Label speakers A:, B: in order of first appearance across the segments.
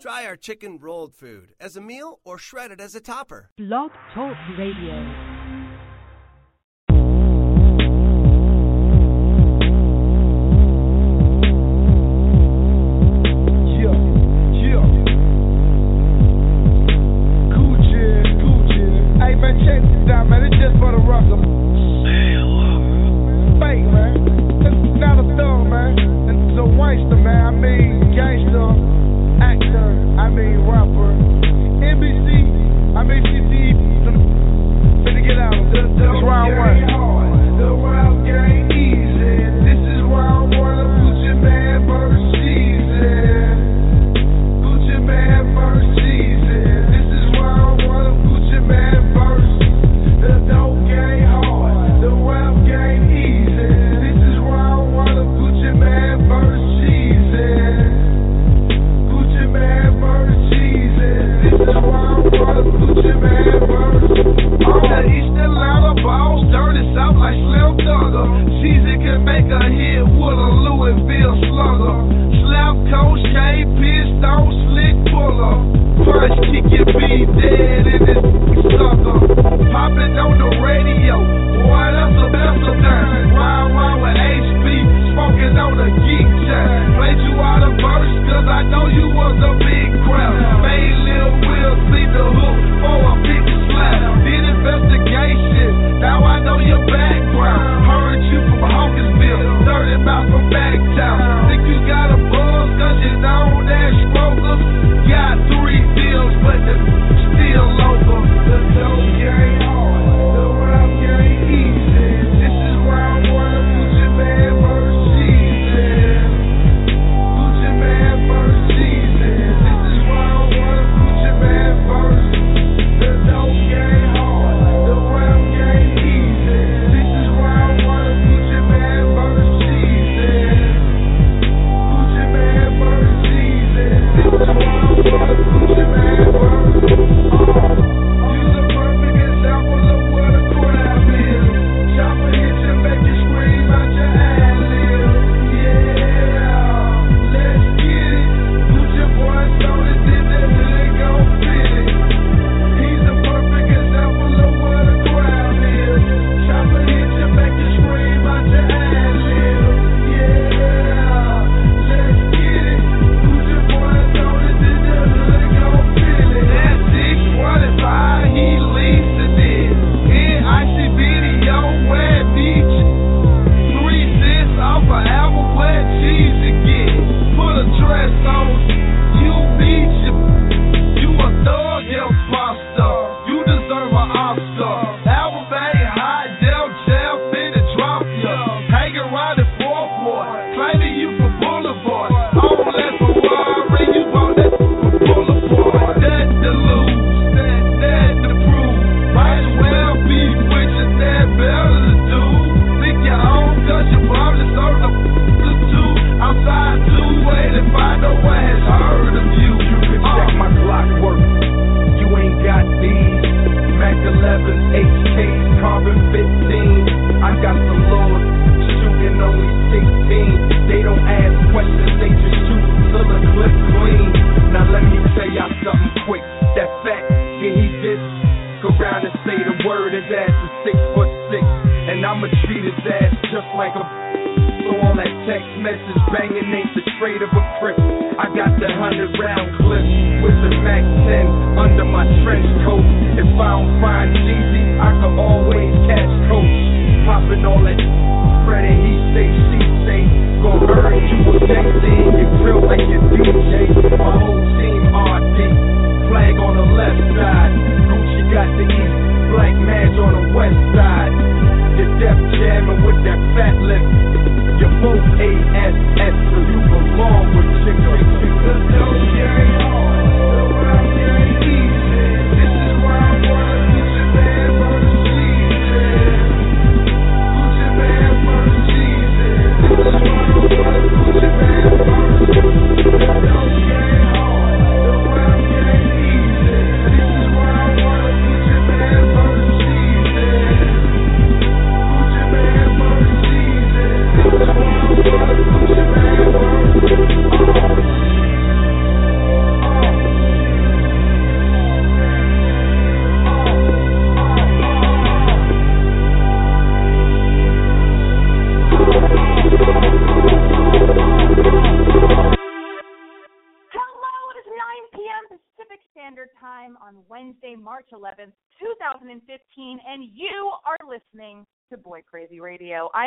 A: Try our chicken rolled food as a meal or shredded as a topper.
B: Blog Talk Radio.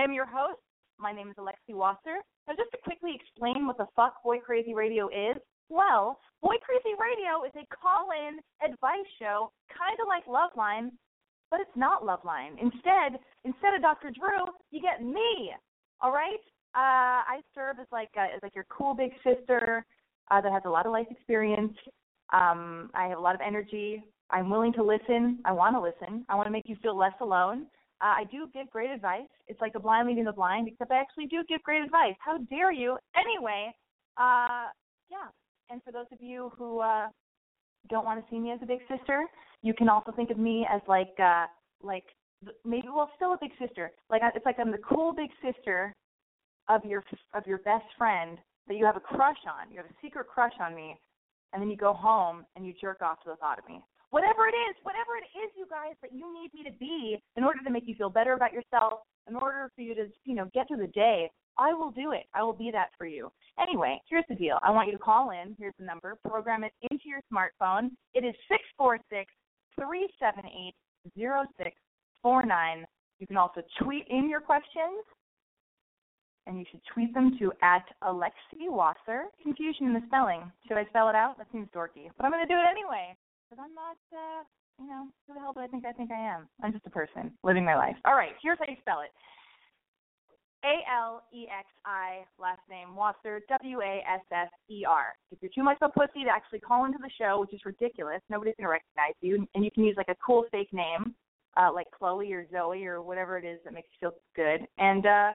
C: Am your host. My name is Alexi Wasser. Now, just to quickly explain what the fuck Boy Crazy Radio is, well, Boy Crazy Radio is a call-in advice show, kind of like Loveline, but it's not Loveline. Instead, instead of Dr. Drew, you get me. All right? Uh, I serve as like a, as like your cool big sister uh, that has a lot of life experience. Um, I have a lot of energy. I'm willing to listen. I want to listen. I want to make you feel less alone. Uh, I do give great advice. It's like the blind leading the blind, except I actually do give great advice. How dare you? Anyway, uh, yeah. And for those of you who uh, don't want to see me as a big sister, you can also think of me as like uh, like maybe well still a big sister. Like it's like I'm the cool big sister of your of your best friend that you have a crush on. You have a secret crush on me, and then you go home and you jerk off to the thought of me. Whatever it is, whatever it is, you guys, that you need me to be in order to make you feel better about yourself, in order for you to, you know, get through the day, I will do it. I will be that for you. Anyway, here's the deal. I want you to call in. Here's the number. Program it into your smartphone. It is six four six three seven eight zero six four nine. You can also tweet in your questions and you should tweet them to at Alexi Wasser. Confusion in the spelling. Should I spell it out? That seems dorky, but I'm going to do it anyway because I'm not, uh, you know, who the hell do I think I think I am? I'm just a person living my life. All right, here's how you spell it. A L E X I last name Wasser W A S S E R. If you're too much of a pussy to actually call into the show, which is ridiculous, nobody's gonna recognize you, and you can use like a cool fake name, uh, like Chloe or Zoe or whatever it is that makes you feel good. And uh,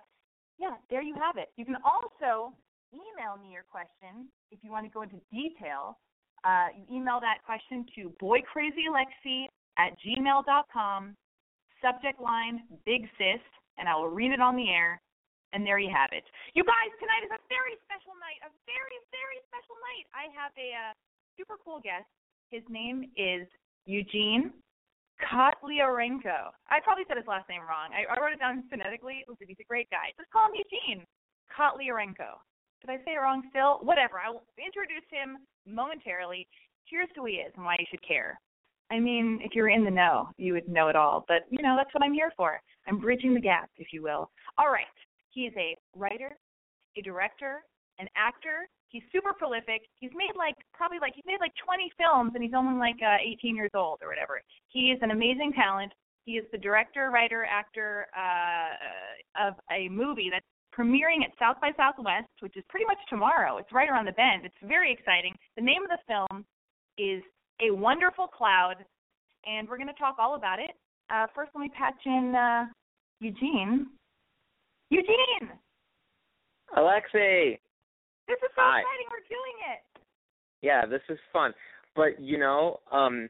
C: yeah, there you have it. You can also email me your question if you want to go into detail. Uh, you email that question to boycrazylexi at gmail.com, subject line big sis, and I will read it on the air. And there you have it. You guys, tonight is a very special night, a very, very special night. I have a uh, super cool guest. His name is Eugene Kotlyarenko. I probably said his last name wrong. I, I wrote it down phonetically. Listen, he's a great guy. Just call him Eugene Kotlyarenko. Did I say it wrong still? Whatever. I will introduce him momentarily. Here's who he is and why you should care. I mean, if you're in the know, you would know it all. But, you know, that's what I'm here for. I'm bridging the gap, if you will. All right. He is a writer, a director, an actor, he's super prolific. He's made like probably like he's made like 20 films and he's only like uh, 18 years old or whatever. He is an amazing talent. He is the director, writer, actor uh, of a movie that's premiering at South by Southwest, which is pretty much tomorrow. It's right around the bend. It's very exciting. The name of the film is A Wonderful Cloud, and we're going to talk all about it. Uh, first, let me patch in uh, Eugene. Eugene.
D: Alexi.
C: This is so
D: Hi.
C: exciting. We're doing it.
D: Yeah, this is fun. But you know, um,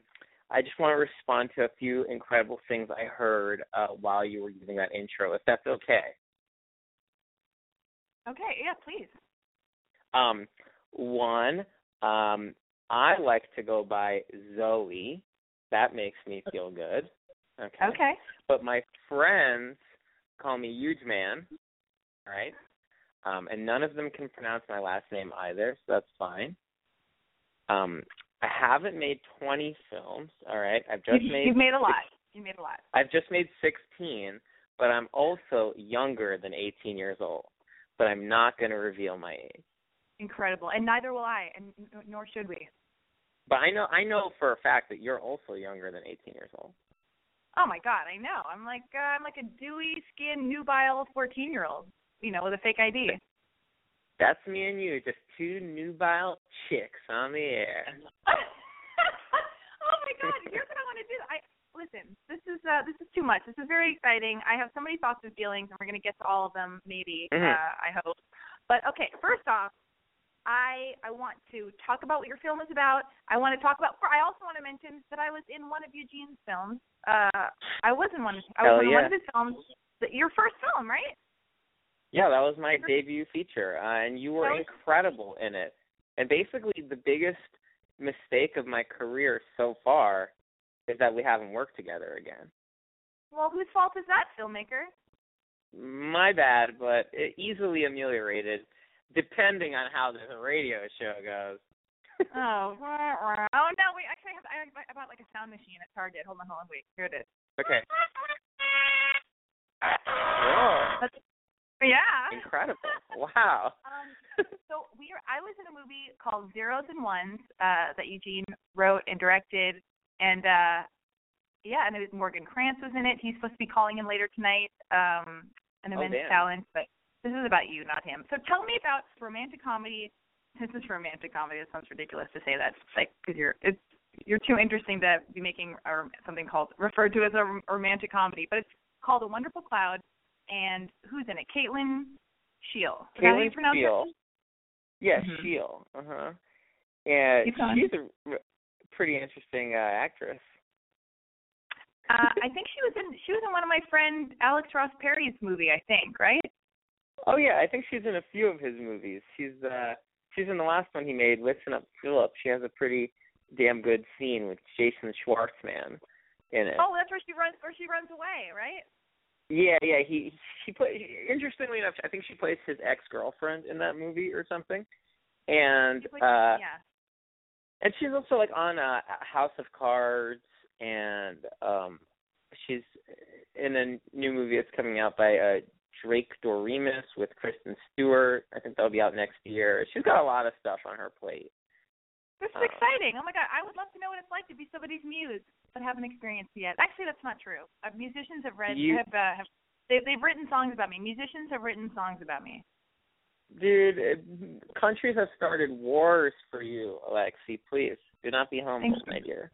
D: I just want to respond to a few incredible things I heard uh, while you were giving that intro, if that's okay.
C: Okay, yeah, please.
D: Um, one, um, I like to go by Zoe. That makes me feel good. Okay.
C: Okay.
D: But my friends call me Huge Man. Right. Um, and none of them can pronounce my last name either, so that's fine. Um, I haven't made 20 films. All right, I've just
C: you,
D: made.
C: You've made a lot. You made a lot.
D: I've just made 16, but I'm also younger than 18 years old. But I'm not going to reveal my age.
C: Incredible, and neither will I, and nor should we.
D: But I know I know for a fact that you're also younger than 18 years old.
C: Oh my God, I know. I'm like uh, I'm like a dewy skinned, nubile 14 year old, you know, with a fake ID.
D: That's me and you, just two nubile chicks on the air.
C: oh my God, here's what I want to do. I listen. This is uh this is too much. This is very exciting. I have so many thoughts and feelings, and we're gonna get to all of them maybe.
D: Mhm.
C: Uh, I hope. But okay, first off, I I want to talk about what your film is about. I want to talk about. I also want to mention that I was in one of Eugene's films. Uh, I was in one. I
D: Hell
C: was in one of his films. Your first film, right?
D: Yeah, that was my debut feature, uh, and you were
C: was-
D: incredible in it. And basically, the biggest mistake of my career so far is that we haven't worked together again.
C: Well, whose fault is that, filmmaker?
D: My bad, but it easily ameliorated, depending on how the radio show goes.
C: oh, oh no! Wait, actually, I have I, I bought like a sound machine at Target. Hold on, hold on, wait. Here it is.
D: Okay.
C: That's, yeah.
D: Incredible. Wow.
C: Um, so we are, I was in a movie called Zeros and Ones uh, that Eugene wrote and directed, and uh, yeah, and it was Morgan Krantz was in it. He's supposed to be calling in later tonight, um, an
D: Oh,
C: immense
D: damn.
C: talent, but this is about you, not him. So tell me about romantic comedy. This is romantic comedy. It sounds ridiculous to say that, like, because you're it's you're too interesting to be making a, something called referred to as a romantic comedy, but it's called A Wonderful Cloud. And who's in it? Caitlin that
D: Caitlin? Steele. Yes. Sheil. Uh huh. And she's a pretty interesting uh, actress.
C: Uh, I think she was in she was in one of my friend Alex Ross Perry's movie. I think right.
D: Oh yeah, I think she's in a few of his movies. She's uh she's in the last one he made, Listen Up Philip. She has a pretty damn good scene with Jason Schwartzman in it.
C: Oh, that's where she runs where she runs away, right?
D: Yeah, yeah. He she play. Interestingly enough, I think she plays his ex girlfriend in that movie or something. And
C: plays-
D: uh
C: yeah.
D: And she's also like on uh, House of Cards, and um she's in a new movie that's coming out by uh Drake Doremus with Kristen Stewart. I think that'll be out next year. She's got a lot of stuff on her plate.
C: This is
D: uh,
C: exciting. Oh my god, I would love to know what it's like to be somebody's muse, but haven't experienced it yet. Actually, that's not true. Uh, musicians have read
D: You-
C: have uh, have they they've written songs about me. Musicians have written songs about me.
D: Dude, it, countries have started wars for you, Alexi. Please do not be humble,
C: Thank you.
D: my dear.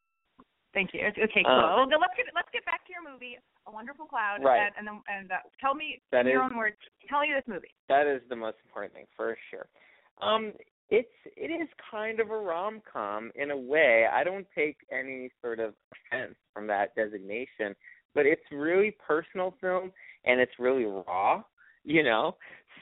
C: Thank you. Okay, cool.
D: Uh,
C: well, let's get let's get back to your movie, A Wonderful Cloud,
D: Right.
C: and, and then and uh, tell me
D: That
C: in your
D: is-
C: own words. Tell me this movie.
D: That is the most important thing for sure. Um, it's it is kind of a rom com in a way. I don't take any sort of offense from that designation, but it's really personal film and it's really raw, you know.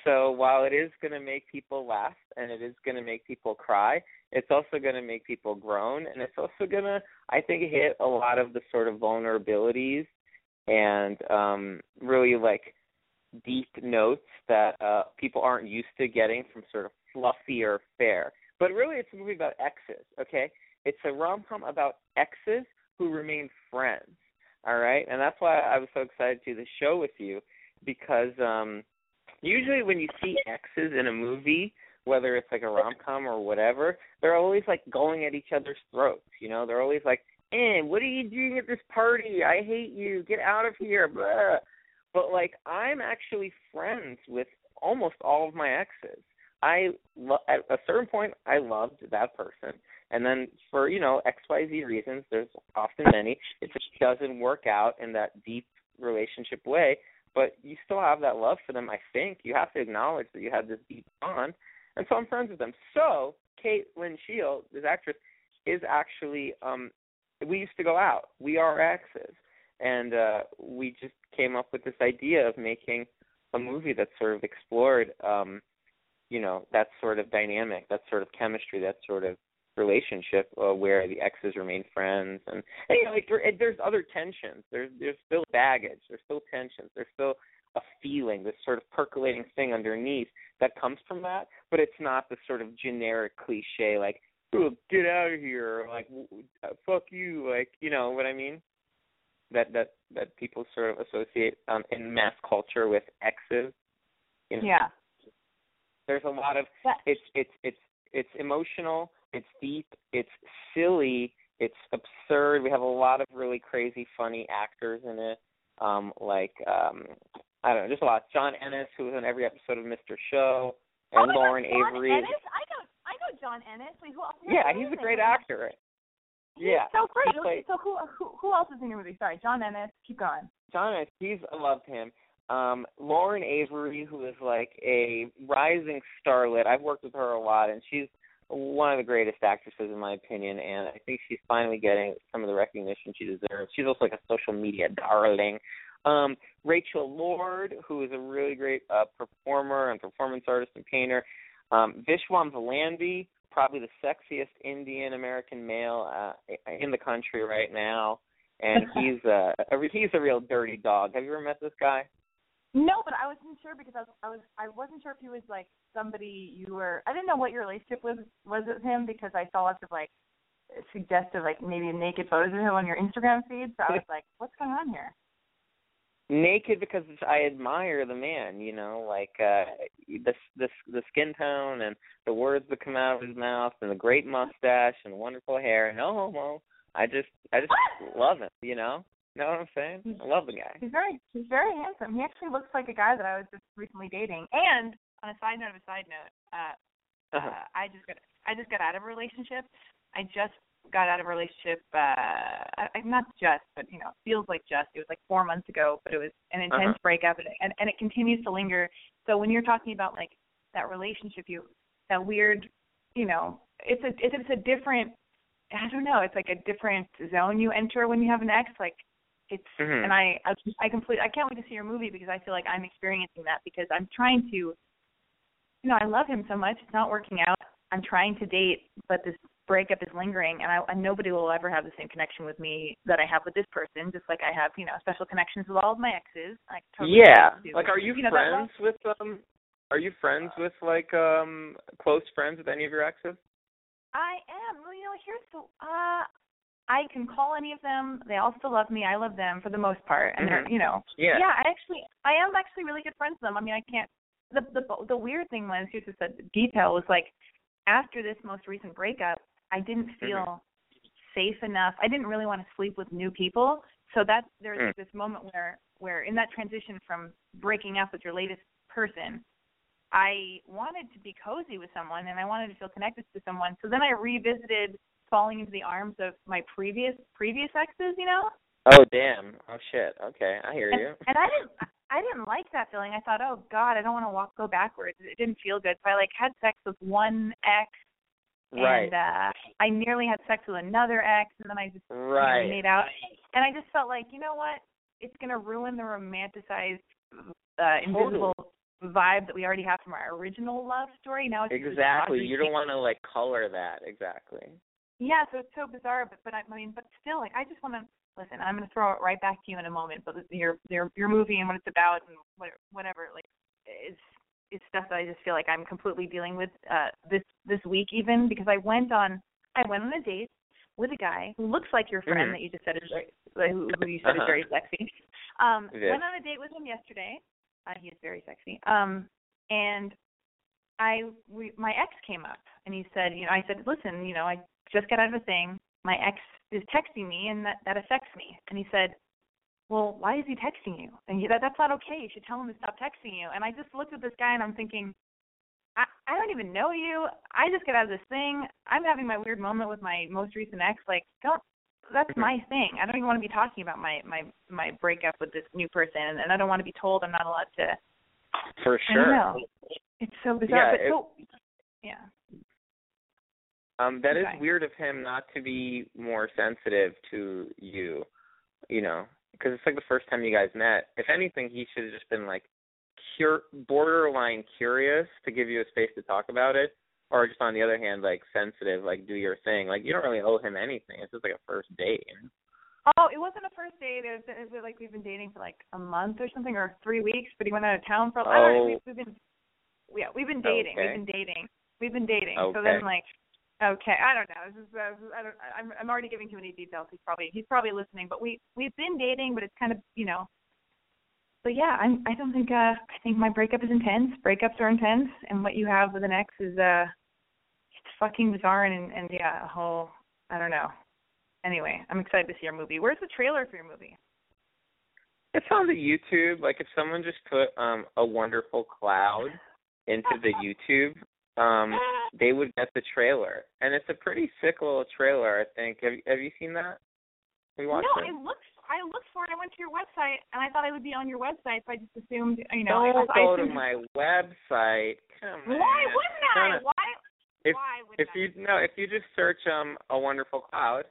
D: So while it is going to make people laugh and it is going to make people cry, it's also going to make people groan and it's also going to I think hit a lot of the sort of vulnerabilities and um really like deep notes that uh people aren't used to getting from sort of fluffier fare. But really it's a movie about exes, okay? It's a rom com about exes who remain friends. All right? And that's why I was so excited to do the show with you because um usually when you see exes in a movie, whether it's like a rom com or whatever, they're always like going at each other's throats, you know? They're always like, Eh, what are you doing at this party? I hate you. Get out of here. Blah but like I'm actually friends with almost all of my exes. I lo- at a certain point I loved that person, and then for you know X Y Z reasons, there's often many. It just doesn't work out in that deep relationship way. But you still have that love for them. I think you have to acknowledge that you have this deep bond, and so I'm friends with them. So Kate Lyn Sheil, this actress, is actually um we used to go out. We are exes and uh we just came up with this idea of making a movie that sort of explored um you know that sort of dynamic that sort of chemistry that sort of relationship uh, where the exes remain friends and, and you know like there, there's other tensions. There's there's still baggage. There's still tensions. There's still a feeling this sort of percolating thing underneath that comes from that but it's not the sort of generic cliche like oh get out of here like uh, fuck you like you know what i mean? That that that people sort of associate um in mass culture with exes you know?
C: Yeah.
D: there's a lot of it's it's it's it's emotional it's deep it's silly it's absurd we have a lot of really crazy funny actors in it um like um i don't know just a lot john ennis who was on every episode of mr show
C: oh
D: and
C: my
D: lauren
C: God, John
D: avery
C: Ennis? I know I know John Ennis. Wait, who else?
D: yeah he's a great actor
C: He's
D: yeah
C: so great.
D: played-
C: So who who who else is in your movie? Sorry, John Ennis. Keep going.
D: John, Ennis, he's I loved him. Um, Lauren Avery, who is like a rising starlet. I've worked with her a lot, and she's one of the greatest actresses in my opinion. And I think she's finally getting some of the recognition she deserves. She's also like a social media darling. Um, Rachel Lord, who is a really great uh, performer and performance artist and painter. Um, Vishwam Velandy, probably the sexiest Indian American male uh, in the country right now and he's uh, a he's a real dirty dog. Have you ever met this guy?
C: No, but I wasn't sure because I was I was I wasn't sure if he was like somebody you were. I didn't know what your relationship was was with him because I saw lots of like suggestive like maybe naked photos of him on your Instagram feed. So I was like, what's going on here?
D: naked because I admire the man, you know, like uh the the the skin tone and the words that come out of his mouth and the great mustache and wonderful hair. No homo. I just I just love him, you know. Know what I'm saying? I love the guy.
C: He's very he's very handsome. He actually looks like a guy that I was just recently dating. And on a side note of a side note, uh,
D: Uh-huh.
C: uh I just got I just got out of a relationship. I just got out of a relationship uh I, I'm not just, but you know, feels like just. It was like 4 months ago, but it was an intense
D: Uh-huh.
C: breakup and, and and it continues to linger. So when you're talking about like that relationship you that weird, you know, it's a it's, it's a different I don't know, it's like a different zone you enter when you have an ex like it's
D: Mhm.
C: and I I I complete I can't wait to see your movie because I feel like I'm experiencing that because I'm trying to you know, I love him so much. It's not working out. I'm trying to date, but this breakup is lingering and I and nobody will ever have the same connection with me that I have with this person, just like I have, you know, special connections with all of my exes. Like totally
D: Yeah. Like are you,
C: know, that
D: friends with um are you friends with like um close friends with any of your exes?
C: I am. Well, you know, here's the uh I can call any of them. They all still love me. I love them for the most part. And they're
D: Mhm.
C: you know
D: Yeah.
C: Yeah, I actually I am actually really good friends with them. I mean I can't the the the weird thing was here's just a detail was like after this most recent breakup, I didn't feel safe enough. I didn't really want to sleep with new people. So that there's
D: Mm.
C: like this moment where where in that transition from breaking up with your latest person, I wanted to be cozy with someone and I wanted to feel connected to someone. So then I revisited falling into the arms of my previous previous exes, you know?
D: Oh damn. Oh shit. Okay, I hear
C: And,
D: you.
C: and I didn't I didn't like that feeling. I thought, "Oh god, I don't want to walk go backwards." It didn't feel good. So I like had sex with one ex
D: Right.
C: and uh I nearly had sex with another ex and then I just you know,
D: Right.
C: made out. And I just felt like, you know what? It's going to ruin the romanticized uh invisible vibe that we already have from our original love story. Now it's
D: Exactly. You don't want to like color that. Exactly.
C: Yeah, so it's so bizarre, but but I, I mean, but still, like I just want to listen. I'm going to throw it right back to you in a moment. But your your your movie and what it's about and what, whatever, like, is is stuff that I just feel like I'm completely dealing with uh this this week even because I went on I went on a date with a guy who looks like your friend
D: Mhm.
C: that you just said is very who, who you said is
D: Uh-huh.
C: very sexy. Um,
D: Yes.
C: went on a date with him yesterday. Uh, he is very sexy. Um, and I we, my ex came up and he said, you know, I said, listen, you know, I just got out of a thing. My ex is texting me and that that affects me. And he said, well, why is he texting you? And he, that that's not okay. You should tell him to stop texting you. And I just looked at this guy and I'm thinking, I I don't even know you. I just got out of this thing. I'm having my weird moment with my most recent ex. Like, don't. That's
D: Mhm.
C: my thing. I don't even want to be talking about my my my breakup with this new person, and, I don't want to be told I'm not allowed to.
D: For sure.
C: know. It's so bizarre,
D: Yeah,
C: but
D: it-
C: so yeah.
D: Um, that is
C: Okay.
D: weird of him not to be more sensitive to you, you know, because it's like the first time you guys met. If anything, he should have just been like cur- borderline curious to give you a space to talk about it, or just on the other hand, like sensitive, like do your thing. Like you don't really owe him anything. It's just like a first date. You know?
C: Oh, it wasn't a first date. It was, it was like we've been dating for like a month or something, or three weeks. But he went out of town for. I don't know.
D: Oh.
C: We've, we've been, yeah, we've been dating.
D: Okay.
C: We've been dating. We've been dating. So then, like, okay, I don't know. This is, uh, I don't. I'm, I'm already giving too many details. He's probably, he's probably listening. But we, we've been dating, but it's kind of, you know. But yeah, I'm. I don't think. Uh, I think my breakup is intense. Breakups are intense, and what you have with an ex is, uh, it's fucking bizarre and and yeah, a whole. I don't know. Anyway, I'm excited to see your movie. Where's the trailer for your movie?
D: It's on the YouTube. Like if someone just put um a wonderful cloud into the YouTube, um they would get the trailer. And it's a pretty sick little trailer, I think. Have you have you seen that? You watched
C: no,
D: it?
C: it looks. I looked for it. I went to your website, and I thought I would be on your website, so I just assumed, you know.
D: Don't
C: I, I
D: go to
C: assumed,
D: my website. Come on.
C: Why wouldn't I? Why?
D: If
C: why would
D: if
C: I?
D: you no, if you just search um a wonderful cloud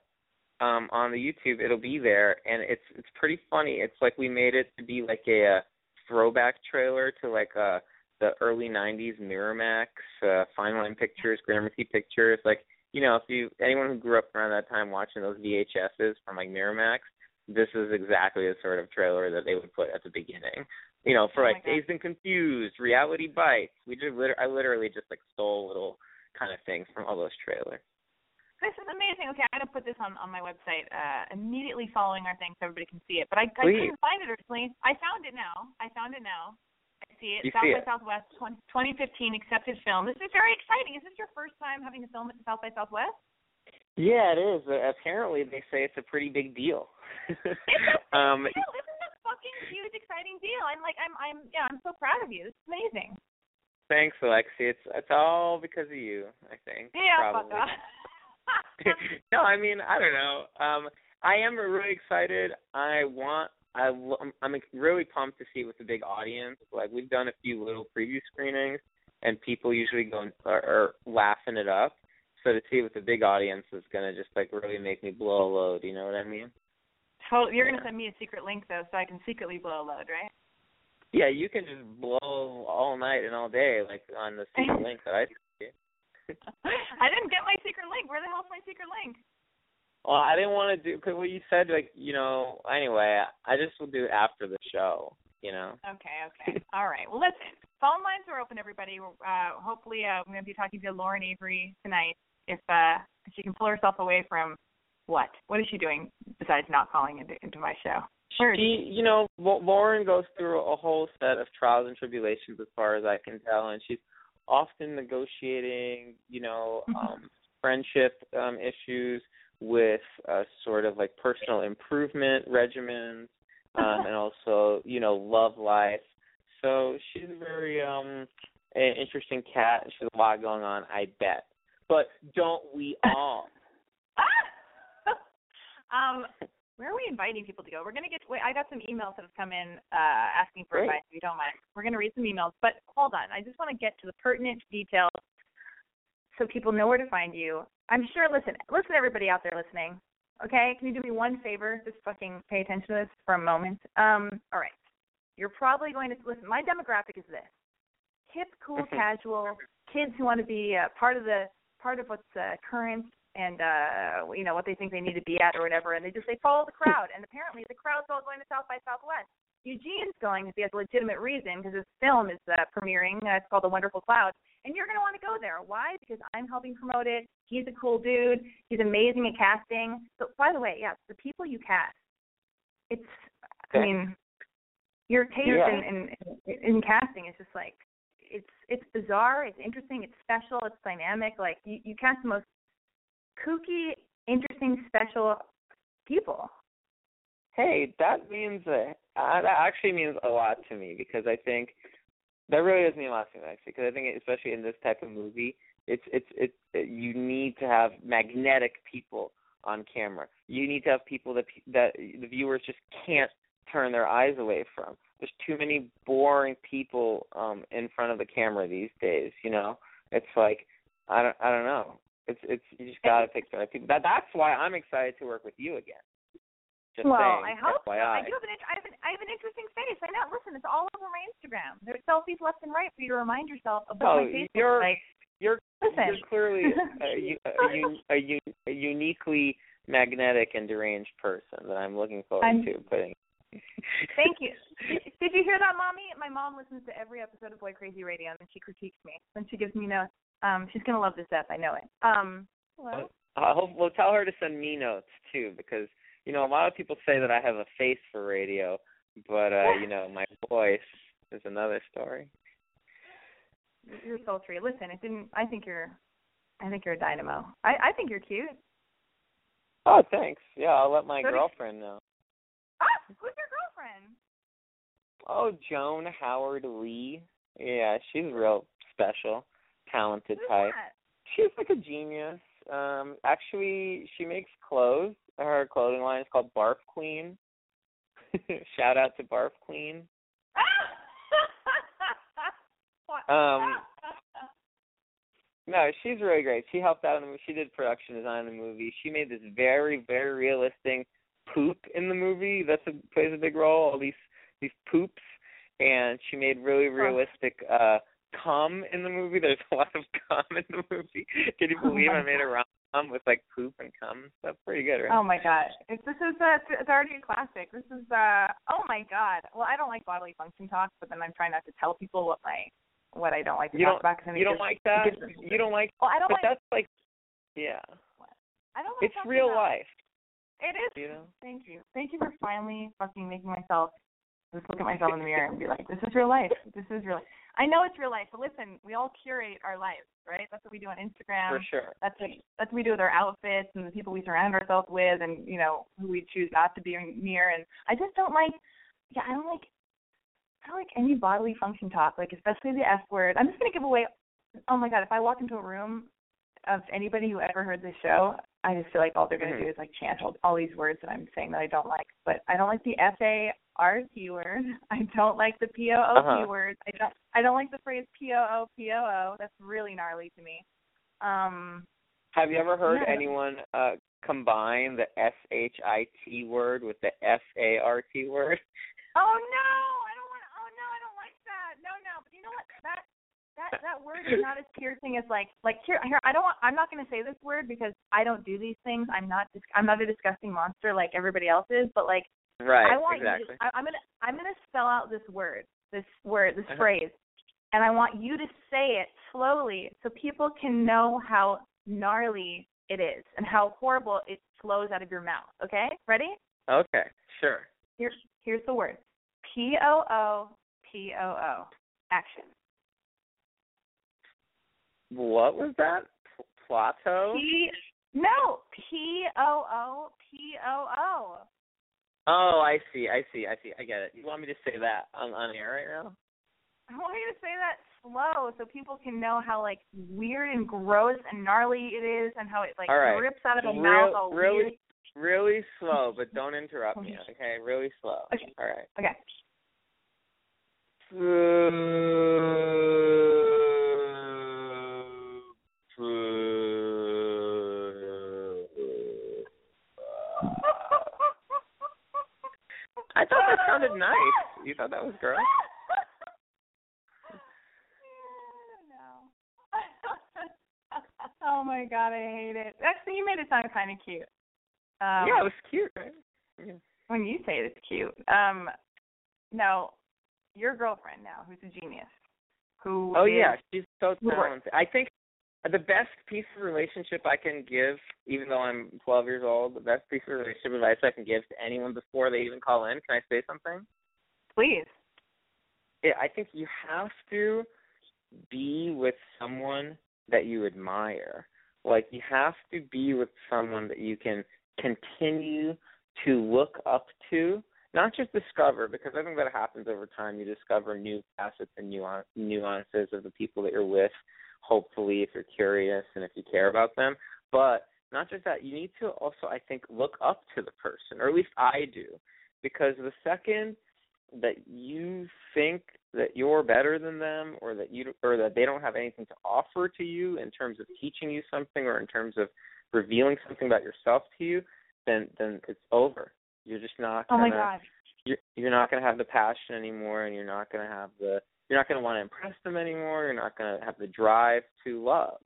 D: um on the YouTube, it'll be there and it's it's pretty funny. It's like we made it to be like a, uh throwback trailer to like uh the early 90s Miramax, uh Fine Line Pictures, Gramercy Pictures like you know, if you anyone who grew up around that time watching those VHSs from like Miramax, this is exactly the sort of trailer that they would put at the beginning. You know, for
C: Oh
D: like. Dazed and Confused, Reality Bites. We did. Liter- I literally just like stole little kind of things from all those trailers.
C: This is amazing. Okay, I'm gonna put this on on my website uh, immediately following our thing so everybody can see it. But I, I couldn't find it originally. I found it now. I found it now. See it.
D: You
C: South
D: see
C: by
D: it.
C: Southwest 20, 2015 accepted film. This is very exciting. Is this your first time having a film at the South by Southwest?
D: Yeah, it is. Uh, apparently, they say it's a pretty big deal.
C: It's a
D: um,
C: deal. This is a fucking huge, exciting deal. I'm like, I'm, I'm, yeah, I'm so proud of you. This is amazing.
D: thanks, Alexi. It's it's all because of you. I think.
C: Yeah,
D: probably.
C: fuck off.
D: no, I mean I don't know. Um, I am really excited. I want. I I'm- I'm really pumped to see it with a big audience. Like we've done a few little preview screenings, and people usually go and- are, are laughing it up. So to see it with a big audience is gonna just like really make me blow a load. You know what I mean?
C: Totally. You're
D: Yeah.
C: gonna send me a secret link though, so I can secretly blow a load, right?
D: Yeah, you can just blow all night and all day, like on the secret link that I.
C: I didn't get my secret link. Where the hell's my secret link?
D: Well, I didn't want to do because what you said, like you know. Anyway, I just will do it after the show. You know.
C: Okay, okay. All right. Well, let's. Phone lines are open, everybody. Uh, hopefully, uh, I'm going to be talking to Lauren Avery tonight. If uh, she can pull herself away from what? What is she doing besides not calling into into my show? Is
D: She, you know, Lauren goes through a whole set of trials and tribulations, as far as I can tell, and she's often negotiating, you know,
C: Mhm.
D: um, friendship um, issues with uh, sort of like personal improvement regimens, um, and also, you know, love life. So she's a very um an interesting cat, and she a lot going on, I bet. But don't we all?
C: um, where are we inviting people to go? We're gonna get. Wait, I got some emails that have come in uh, asking for
D: Great.
C: advice. If you don't mind, we're gonna read some emails. But hold on, I just want to get to the pertinent details so people know where to find you. I'm sure. Listen, listen, everybody out there listening. Okay, can you do me one favor? Just fucking pay attention to this for a moment. Um, all right. You're probably going to listen. My demographic is this: hip, cool, casual kids who want to be uh, part of the part of what's uh, current and uh you know what they think they need to be at or whatever and they just they follow the crowd and apparently the crowd's all going to south by southwest eugene's going because he has a legitimate reason because his film is uh, premiering uh, it's called the wonderful cloud and you're going to want to go there why because i'm helping promote it he's a cool dude he's amazing at casting so by the way yes the people you cast it's i mean your taste
D: Yeah.
C: in, in in casting is just like it's it's bizarre, it's interesting, it's special, it's dynamic. Like you, you cast the most kooky, interesting, special people.
D: Hey, that means uh, that actually means a lot to me because I think that really does mean a lot to me actually because I think especially in this type of movie, it's it's it's it, you need to have magnetic people on camera. You need to have people that that the viewers just can't turn their eyes away from. There's too many boring people um in front of the camera these days, you know. It's like I don't I don't know. It's it's you just got to pick the right people. That that's why I'm excited to work with you again. Just
C: well,
D: saying,
C: I hope so. I do have an, I have an I have an interesting face. I know. Listen, it's all over my Instagram. There's selfies left and right for you to remind yourself of what
D: Oh,
C: my face
D: you're-. You're
C: Listen.
D: you're clearly a, a, a, a uniquely magnetic and deranged person that I'm looking forward
C: I'm-
D: to putting.
C: Thank you. Did, did you hear that, mommy? My mom listens to every episode of Boy Crazy Radio, and then she critiques me. Then she gives me notes. Um, she's gonna love this death. I know it. Um, hello.
D: I hope we'll tell her to send me notes too, because you know a lot of people say that I have a face for radio, but uh, you know my voice is another story.
C: You're sultry. Listen, it didn't. I think you're. I think you're a dynamo. I I think you're cute.
D: Oh, thanks. Yeah, I'll let my
C: So
D: girlfriend know.
C: Ah, who's your girlfriend?
D: Oh, Joan Howard Lee. Yeah, she's real special, talented
C: Who's
D: type.
C: that?
D: She's like a genius. Um, actually, she makes clothes. Her clothing line is called Barf Queen. Shout out to Barf Queen. Um, No, she's really great. She helped out in the movie. She did production design in the movie. She made this very, very realistic poop in the movie. That's a plays a big role. All these these poops, and she made really realistic uh cum in the movie. There's a lot of cum in the movie. Can you
C: Oh
D: believe
C: my
D: I made a rom cum with like poop and cum. That's pretty good, right?
C: Oh my god, it's, this is a, it's already a classic. This is uh oh my god. Well, I don't like bodily function talk, but then I'm trying not to tell people what my what I don't like to
D: you
C: talk
D: don't,
C: about. Cause
D: you don't
C: gives,
D: like that. You don't like.
C: Well, I don't
D: but
C: like.
D: that's like, yeah.
C: I don't like
D: It's real
C: about-
D: life.
C: It is.
D: You know.
C: Thank you. Thank you for finally fucking making myself just look at myself in the mirror and be like, this is real life. This is real. Life. I know it's real life, but listen, we all curate our lives, right? That's what we do on Instagram.
D: For sure.
C: That's what that's what we do with our outfits and the people we surround ourselves with, and you know who we choose not to be near. And I just don't like, yeah, I don't like, I don't like any bodily function talk, like especially the F word. I'm just gonna give away. Oh my god, if I walk into a room of anybody who ever heard this show, I just feel like all they're gonna
D: Mhm.
C: do is like chant all, all these words that I'm saying that I don't like. But I don't like the F A R T word. I don't like the P O O P
D: Uh-huh.
C: word. I don't. I don't like the phrase P O O P O O. That's really gnarly to me. Um.
D: Have you ever heard
C: Yeah.
D: anyone uh combine the S H I T word with the F A R T word?
C: Oh no, I don't want. Oh no, I don't like that. No, no. But you know what? That that that word is not as piercing as like like here here. I don't. Want, I'm not going to say this word because I don't do these things. I'm not. dis- I'm not a disgusting monster like everybody else is. But like
D: Right.
C: I want
D: exactly.
C: you. To, I, I'm gonna I'm gonna spell out this word, this word, this
D: Uh-huh.
C: phrase, and I want you to say it slowly so people can know how gnarly it is and how horrible it flows out of your mouth. Okay, ready?
D: Okay. Sure.
C: Here's here's the word. P O O P O O. Action.
D: What was that? P- Plateau?
C: P no P O O P O O.
D: Oh, I see. I see. I see. I get it. You want me to say that on on air right now?
C: I want you to say that slow so people can know how like weird and gross and gnarly it is and how it like
D: right.
C: drips out of a
D: Real-
C: mouth all
D: really
C: weird.
D: Really slow, but don't interrupt me. Okay. Really slow.
C: Okay.
D: All right.
C: Okay.
D: I thought that sounded nice. You thought that was gross?
C: oh my god, I hate it. Actually, you made it sound kind of cute. Um,
D: yeah, it was cute, right? Yeah.
C: when you say it's cute. Um, no, your girlfriend now, who's a genius, who
D: Oh
C: is-
D: yeah, she's so talented. I think the best piece of relationship I can give, even though I'm 12 years old, the best piece of relationship advice I can give to anyone before they even call in. Can I say something?
C: please.
D: Yeah, I think you have to be with someone that you admire. Like you have to be with someone that you can continue to look up to, not just discover, because I think that happens over time. You discover new facets and nuan- nuances of the people that you're with. Hopefully, if you're curious and if you care about them, but not just that, you need to also, I think, look up to the person, or at least I do, because the second that you think that you're better than them or that you or that they don't have anything to offer to you in terms of teaching you something or in terms of revealing something about yourself to you then then it's over. You're just not
C: Oh
D: gonna
C: my god.
D: you're you're not going to have the passion anymore and you're not going to have the you're not going to want to impress them anymore you're not going to have the drive to love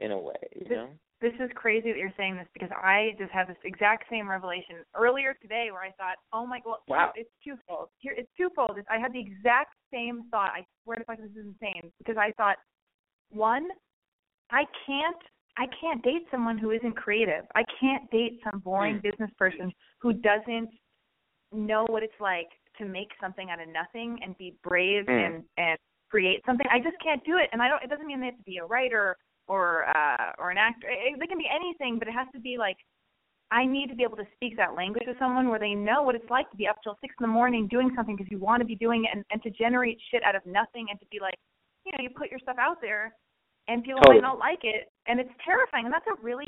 D: in a way you
C: This-
D: know
C: This is crazy that you're saying this because I just had this exact same revelation earlier today where I thought, oh my god,
D: Wow.
C: it's twofold. Here, it's twofold. It's, I had the exact same thought. I swear to fuck, this is insane because I thought, one, I can't, I can't date someone who isn't creative. I can't date some boring
D: Hmm.
C: business person who doesn't know what it's like to make something out of nothing and be brave
D: Hmm.
C: and and create something. I just can't do it, and I don't. It doesn't mean they have to be a writer or uh or an actor. It, they can be anything, but it has to be like I need to be able to speak that language with someone where they know what it's like to be up till six in the morning doing something because you want to be doing it and, and to generate shit out of nothing and to be like, you know, you put your stuff out there and people
D: Totally.
C: might not like it and it's terrifying and that's a really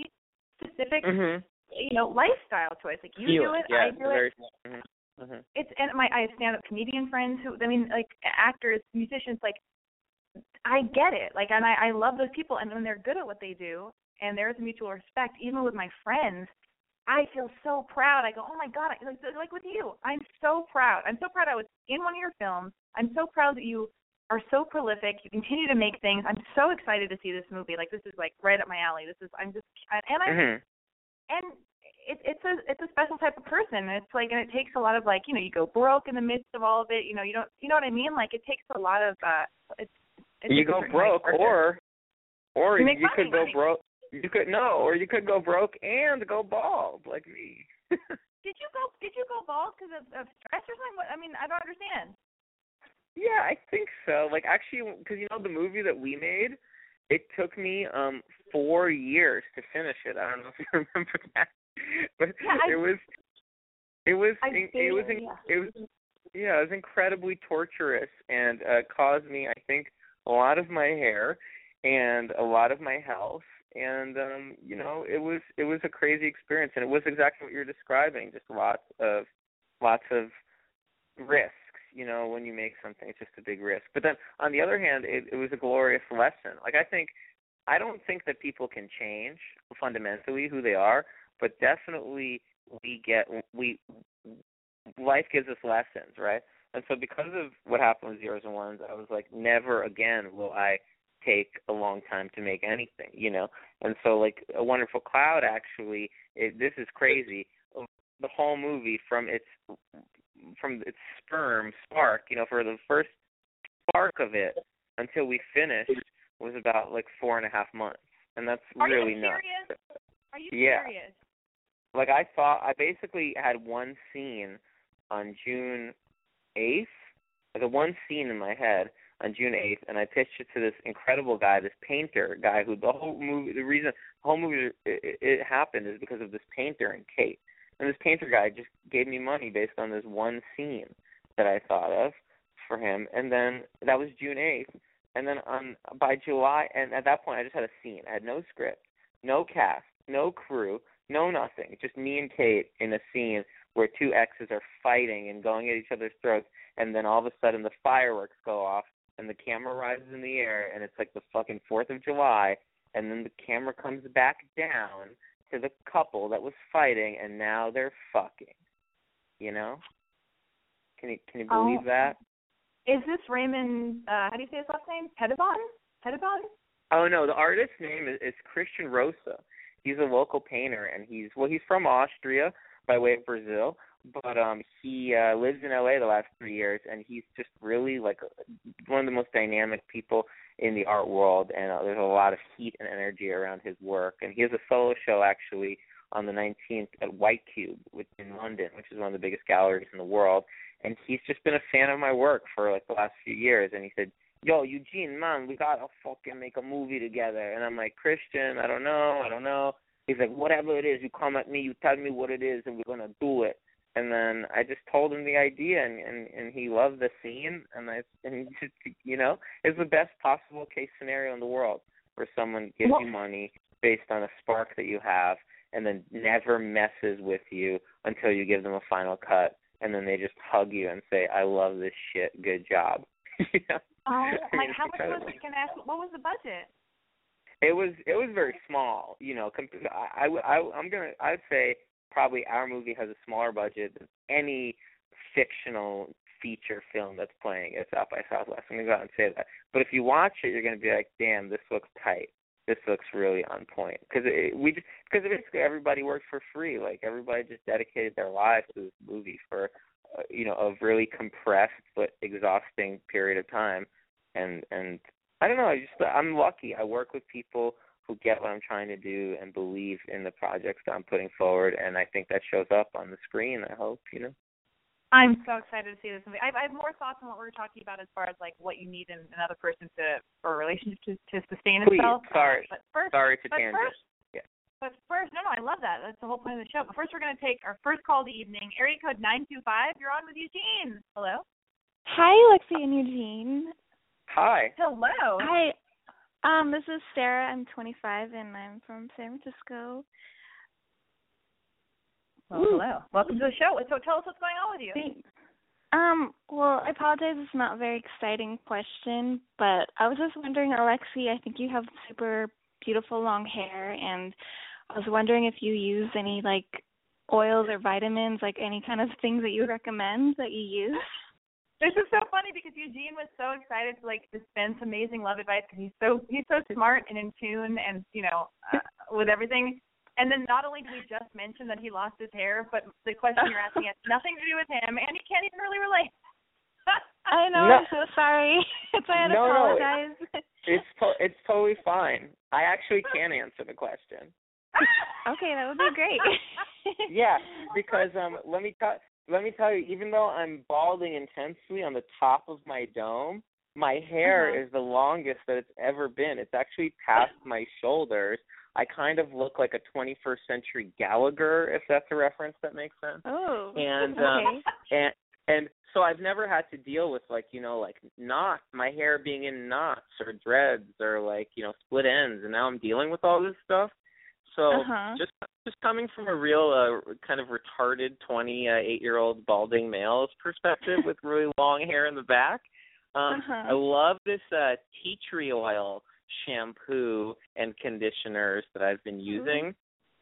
C: specific
D: mhm
C: you know lifestyle choice. Like you do it,
D: yeah,
C: I do it.
D: mhm, mhm.
C: It's and my I have stand up comedian friends who I mean like actors, musicians like I get it. Like and I I love those people and when they're good at what they do and there's mutual respect even with my friends I feel so proud. I go, oh my god, I, like like with you, I'm so proud. I'm so proud I was in one of your films. I'm so proud that you are so prolific. You continue to make things. I'm so excited to see this movie. Like this is like right up my alley. This is I'm just and I
D: Mhm.
C: and it, it's a it's a special type of person. It's like and it takes a lot of like you know you go broke in the midst of all of it. You know you don't you know what I mean. Like it takes a lot of uh it's. it's
D: you go
C: different kind of
D: broke, or or
C: You
D: you, could go
C: money.
D: broke. You could no, or you could go broke and go bald like me.
C: Did you go Did you go bald because of, of stress or something? What, I mean I don't understand.
D: Yeah, I think so. Like actually, because you know the movie that we made, it took me um four years to finish it. I don't know if you remember that, but
C: Yeah, I-
D: it was, it was, in- it was, in,
C: yeah.
D: it was, yeah, it was incredibly torturous and uh caused me, I think, a lot of my hair and a lot of my health. And um, you know, it was it was a crazy experience, and it was exactly what you're describing. Just lots of lots of risks. You know, when you make something, it's just a big risk. But then, on the other hand, it, it was a glorious lesson. Like I think, I don't think that people can change fundamentally who they are, but definitely we get we life gives us lessons, right? And so because of what happened with zeros and ones, I was like, never again will I take a long time to make anything, you know. And so like a wonderful cloud actually, it, this is crazy. The whole movie from its from its sperm spark, you know, for the first spark of it until we finished was about like four and a half months, and that's
C: Are
D: really
C: you
D: nuts.
C: serious? Are you
D: Yeah.
C: serious?
D: Like I thought, I basically had one scene on June eighth, the one scene in my head on June eighth, and I pitched it to this incredible guy, this painter guy, who the whole movie, the reason the whole movie it, it happened is because of this painter and Kate, and this painter guy just gave me money based on this one scene that I thought of for him, and then that was June eighth, and then on by July, and at that point I just had a scene. I had no script, no cast, no crew, no nothing, just me and Kate in a scene where two exes are fighting and going at each other's throats, and then all of a sudden the fireworks go off and the camera rises in the air and it's like the fucking Fourth of July, and then the camera comes back down to the couple that was fighting, and now they're fucking. You know? Can you can you believe
C: Oh.
D: that?
C: Is this Raymond? Uh, how do you say his last name? Pettibon? Pettibon?
D: Oh no, the artist's name is, is Christian Rosa. He's a local painter, and he's well, he's from Austria by way of Brazil, but um he uh lives in LA the last three years, and he's just really like one of the most dynamic people in the art world, and uh, there's a lot of heat and energy around his work. And he has a solo show actually on the 19th at White Cube in London, which is one of the biggest galleries in the world. And he's just been a fan of my work for like the last few years, and he said, yo, Eugene, man, we gotta fucking make a movie together. And I'm like, Christian, I don't know, I don't know. He's like, whatever it is, you come at me, you tell me what it is, and we're gonna do it. And then I just told him the idea, and and, and he loved the scene, and I and just, you know, it's the best possible case scenario in the world where someone gives you money based on a spark that you have, and then never messes with you until you give them a final cut, and then they just hug you and say, I love this shit, good job. you know?
C: Oh, like how much was it? Can I ask? What was the budget?
D: It was it was very small, you know. Comp- I, I I I'm gonna I'd say probably our movie has a smaller budget than any fictional feature film that's playing at South by Southwest. I'm gonna go out and say that. But if you watch it, you're gonna be like, damn, this looks tight. This looks really on point because we just because basically everybody worked for free. Like everybody just dedicated their lives to this movie for you know a really compressed but exhausting period of time. And and I don't know. I just I'm lucky. I work with people who get what I'm trying to do and believe in the projects that I'm putting forward, and I think that shows up on the screen. I hope you know.
C: I'm so excited to see this movie. I have, I have more thoughts on what we're talking about as far as like what you need in another person to for a relationship to, to sustain
D: Please,
C: itself.
D: sorry.
C: Uh, but first,
D: Sorry to
C: but
D: tangent.
C: first. But first, no, no, I love that. That's the whole point of the show. But first, we're going to take our first call of the evening. Area code nine two five. You're on with Eugene. Hello.
E: Hi, Lexi and Eugene.
D: Hi.
C: Hello.
E: Hi. Um, this is Sarah. I'm 25 and I'm from San Francisco.
C: Well, hello. Welcome to the show. So tell us what's going on with you.
E: Thanks. Um, well, I apologize. It's not a very exciting question, but I was just wondering, Alexi, I think you have super beautiful long hair, and I was wondering if you use any like oils or vitamins, like any kind of things that you recommend that you use.
C: This is so funny because Eugene was so excited to like dispense amazing love advice because he's so he's so smart and in tune and you know uh, with everything. And then not only did we just mention that he lost his hair, but the question you're asking has nothing to do with him, and he can't even really relate.
E: I know.
D: No.
E: I'm so sorry. That's why I had to
D: No, no.
E: apologize.
D: It's to- it's totally fine. I actually can answer the question.
E: Okay, that would be great.
D: yeah, because um let me tell let me tell you, even though I'm balding intensely on the top of my dome, my hair
C: Uh-huh.
D: is the longest that it's ever been. It's actually past my shoulders. I kind of look like a 21st century Gallagher, if that's a reference that makes sense.
E: oh.
D: And
E: okay.
D: um, and and so I've never had to deal with like you know like knots, my hair being in knots or dreads or like you know split ends, and now I'm dealing with all this stuff. So
E: Uh-huh.
D: just just coming from a real uh, kind of retarded 28 year old balding male's perspective with really long hair in the back, um,
E: Uh-huh.
D: I love this uh, tea tree oil shampoo and conditioners that I've been using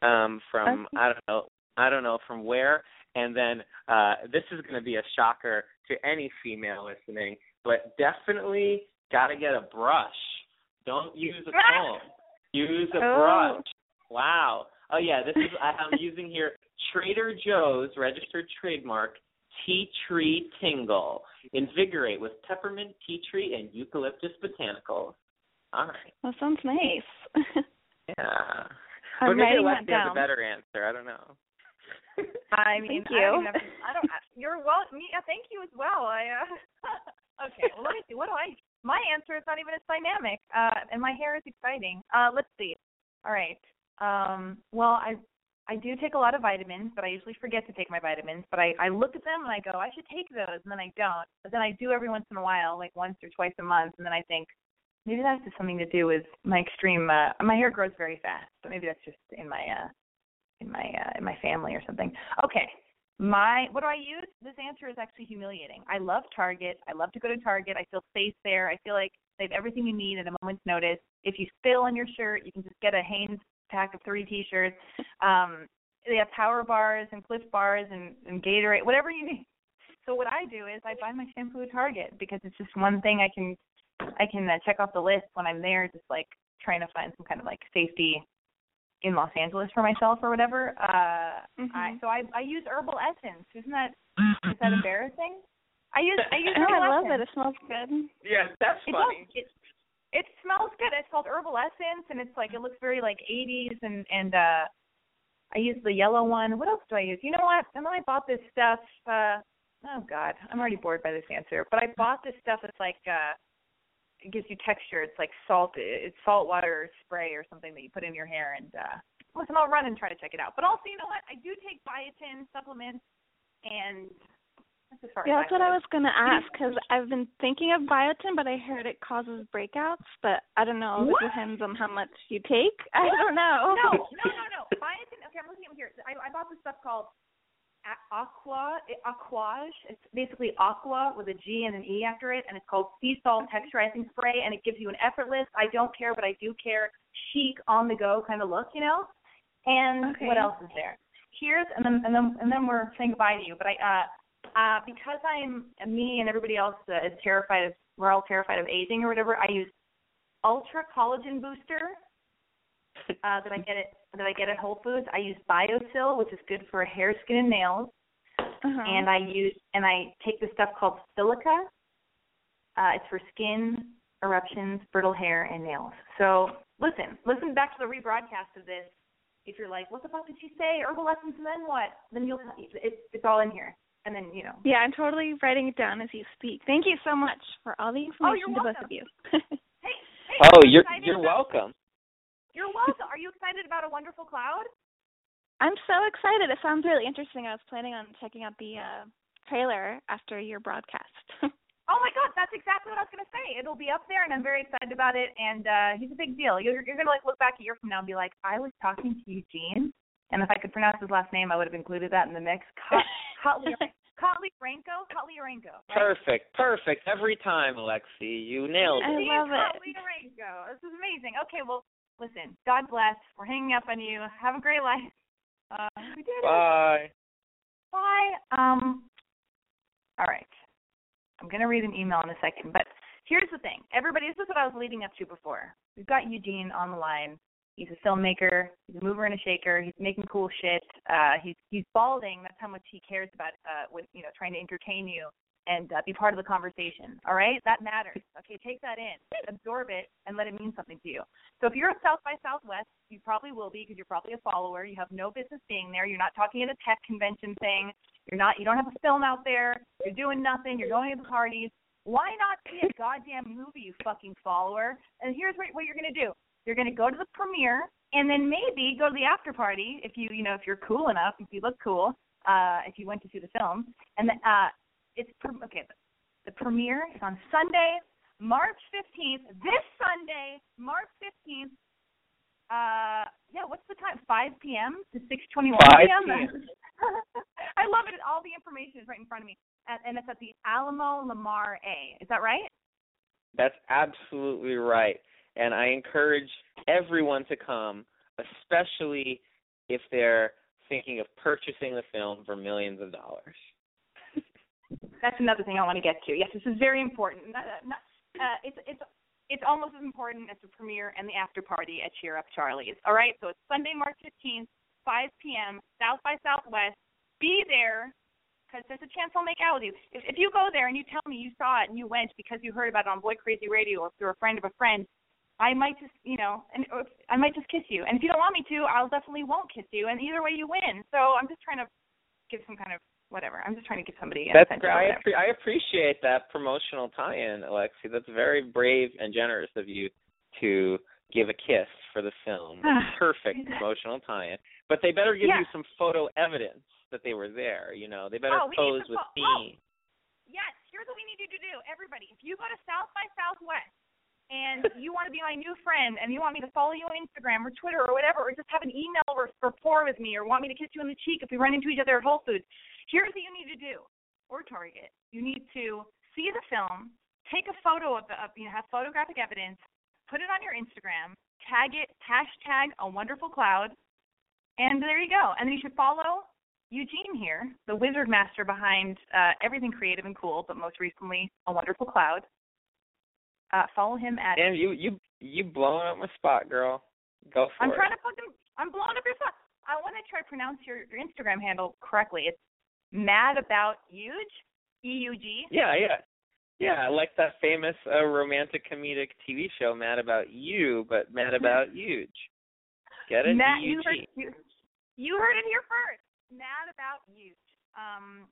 D: um, from
E: Okay.
D: I don't know I don't know from where. And then uh, this is going to be a shocker to any female listening, but definitely got to get a brush. Don't use a comb. Use a
E: Oh.
D: brush. Wow. Oh yeah, this is I- I'm using here Trader Joe's registered trademark tea tree tingle. Invigorate with peppermint, tea tree, and eucalyptus botanicals. All right.
E: That sounds nice.
D: Yeah.
E: I'm
D: but maybe
E: that
D: has a better answer. I don't know.
C: I mean,
E: Thank
C: I don't,
E: you.
C: even have- I don't. You're well. Me, uh, thank you as well. I. Uh, okay. Well, let me see. What do I? My answer is not even as dynamic, uh, and my hair is exciting. Uh, let's see. All right. Um. Well, I. I do take a lot of vitamins, but I usually forget to take my vitamins. But I, I look at them and I go, I should take those, and then I don't. But then I do every once in a while, like once or twice a month, and then I think maybe that's just something to do with my extreme. Uh, my hair grows very fast, so maybe that's just in my uh, in my uh, in my family or something. Okay. My what do I use? This answer is actually humiliating. I love Target. I love to go to Target. I feel safe there. I feel like they have everything you need at a moment's notice. If you spill on your shirt, you can just get a Hanes pack of three T-shirts. Um, they have power bars and Clif bars and, and Gatorade, whatever you need. So what I do is I buy my shampoo at Target because it's just one thing I can I can uh, check off the list when I'm there, just like trying to find some kind of like safety in Los Angeles for myself or whatever. Uh
E: Mhm.
C: I so I I use herbal essence. Isn't that is that embarrassing? I use I use
E: Oh,
C: herbal
E: I love
C: essence.
E: it. It smells good.
D: Yeah, that's
C: It
D: funny.
C: does. It, it smells good. It's called herbal essence, and it's like it looks very like 80s, and and uh I use the yellow one. What else do I use? You know what? Then I bought this stuff. uh Oh God, I'm already bored by this answer. But I bought this stuff. It's like uh it gives you texture. It's like salt. It's salt water spray or something that you put in your hair. And uh listen, I'll run and try to check it out. But also, you know what? I do take biotin supplements, and far
E: Yeah, that's what I was gonna ask because I've been thinking of biotin, but I heard it causes breakouts. But I don't know.
C: What?
E: It depends on how much you take. I don't know.
C: No, no, no, no. Biotin. Okay, I'm looking at here. I, I bought this stuff called Aqua Aquage. It's basically aqua with a G and an E after it, and it's called sea salt texturizing spray, and it gives you an effortless. I don't care, but I do care. Chic on the go kind of look, you know. And
E: Okay.
C: what else is there? Here's and then and then and then we're saying goodbye to you. But I uh uh because I'm me and everybody else uh, is terrified of we're all terrified of aging or whatever. I use Ultra Collagen Booster uh, that I get it that I get at Whole Foods. I use BioSil, which is good for hair, skin, and nails.
E: Uh-huh.
C: And I use and I take this stuff called Silica. Uh, it's for skin, eruptions, brittle hair, and nails. So listen, listen back to the rebroadcast of this. If you're like, what the fuck did she say? Herbal essence, and then what? Then you'll it's it's all in here. And then you know.
E: yeah, I'm totally writing it down as you speak. Thank you so much for all the
C: Oh, you're
E: information to both of you.
C: Hey, hey.
D: Oh,
C: are you
D: you're you're
C: about-
D: welcome.
C: You're welcome. Are you excited about a wonderful cloud?
E: I'm so excited. It sounds really interesting. I was planning on checking out the uh trailer after your broadcast.
C: Oh my God, that's exactly what I was gonna say. It'll be up there, and I'm very excited about it. And uh he's a big deal. You're you're gonna like look back a year from now and be like, I was talking to Eugene, and if I could pronounce his last name, I would have included that in the mix. Kotlyarenko, Kotlyarenko. Right?
D: Perfect, perfect. Every time, Alexi, you nailed it.
C: I
E: love it.
C: Kotlyarenko. This is amazing. Okay, well, listen. God bless. We're hanging up on you. Have a great life. Uh, we did it.
D: Bye.
C: Bye. Um. All right. I'm going to read an email in a second, but here's the thing. Everybody, this is what I was leading up to before. We've got Eugene on the line. He's a filmmaker. He's a mover and a shaker. He's making cool shit. Uh, he's he's balding. That's how much he cares about uh, when you know trying to entertain you and uh, be part of the conversation. All right, that matters. Okay, take that in, absorb it, and let it mean something to you. So if you're at South by Southwest, you probably will be because you're probably a follower. You have no business being there. You're not talking at a tech convention thing. You're not. You don't have a film out there. You're doing nothing. You're going to the parties. Why not see a goddamn movie, you fucking follower? And here's what, what you're gonna do. You're gonna go to the premiere and then maybe go to the after party if you you know if you're cool enough, if you look cool, uh, if you went to see the film. And then uh, it's okay. The premiere is on Sunday, March 15th. This Sunday, March 15th. Uh, yeah, what's the time? 5 p.m. to 6:21 p.m. I love it. All the information is right in front of me, and, and it's at the Alamo Lamar A. Is that right?
D: That's absolutely right and I encourage everyone to come, especially if they're thinking of purchasing the film for millions of dollars.
C: That's another thing I want to get to. Yes, this is very important. Uh, it's it's it's almost as important as the premiere and the after party at Cheer Up Charlie's. All right, so it's Sunday, March 15th, 5 p.m. South by Southwest. Be there because there's a chance I'll make out with you. If, if you go there and you tell me you saw it and you went because you heard about it on Boy Crazy Radio or if you're a friend of a friend, I might just, you know, and I might just kiss you. And if you don't want me to, I'll definitely won't kiss you. And either way, you win. So I'm just trying to give some kind of whatever. I'm just trying to give somebody.
D: That's great. I, appre- I appreciate that promotional tie-in, Alexi. That's very brave and generous of you to give a kiss for the film. Perfect promotional tie-in. But they better give
C: yeah.
D: you some photo evidence that they were there. You know, they better
C: oh,
D: pose with
C: fo- oh,
D: me.
C: Oh. Yes, here's what we need you to do, everybody. If you go to South by Southwest and you want to be my new friend and you want me to follow you on Instagram or Twitter or whatever, or just have an email rapport with me or want me to kiss you on the cheek if we run into each other at Whole Foods, here's what you need to do, or Target. You need to see the film, take a photo of, the, of you know, have photographic evidence, put it on your Instagram, tag it, hashtag a wonderful cloud, and there you go. And then you should follow Eugene here, the wizard master behind uh, everything creative and cool, but most recently, A Wonderful Cloud. Uh, follow him at.
D: And you you you blowing up my spot, girl. Go for
C: I'm
D: it.
C: trying to fucking. I'm blowing up your spot. I want to try to pronounce your your Instagram handle correctly. It's Mad About Huge. E U G.
D: Yeah, yeah. Yeah, like that famous uh, romantic comedic TV show, Mad About You, but Mad About Huge. Get it?
C: Matt, you heard, you, you heard it here first. Mad About Huge. Um,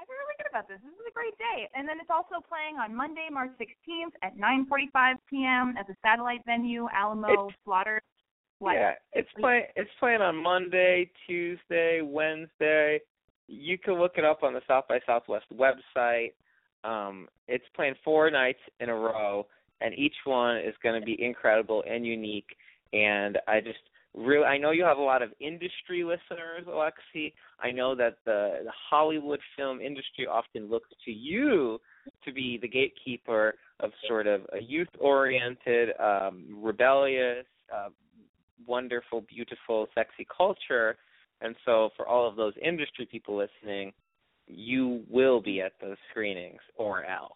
C: I feel really good about this. This is a great day. And then it's also playing on Monday, March 16th at 9:45 p.m. at the satellite venue Alamo
D: it's,
C: Slaughter. What?
D: Yeah, it's playing. It's playing on Monday, Tuesday, Wednesday. You can look it up on the South by Southwest website. Um, it's playing four nights in a row, and each one is going to be incredible and unique. And I just really I know you have a lot of industry listeners, Alexi. I know that the, the Hollywood film industry often looks to you to be the gatekeeper of sort of a youth-oriented, um, rebellious, uh, wonderful, beautiful, sexy culture. And so, for all of those industry people listening, you will be at those screenings, or else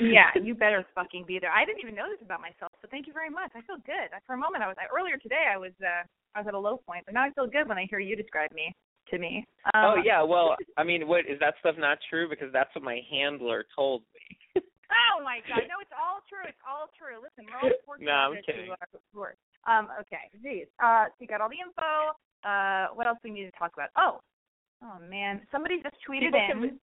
C: yeah, you better fucking be there. I didn't even know this about myself, so thank you very much. I feel good. For a moment, I was earlier today. I was uh, I was at a low point, but now I feel good when I hear you describe me to me. Um,
D: oh yeah, well, I mean, what is that stuff not true? Because that's what my handler told me.
C: oh my god, no, it's all true. It's all true. Listen, we're all sports.
D: no, I'm kidding.
C: To, um, okay, geez. Uh, so you got all the info. Uh, what else do we need to talk about? Oh, oh man, somebody just tweeted
D: People
C: in. Can,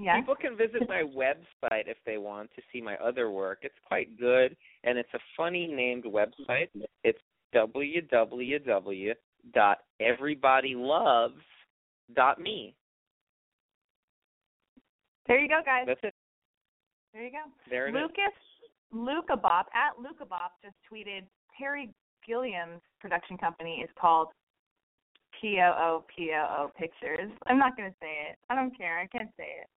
C: yeah.
D: People can visit my website if they want to see my other work. It's quite good, and it's a funny named website. It's www.everybodyloves.me.
C: There you go, guys.
D: That's it.
C: There you go.
D: There it
C: Lucas Luca Bop at Luca Bop just tweeted Terry Gilliam's production company is called P O O P O O Pictures. I'm not gonna say it. I don't care. I can't say it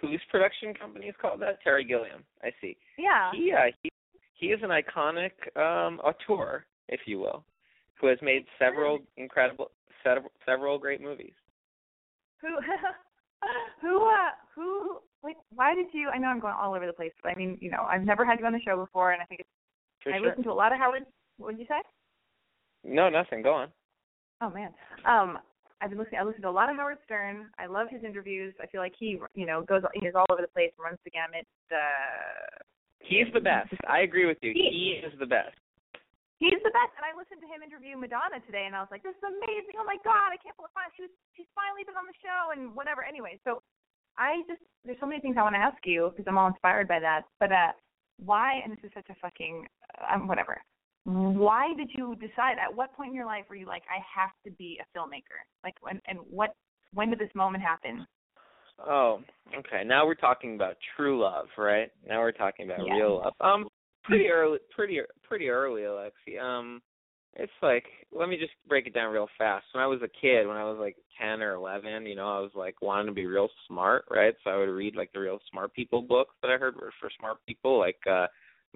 D: whose production company is called that? Terry Gilliam. I see.
C: Yeah.
D: He uh, he he is an iconic um auteur, if you will, who has made several incredible several several great movies.
C: Who who uh who why did you? I know I'm going all over the place, but I mean, you know, I've never had you on the show before, and I think it's.
D: For
C: I
D: sure.
C: listened to a lot of Howard. What did you say?
D: No, nothing. Go on.
C: Oh man. Um, I've been listening. I listened to a lot of Howard Stern. I love his interviews. I feel like he, you know, goes he's all over the place, runs the gamut. Uh,
D: He's the best. I agree with you.
C: He-
D: He is the best.
C: he's the best. And I listened to him interview Madonna today, and I was like, this is amazing. Oh my god, I can't believe she was, she's finally been on the show and whatever. Anyway, so I just there's so many things I want to ask you because I'm all inspired by that. But uh, why? And this is such a fucking um, whatever. Why did you decide? At what point in your life were you like, I have to be a filmmaker? Like, when and what? When did this moment happen?
D: Oh, okay. Now we're talking about true love, right? Now we're talking about
C: Yeah.
D: real love. Um, pretty early, pretty pretty early, Alexi. Um, it's like let me just break it down real fast. When I was a kid, when I was like ten or eleven, you know, I was like wanting to be real smart, right? So I would read like the real smart people books that I heard were for smart people, like uh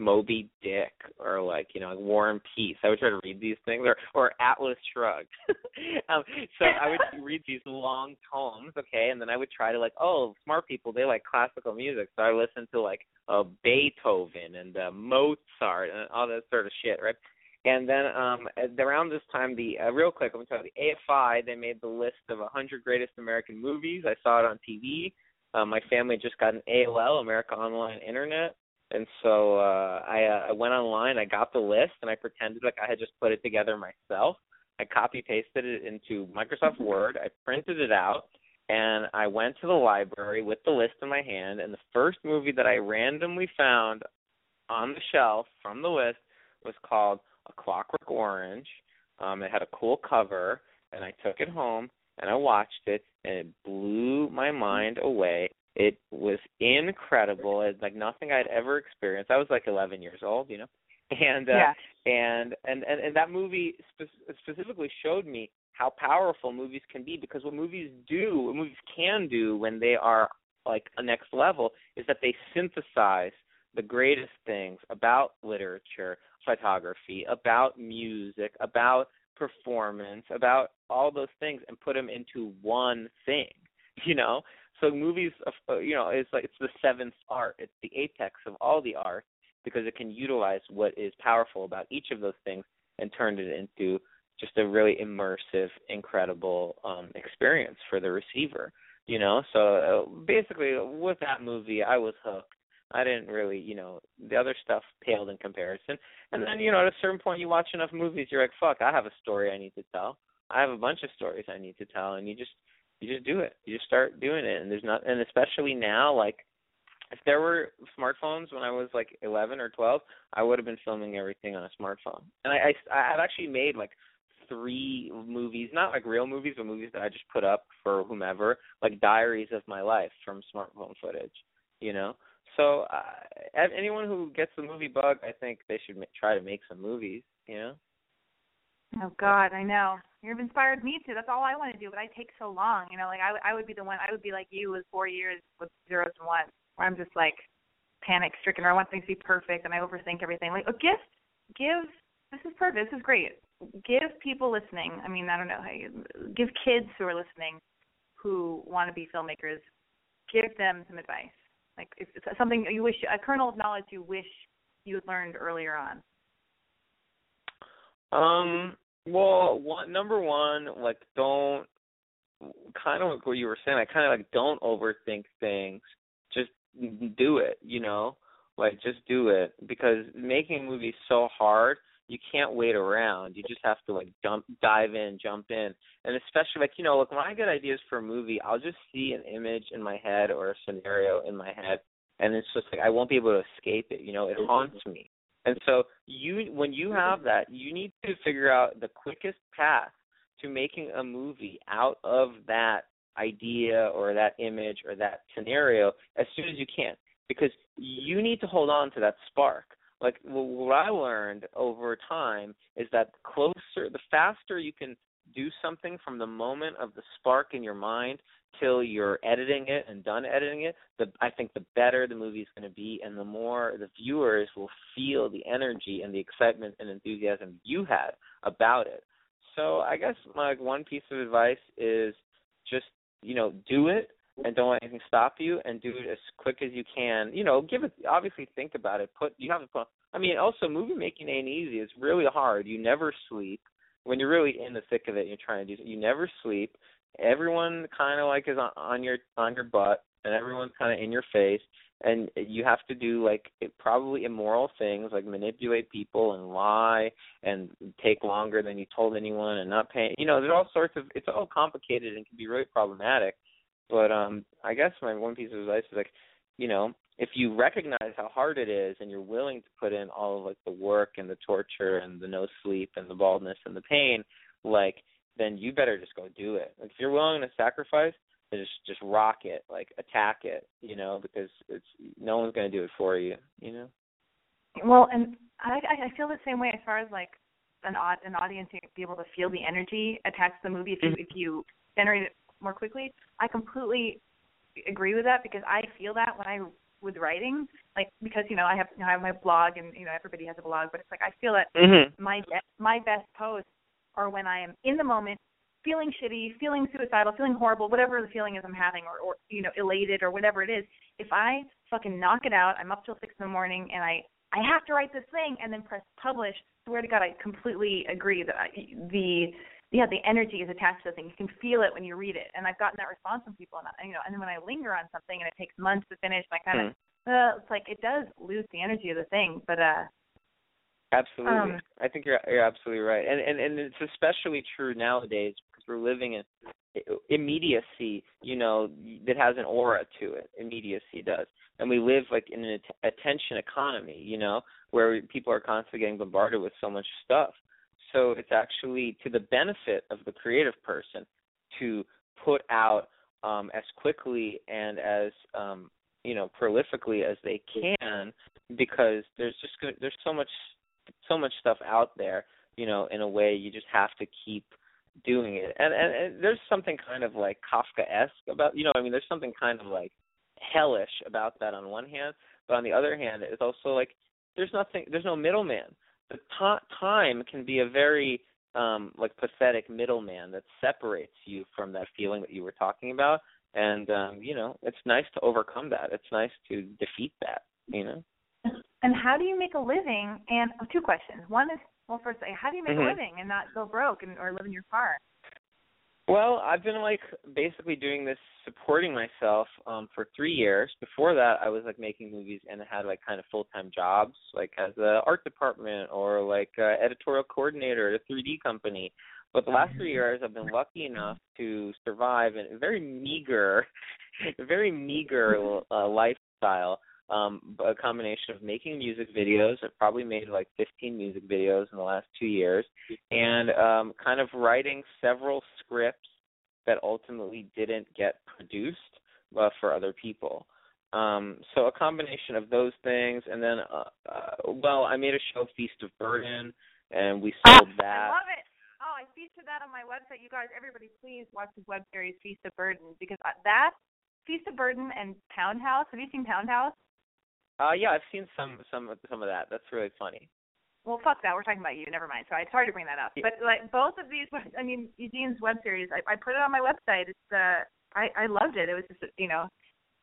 D: Moby Dick or like you know like War and Peace. I would try to read these things or or Atlas Shrugged. um, so I would read these long tomes, okay, and then I would try to like oh smart people they like classical music, so I listened to like uh, Beethoven and uh, Mozart and all that sort of shit, right? And then um around this time, the uh, real quick, tell you, the AFI they made the list of 100 greatest American movies. I saw it on TV. Um, my family just got an AOL, America Online Internet, and so uh, I, uh, I went online. I got the list, and I pretended like I had just put it together myself. I copy pasted it into Microsoft Word. I printed it out, and I went to the library with the list in my hand. And the first movie that I randomly found on the shelf from the list was called A Clockwork Orange. Um, it had a cool cover, and I took it home and I watched it, and it blew my mind away. It was incredible. It's like nothing I'd ever experienced. I was like 11 years old, you know, and uh,
C: yeah.
D: and and and, and that movie spe- specifically showed me how powerful movies can be because what movies do, what movies can do when they are like a next level is that they synthesize the greatest things about literature, photography, about music, about performance, about all those things and put them into one thing, you know? So movies, uh, you know, it's like it's the seventh art. It's the apex of all the art because it can utilize what is powerful about each of those things and turn it into just a really immersive, incredible um experience for the receiver. You know, so uh, basically with that movie, I was hooked. I didn't really, you know, the other stuff paled in comparison. And then, you know, at a certain point, you watch enough movies, you're like, fuck, I have a story I need to tell. I have a bunch of stories I need to tell, and you just, you just do it. You just start doing it, and there's not, and especially now, like, if there were smartphones when I was like 11 or 12, I would have been filming everything on a smartphone. And I, I, I've actually made like three movies, not like real movies, but movies that I just put up for whomever, like diaries of my life from smartphone footage. You know, so uh, anyone who gets the movie bug, I think they should try to make some movies. You know.
C: Oh God, I know. You've inspired me to. That's all I want to do, but I take so long. You know, like I, I would be the one. I would be like you with four years with zeros and ones, where I'm just like panic stricken, or I want things to be perfect, and I overthink everything. Like a gift, give. This is perfect. This is great. Give people listening. I mean, I don't know how you give kids who are listening, who want to be filmmakers, give them some advice. Like if it's something you wish, a kernel of knowledge you wish you had learned earlier on.
D: Um. Well, one number one, like don't kind of like what you were saying. I kind of like don't overthink things. Just do it. You know, like just do it because making movies so hard. You can't wait around. You just have to like jump, dive in, jump in, and especially like you know, like when I get ideas for a movie, I'll just see an image in my head or a scenario in my head, and it's just like I won't be able to escape it. You know, it haunts me. And so you when you mm-hmm. have that, you need to figure out the quickest path to making a movie out of that idea or that image or that scenario as soon as you can because you need to hold on to that spark. Like wh- what I learned over time is that the closer, the faster you can do something from the moment of the spark in your mind till you're editing it and done editing it, the I think the better the movie is going to be, and the more the viewers will feel the energy and the excitement and enthusiasm you had about it. So I guess my one piece of advice is just you know do it and don't let anything stop you and do it as quick as you can. You know, give it obviously think about it. Put you have to put I mean also movie making ain't easy. It's really hard. You never sleep. When you're really in the thick of it, you're trying to do you never sleep. Everyone kind of like is on, on your on your butt and everyone's kind of in your face and you have to do like probably immoral things like manipulate people and lie and take longer than you told anyone and not pay you know there's all sorts of it's all complicated and can be really problematic but um i guess my one piece of advice is like you know if you recognize how hard it is and you're willing to put in all of like the work and the torture and the no sleep and the baldness and the pain like then you better just go do it like if you're willing to sacrifice just just rock it, like attack it, you know, because it's no one's going to do it for you, you know.
C: Well, and I I feel the same way as far as like an an audience to be able to feel the energy attached to the movie if you mm-hmm. if you generate it more quickly. I completely agree with that because I feel that when I with writing, like because you know I have you know, I have my blog and you know everybody has a blog, but it's like I feel that
D: mm-hmm.
C: my my best posts are when I am in the moment feeling shitty, feeling suicidal, feeling horrible, whatever the feeling is I'm having, or, or you know, elated or whatever it is, if I fucking knock it out, I'm up till six in the morning and I I have to write this thing and then press publish. Swear to God, I completely agree that I, the yeah the energy is attached to the thing. You can feel it when you read it, and I've gotten that response from people. And I, you know, and then when I linger on something and it takes months to finish, and I kind of mm. uh, it's like it does lose the energy of the thing. But uh
D: Absolutely,
C: um,
D: I think you're you're absolutely right, and and and it's especially true nowadays because we're living in immediacy. You know, that has an aura to it. Immediacy does, and we live like in an attention economy. You know, where people are constantly getting bombarded with so much stuff. So it's actually to the benefit of the creative person to put out um, as quickly and as um, you know prolifically as they can because there's just there's so much so much stuff out there, you know, in a way you just have to keep doing it. And and, and there's something kind of like Kafka-esque about, you know, I mean, there's something kind of like hellish about that on one hand, but on the other hand, it's also like there's nothing, there's no middleman. The time can be a very um like pathetic middleman that separates you from that feeling that you were talking about and um you know it's nice to overcome that it's nice to defeat that you know
C: and how do you make a living? And oh, two questions. One is, well, first, how do you make
D: mm-hmm.
C: a living and not go broke and or live in your car?
D: Well, I've been like basically doing this supporting myself um for 3 years. Before that, I was like making movies and had like kind of full-time jobs like as a art department or like a editorial coordinator at a 3D company. But the last 3 years I've been lucky enough to survive in a very meager very meager uh, lifestyle um, a combination of making music videos. I've probably made like 15 music videos in the last two years, and um, kind of writing several scripts that ultimately didn't get produced uh, for other people. Um, so a combination of those things, and then, uh, uh, well, I made a show, Feast of Burden, and we sold
C: ah,
D: that.
C: I love it. Oh, I featured that on my website. You guys, everybody, please watch his web series, Feast of Burden, because uh, that Feast of Burden and Pound House. Have you seen Pound House?
D: Uh, yeah, I've seen some some some of that. That's really funny.
C: Well, fuck that. We're talking about you. Never mind. so Sorry, sorry to bring that up. But like both of these, I mean, Eugene's web series. I, I put it on my website. It's uh, I I loved it. It was just you know,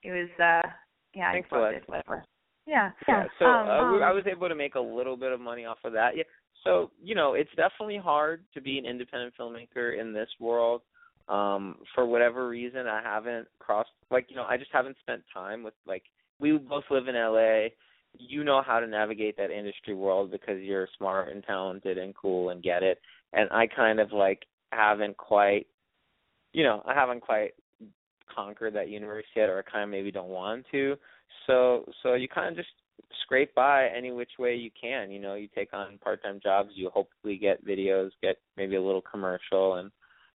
C: it was uh, yeah,
D: Thanks
C: I loved it. Whatever. Yeah.
D: Yeah. So
C: um,
D: uh,
C: um,
D: I was able to make a little bit of money off of that. Yeah. So you know, it's definitely hard to be an independent filmmaker in this world. Um, for whatever reason, I haven't crossed. Like you know, I just haven't spent time with like we both live in LA. You know how to navigate that industry world because you're smart and talented and cool and get it. And I kind of like haven't quite, you know, I haven't quite conquered that universe yet, or I kind of maybe don't want to. So, so you kind of just scrape by any which way you can. You know, you take on part-time jobs. You hopefully get videos, get maybe a little commercial, and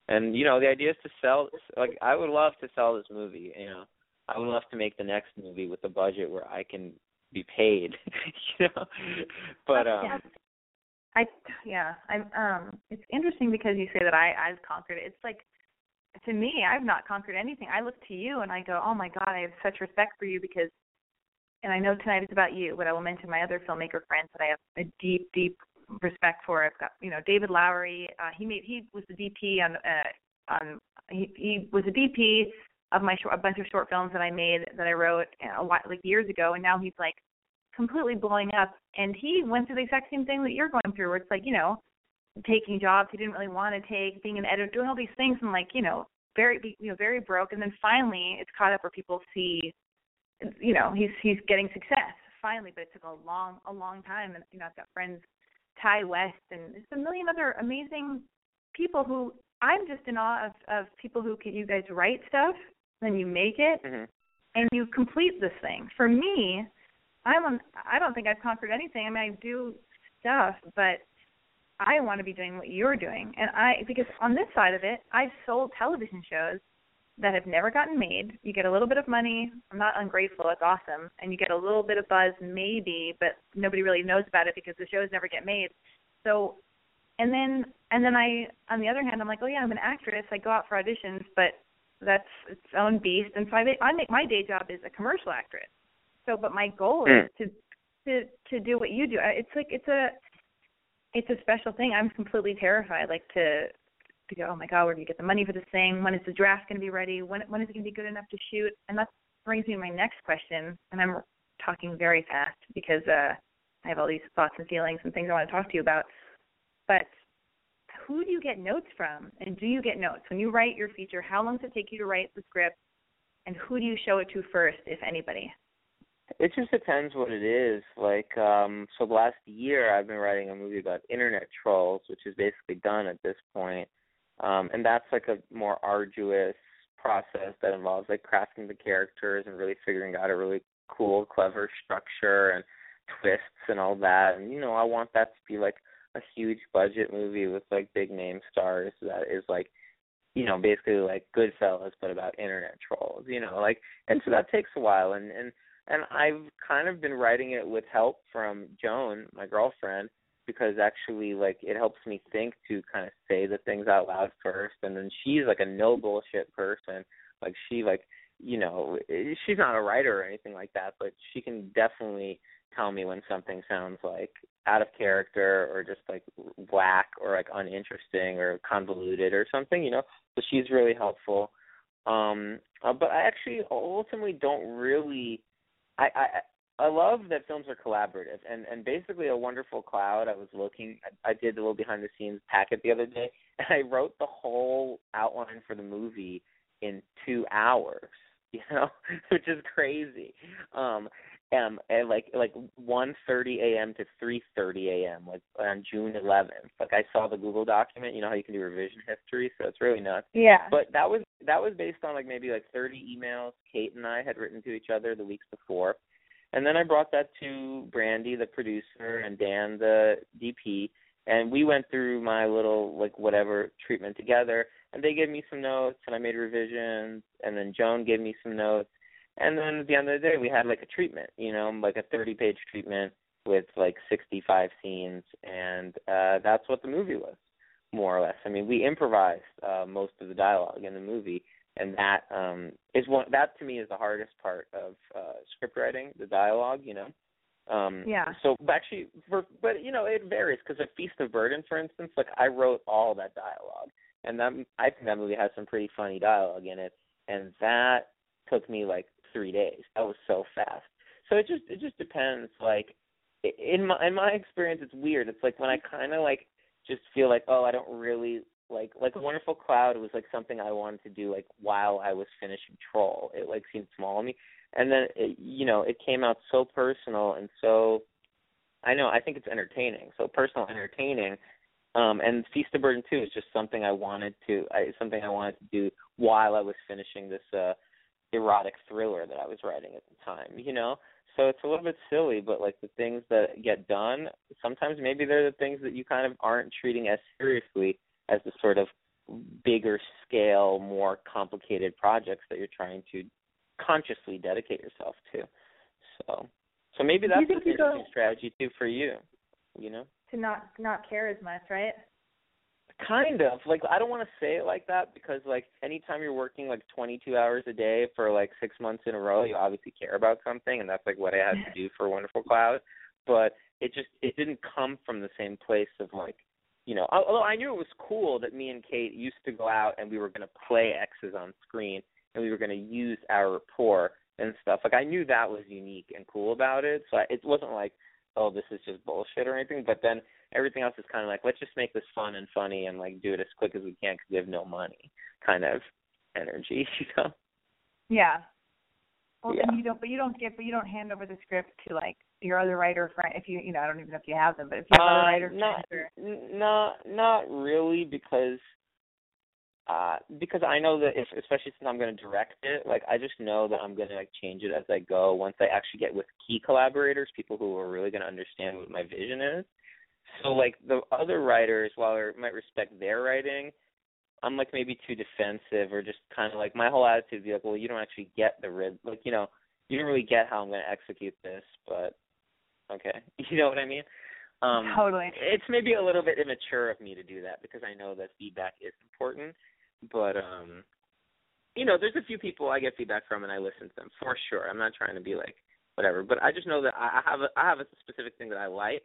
D: and you know the idea is to sell. Like I would love to sell this movie. You know, I would love to make the next movie with a budget where I can be paid, you know. But um
C: yeah. I yeah, I'm um it's interesting because you say that I I've conquered it. It's like to me, I've not conquered anything. I look to you and I go, "Oh my god, I have such respect for you because and I know tonight is about you, but I will mention my other filmmaker friends that I have a deep deep respect for. I've got, you know, David Lowery, uh he made he was the DP on uh on he he was a DP of my short, a bunch of short films that I made that I wrote a while, like years ago, and now he's like completely blowing up. And he went through the exact same thing that you're going through, where it's like you know, taking jobs he didn't really want to take, being an editor, doing all these things, and like you know, very you know very broke. And then finally, it's caught up where people see, you know, he's he's getting success finally, but it took a long a long time. And you know, I've got friends, Ti West, and there's a million other amazing people who I'm just in awe of of people who can you guys write stuff, then you make it,
D: mm-hmm.
C: and you complete this thing. For me, I'm on, I don't think I've conquered anything. I mean, I do stuff, but I want to be doing what you're doing. And I because on this side of it, I've sold television shows that have never gotten made. You get a little bit of money. I'm not ungrateful. It's awesome. And you get a little bit of buzz maybe, but nobody really knows about it because the shows never get made. So and then and then I on the other hand I'm like, "Oh yeah, I'm an actress. I go out for auditions, but that's its own beast." And so I make, I make my day job is a commercial actress. So but my goal is
D: hmm.
C: to to to do what you do. It's like it's a it's a special thing. I'm completely terrified like to to go, oh my God, where do you get the money for this thing? When is the draft going to be ready? When when is it going to be good enough to shoot? And that brings me to my next question. And I'm talking very fast because uh, I have all these thoughts and feelings and things I want to talk to you about. But who do you get notes from? And do you get notes when you write your feature? How long does it take you to write the script? And who do you show it to first, if anybody?
D: It just depends what it is. Like, um, so last year I've been writing a movie about internet trolls, which is basically done at this point. Um, and that's like a more arduous process that involves like crafting the characters and really figuring out a really cool, clever structure and twists and all that. And you know, I want that to be like a huge budget movie with like big name stars that is like you know, basically like Goodfellas but about internet trolls, you know, like and so that takes a while and and and I've kind of been writing it with help from Joan, my girlfriend, because actually like it helps me think to kind of say the things out loud first and then she's like a no bullshit person like she like you know eh, she's not a writer or anything like that but she can definitely tell me when something sounds like out of character or just like whack or like uninteresting or convoluted or something you know so she's really helpful um uh, but i actually ultimately don't really I, I I love that films are collaborative, and and basically a Wonderful Cloud. I was looking, I, I did the little behind the scenes packet the other day, and I wrote the whole outline for the movie in two hours. You know, which is crazy. Um, um, and like like one thirty a.m. to three thirty a.m. like on June eleventh. Like I saw the Google document. You know how you can do revision history, so it's really nuts.
C: Yeah.
D: But that was that was based on like maybe like thirty emails Kate and I had written to each other the weeks before and then I brought that to Brandy, the producer, and Dan, the DP, and we went through my little like whatever treatment together. And they gave me some notes, and I made revisions. And then Joan gave me some notes. And then at the end of the day, we had like a treatment, you know, like a 30-page treatment with like 65 scenes, and uh that's what the movie was, more or less. I mean, we improvised uh most of the dialogue in the movie and that um is one that to me is the hardest part of uh script writing the dialogue you know um
C: yeah
D: so but actually for but you know it varies because a feast of burden for instance like i wrote all that dialogue and that i think that movie has some pretty funny dialogue in it and that took me like three days that was so fast so it just it just depends like in my in my experience it's weird it's like when i kind of like just feel like oh i don't really like like Wonderful Cloud was like something I wanted to do like while I was finishing Troll. It like seemed small to me, and then it, you know it came out so personal and so I know I think it's entertaining. So personal, entertaining, um, and Feast of Burden Two is just something I wanted to I, something I wanted to do while I was finishing this uh erotic thriller that I was writing at the time. You know, so it's a little bit silly, but like the things that get done, sometimes maybe they're the things that you kind of aren't treating as seriously as the sort of bigger scale, more complicated projects that you're trying to consciously dedicate yourself to. So, so maybe that's
C: an
D: interesting strategy too for you. You know,
C: to not not care as much, right?
D: Kind of. Like I don't want to say it like that because like anytime you're working like 22 hours a day for like 6 months in a row, you obviously care about something and that's like what I had to do for Wonderful Cloud, but it just it didn't come from the same place of like you know, although I knew it was cool that me and Kate used to go out and we were going to play X's on screen, and we were going to use our rapport and stuff. Like I knew that was unique and cool about it. So I, it wasn't like, oh, this is just bullshit or anything. But then everything else is kind of like, let's just make this fun and funny and like do it as quick as we can because we have no money, kind of energy, you know.
C: Yeah. Well,
D: Yeah.
C: then you don't, but you don't get, but you don't hand over the script to like your other writer friend. If you, you know, I don't even know if you have them, but if you have other
D: Uh,
C: writer
D: not,
C: friends or
D: n- not, not really, because, uh, because I know that if, especially since I'm going to direct it, like I just know that I'm going to like change it as I go. Once I actually get with key collaborators, people who are really going to understand what my vision is. So like the other writers, while I might respect their writing, I'm like maybe too defensive or just kind of like my whole attitude would be like, well, you don't actually get the rid, like you know, you don't really get how I'm going to execute this, but okay, you know what I mean? Um,
C: totally.
D: it's maybe a little bit immature of me to do that because I know that feedback is important. But um you know, there's a few people I get feedback from and I listen to them for sure. I'm not trying to be like whatever, but I just know that I have a I have a specific thing that I like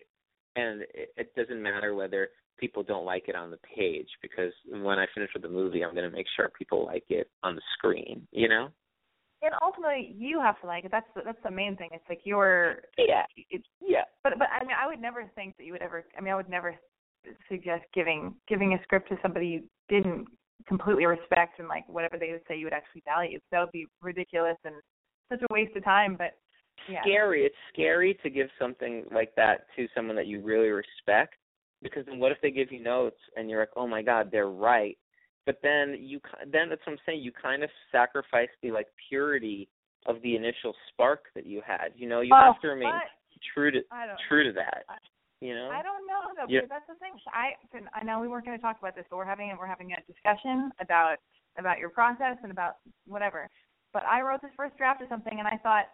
D: and it, it doesn't matter whether people don't like it on the page because when I finish with the movie I'm gonna make sure people like it on the screen, you know?
C: And ultimately, you have to like it. That's the, that's the main thing. It's like your,
D: Yeah.
C: it's
D: Yeah.
C: but but I mean I would never think that you would ever I mean I would never suggest giving giving a script to somebody you didn't completely respect and like whatever they would say you would actually value. So That would be ridiculous and such a waste of time. But yeah,
D: scary. It's scary to give something like that to someone that you really respect because then what if they give you notes and you're like, "Oh my god, they're right." But then you then that's what I'm saying, you kind of sacrifice the like purity of the initial spark that you had. You know, you
C: oh,
D: have to remain true to true to that.
C: I-
D: You know?
C: I don't know though,
D: Yeah.
C: because that's the thing. I I know we weren't going to talk about this, but we're having we're having a discussion about about your process and about whatever. But I wrote this first draft of something, and I thought,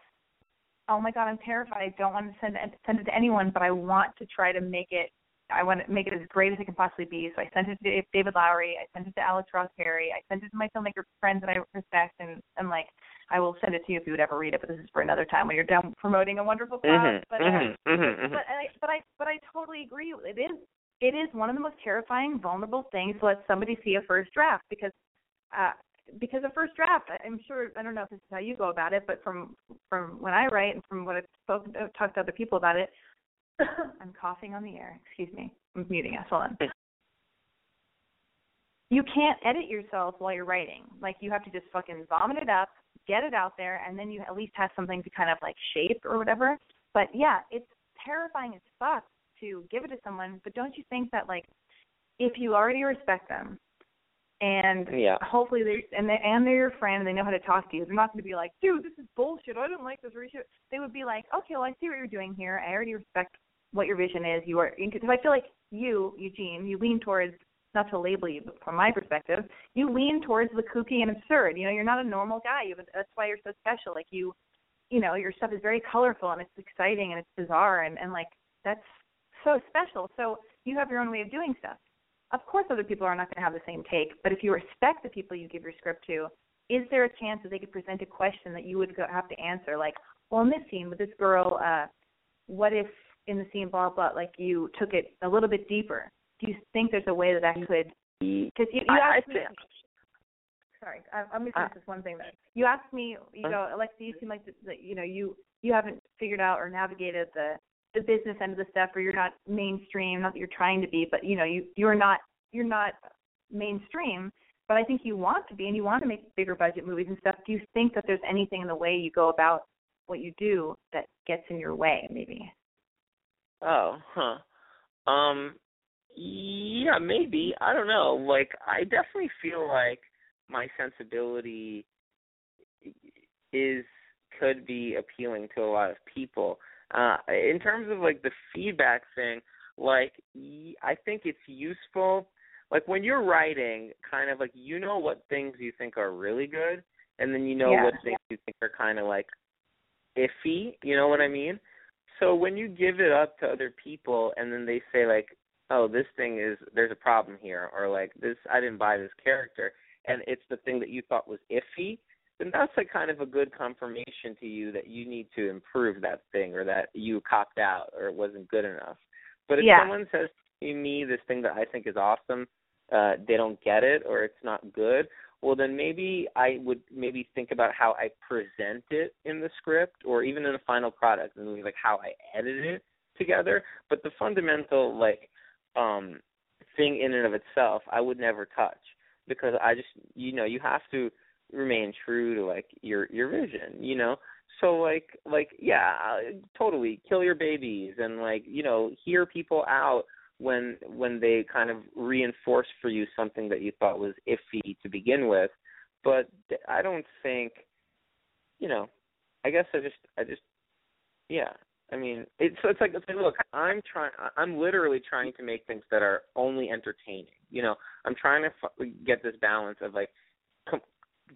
C: oh my god, I'm terrified. I don't want to send it send it to anyone, but I want to try to make it. I want to make it as great as it can possibly be. So I sent it to David Lowery. I sent it to Alex Ross Perry. I sent it to my filmmaker friends that I respect, and and like I will send it to you if you would ever read it. But this is for another time when you're done promoting a wonderful cloud.
D: Mhm.
C: but uh,
D: Mhm. Mhm. mhm.
C: but I but I but I totally agree. It is it is one of the most terrifying, vulnerable things to let somebody see a first draft because uh because a first draft, I'm sure I don't know if this is how you go about it, but from from when I write and from what I've spoken I've talked to other people about it, I'm coughing on the air. Excuse me. I'm muting us. Hold on. You can't edit yourself while you're writing. Like you have to just fucking vomit it up, get it out there, and then you at least have something to kind of like shape or whatever. But yeah, it's terrifying as fuck to give it to someone. But don't you think that like if you already respect them and
D: Yeah.
C: hopefully they and they and they're your friend and they know how to talk to you, they're not going to be like, dude, this is bullshit. I didn't like this. They would be like, okay, well I see what you're doing here. I already respect what your vision is. You are because I feel like you, Eugene, you lean towards not to label you, but from my perspective, you lean towards the kooky and absurd. You know, you're not a normal guy. You that's why you're so special. Like you, you know, your stuff is very colorful and it's exciting and it's bizarre and and like that's so special. So you have your own way of doing stuff. Of course, other people are not going to have the same take, but if you respect the people you give your script to, is there a chance that they could present a question that you would go, have to answer? Like, well, in this scene with this girl, uh, what if in the scene, blah blah, like you took it a little bit deeper? Do you think there's a way that that could? Because you, you
D: I- I
C: asked me.
D: think-
C: Sorry, I, I'm going to
D: I-
C: finish this one thing. That you asked me. You know, uh-huh. Alexi, you seem like that, that you know you you haven't figured out or navigated the the business end of the stuff, or you're not mainstream. Not that you're trying to be, but you know you you're not you're not mainstream. But I think you want to be, and you want to make bigger budget movies and stuff. Do you think that there's anything in the way you go about what you do that gets in your way, maybe?
D: Oh, huh. Um yeah, maybe. I don't know. Like I definitely feel like my sensibility is could be appealing to a lot of people. Uh in terms of like the feedback thing, like I think it's useful like when you're writing kind of like you know what things you think are really good and then you know
C: Yeah.
D: what things you think are kind of like iffy, you know what I mean? So when you give it up to other people and then they say like, "Oh, this thing is there's a problem here," or like this I didn't buy this character, and it's the thing that you thought was iffy, then that's like kind of a good confirmation to you that you need to improve that thing or that you copped out or it wasn't good enough. But if
C: Yeah.
D: someone says to me this thing that I think is awesome, uh, they don't get it or it's not good, well then maybe I would maybe think about how I present it in the script or even in the final product and like how I edit it together. But the fundamental like um thing in and of itself I would never touch because I just you know, you have to remain true to like your your vision, you know. So like like yeah, totally kill your babies and like, you know, hear people out when when they kind of reinforce for you something that you thought was iffy to begin with. But I don't think, you know, I guess I just I just yeah. I mean, it's it's like it's like look, I'm trying I'm literally trying to make things that are only entertaining. You know, I'm trying to f- get this balance of like com-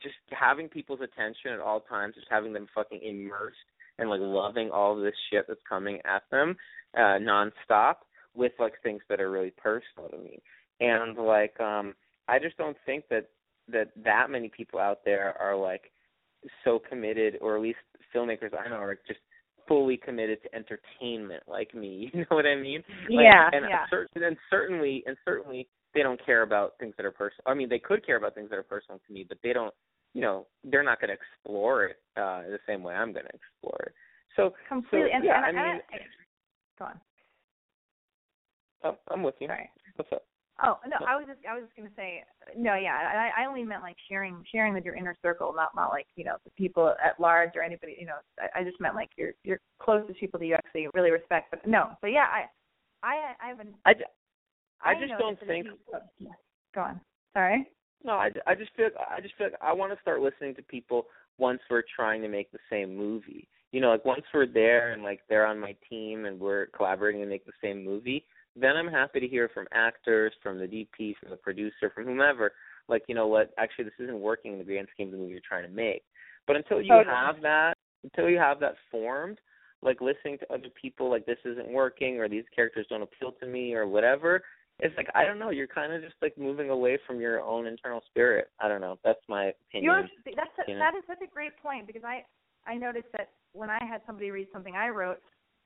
D: just having people's attention at all times, just having them fucking immersed and like loving all this shit that's coming at them uh nonstop with like things that are really personal to me. And like um I just don't think that that that many people out there are like so committed or at least filmmakers I know are just fully committed to entertainment like me. You know what I mean?
C: Like, yeah.
D: And
C: yeah.
D: certain and certainly and certainly they don't care about things that are personal. I mean, they could care about things that are personal to me, but they don't. You know, they're not going to explore it uh the same way I'm going to explore it. So
C: completely.
D: So,
C: and,
D: yeah,
C: and
D: I mean,
C: I, go on.
D: Oh, I'm with you.
C: Sorry.
D: What's up?
C: Oh no, I was just I was just gonna say no, yeah. I I only meant like sharing sharing with your inner circle, not not like you know the people at large or anybody. You know, I, I just meant like your your closest people that you actually really respect. But no, but yeah, I I I haven't.
D: I, I,
C: I
D: just don't think.
C: you- Go on. Sorry.
D: No, I, I just feel I just feel like I want to start listening to people once we're trying to make the same movie. You know, like once we're there and like they're on my team and we're collaborating to make the same movie, then I'm happy to hear from actors, from the DP, from the producer, from whomever. Like, you know what? Actually, this isn't working in the grand scheme of the movie you're trying to make. But until you
C: Totally.
D: have that, until you have that formed, like listening to other people, like this isn't working or these characters don't appeal to me or whatever, it's like I don't know. You're kind of just like moving away from your own internal spirit. I don't know. That's my opinion.
C: You're that's a,
D: you know?
C: that is such a great point because I I noticed that when I had somebody read something I wrote,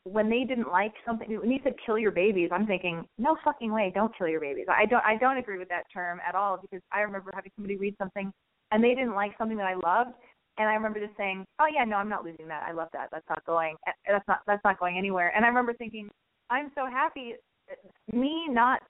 C: when they didn't like something, when you said kill your babies, I'm thinking no fucking way, don't kill your babies. I don't I don't agree with that term at all because I remember having somebody read something and they didn't like something that I loved, and I remember just saying, oh yeah, no, I'm not losing that. I love that. That's not going. eh, That's not that's not going anywhere. And I remember thinking, I'm so happy. Me not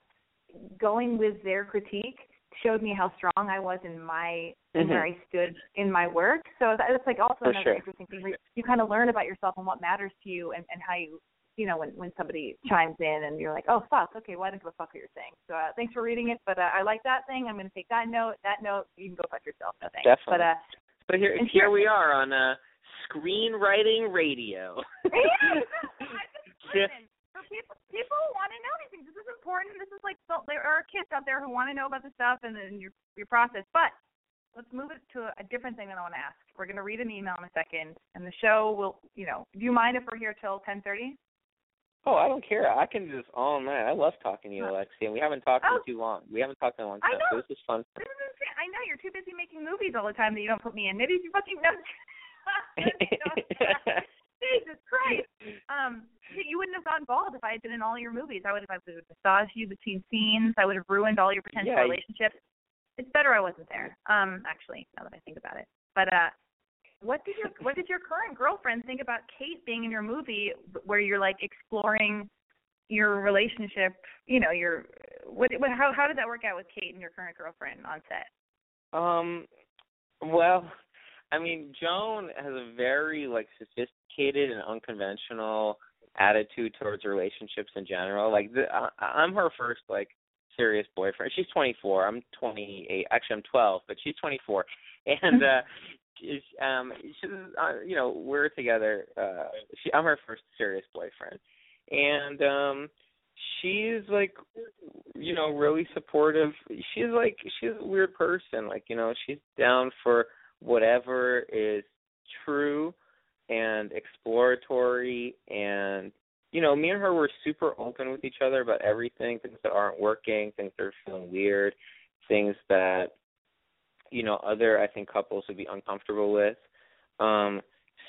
C: going with their critique showed me how strong I was in my in
D: Mhm.
C: where I stood in my work. So that, that's like also
D: For
C: another
D: sure.
C: interesting thing. You kind of learn about yourself and what matters to you, and and how you you know when when somebody chimes in and you're like, oh fuck, okay, well I didn't give a fuck what you're saying. So uh, thanks for reading it, but uh, I like that thing. I'm going to take that note. That note, you can go fuck yourself. No thanks.
D: Definitely.
C: But uh,
D: So here,
C: And
D: here
C: here-
D: we are on uh, screenwriting radio.
C: Yeah, for people people want to know these things, this is important. This is like so, there are kids out there who want to know about the stuff and, and your your process. But let's move it to a, different thing that I want to ask. We're going to read an email in a second, and the show will, you know, do you mind if we're here till ten thirty?
D: oh, I don't care. I can do this all night. I love talking to you,
C: Huh.
D: Alexi, and we haven't talked
C: Oh.
D: in too long. We haven't talked in a long
C: I
D: time.
C: know.
D: So this is fun.
C: This is insane. I know you're too busy making movies all the time that you don't put me in. Maybe if you fucking know. Jesus Christ. Um, you wouldn't have gone bald if I had been in all your movies. I would have, I would have massaged you between scenes. I would have ruined all your potential
D: Yeah,
C: relationships. It's better I wasn't there. Um, actually, now that I think about it. But uh, what did your what did your current girlfriend think about Kate being in your movie, where you're like exploring your relationship? You know, your what, what how how did that work out with Kate and your current girlfriend on set?
D: Um, well, I mean, Joan has a very like sophisticated and unconventional attitude towards relationships in general. Like, the, I, I'm her first like serious boyfriend. She's 24. I'm 28. Actually, I'm 12, but she's 24, and uh, she's um, she's uh, you know we're together. Uh, she, I'm her first serious boyfriend, and um she's like you know really supportive she's like she's a weird person like you know she's down for whatever is true and exploratory and you know me and her were super open with each other about everything things that aren't working things that are feeling weird things that you know other i think couples would be uncomfortable with. Um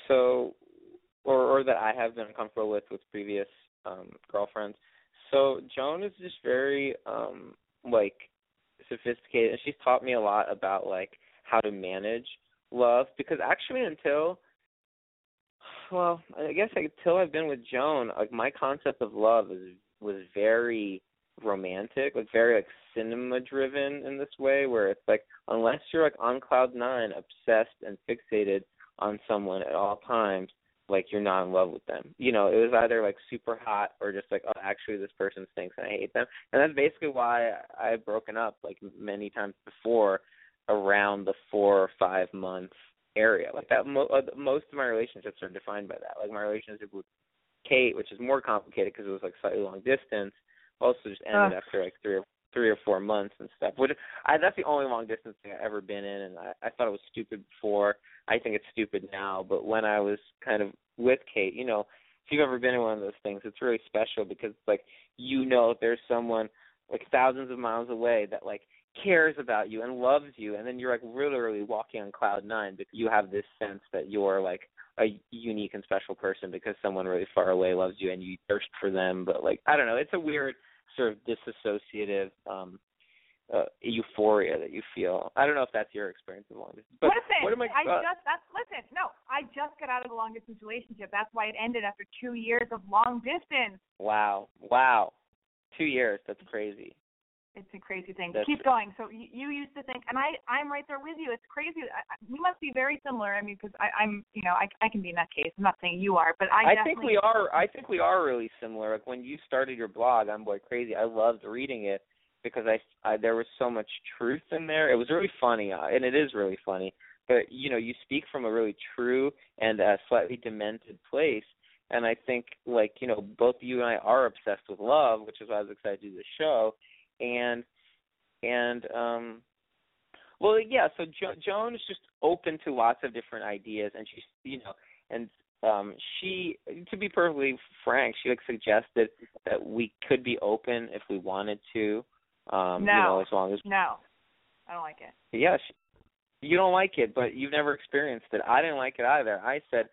D: so or or that i have been uncomfortable with with previous um girlfriends. So Joan is just very um like sophisticated and she's taught me a lot about like how to manage love because actually until well, I guess until I've been with Joan, like my concept of love is was very romantic, like very like cinema driven in this way where it's like unless you're like on cloud nine, obsessed and fixated on someone at all times, like you're not in love with them. You know, it was either like super hot or just like, oh, actually this person stinks and I hate them. And that's basically why I've broken up like many times before around the four or five month area. Like that, mo- uh, most of my relationships are defined by that. Like my relationship with Kate, which is more complicated because it was like slightly long distance, also just ended uh. after like three or three or four months and stuff. Which I that's the only long distance thing I've ever been in, and I, I thought it was stupid before. I think it's stupid now, but when I was kind of with Kate, you know, if you've ever been in one of those things, it's really special because like you know there's someone like thousands of miles away that like cares about you and loves you and then you're like literally walking on cloud nine because you have this sense that you're like a unique and special person because someone really far away loves you and you thirst for them but like i don't know it's a weird sort of disassociative um uh, euphoria that you feel. I don't know if that's your experience of long distance. But
C: listen,
D: what am I,
C: I uh, just that's listen. No, I just got out of a long distance relationship. That's why it ended after two years of long distance.
D: Wow, wow, two years. That's crazy.
C: It's a crazy thing. That's, Keep going. So you, you used to think, and I, I'm right there with you. It's crazy. I, we must be very similar. I mean, because I'm, you know, I, I can be in that case. I'm not saying you are, but I.
D: I think we are. I think we are really similar. Like when you started your blog, I'm boy crazy. I loved reading it because I, I there was so much truth in there. It was really funny, uh, and it is really funny. But you know, you speak from a really true and uh, slightly demented place. And I think, like you know, both you and I are obsessed with love, which is why I was excited to do the show and and um well yeah so jo- joan is just open to lots of different ideas and she's you know and um she to be perfectly frank she like suggested that we could be open if we wanted to um
C: no.
D: you know as long as
C: no. I don't like it.
D: Yeah she, you don't like it but you've never experienced it. I didn't like it either. I said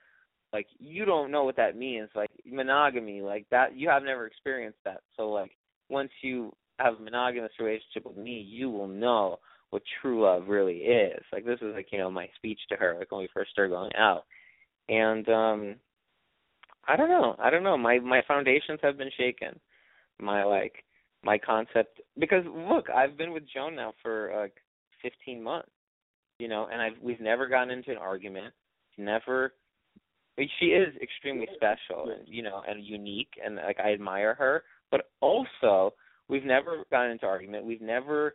D: like you don't know what that means like monogamy like that you have never experienced that. So like once you have a monogamous relationship with me, you will know what true love really is. Like this is like, you know, my speech to her, like when we first started going out. And um I don't know. I don't know. My my foundations have been shaken. My like my concept because look, I've been with Joan now for like fifteen months. You know, and I've we've never gotten into an argument. Never she is extremely special and you know and unique and like I admire her, but also we've never gotten into argument. We've never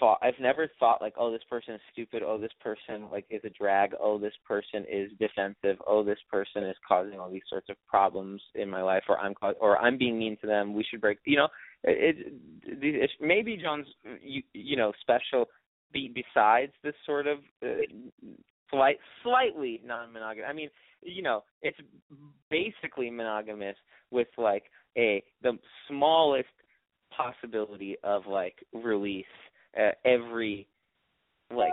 D: thought I've never thought like, oh, this person is stupid. Oh, this person like is a drag. Oh, this person is defensive. Oh, this person is causing all these sorts of problems in my life, or I'm or I'm being mean to them. We should break. You know, it, it, it maybe John's you, you know special. Be, besides this sort of uh, slight, slightly non-monogamous. I mean, you know, it's basically monogamous with like a the smallest possibility of like release uh, every like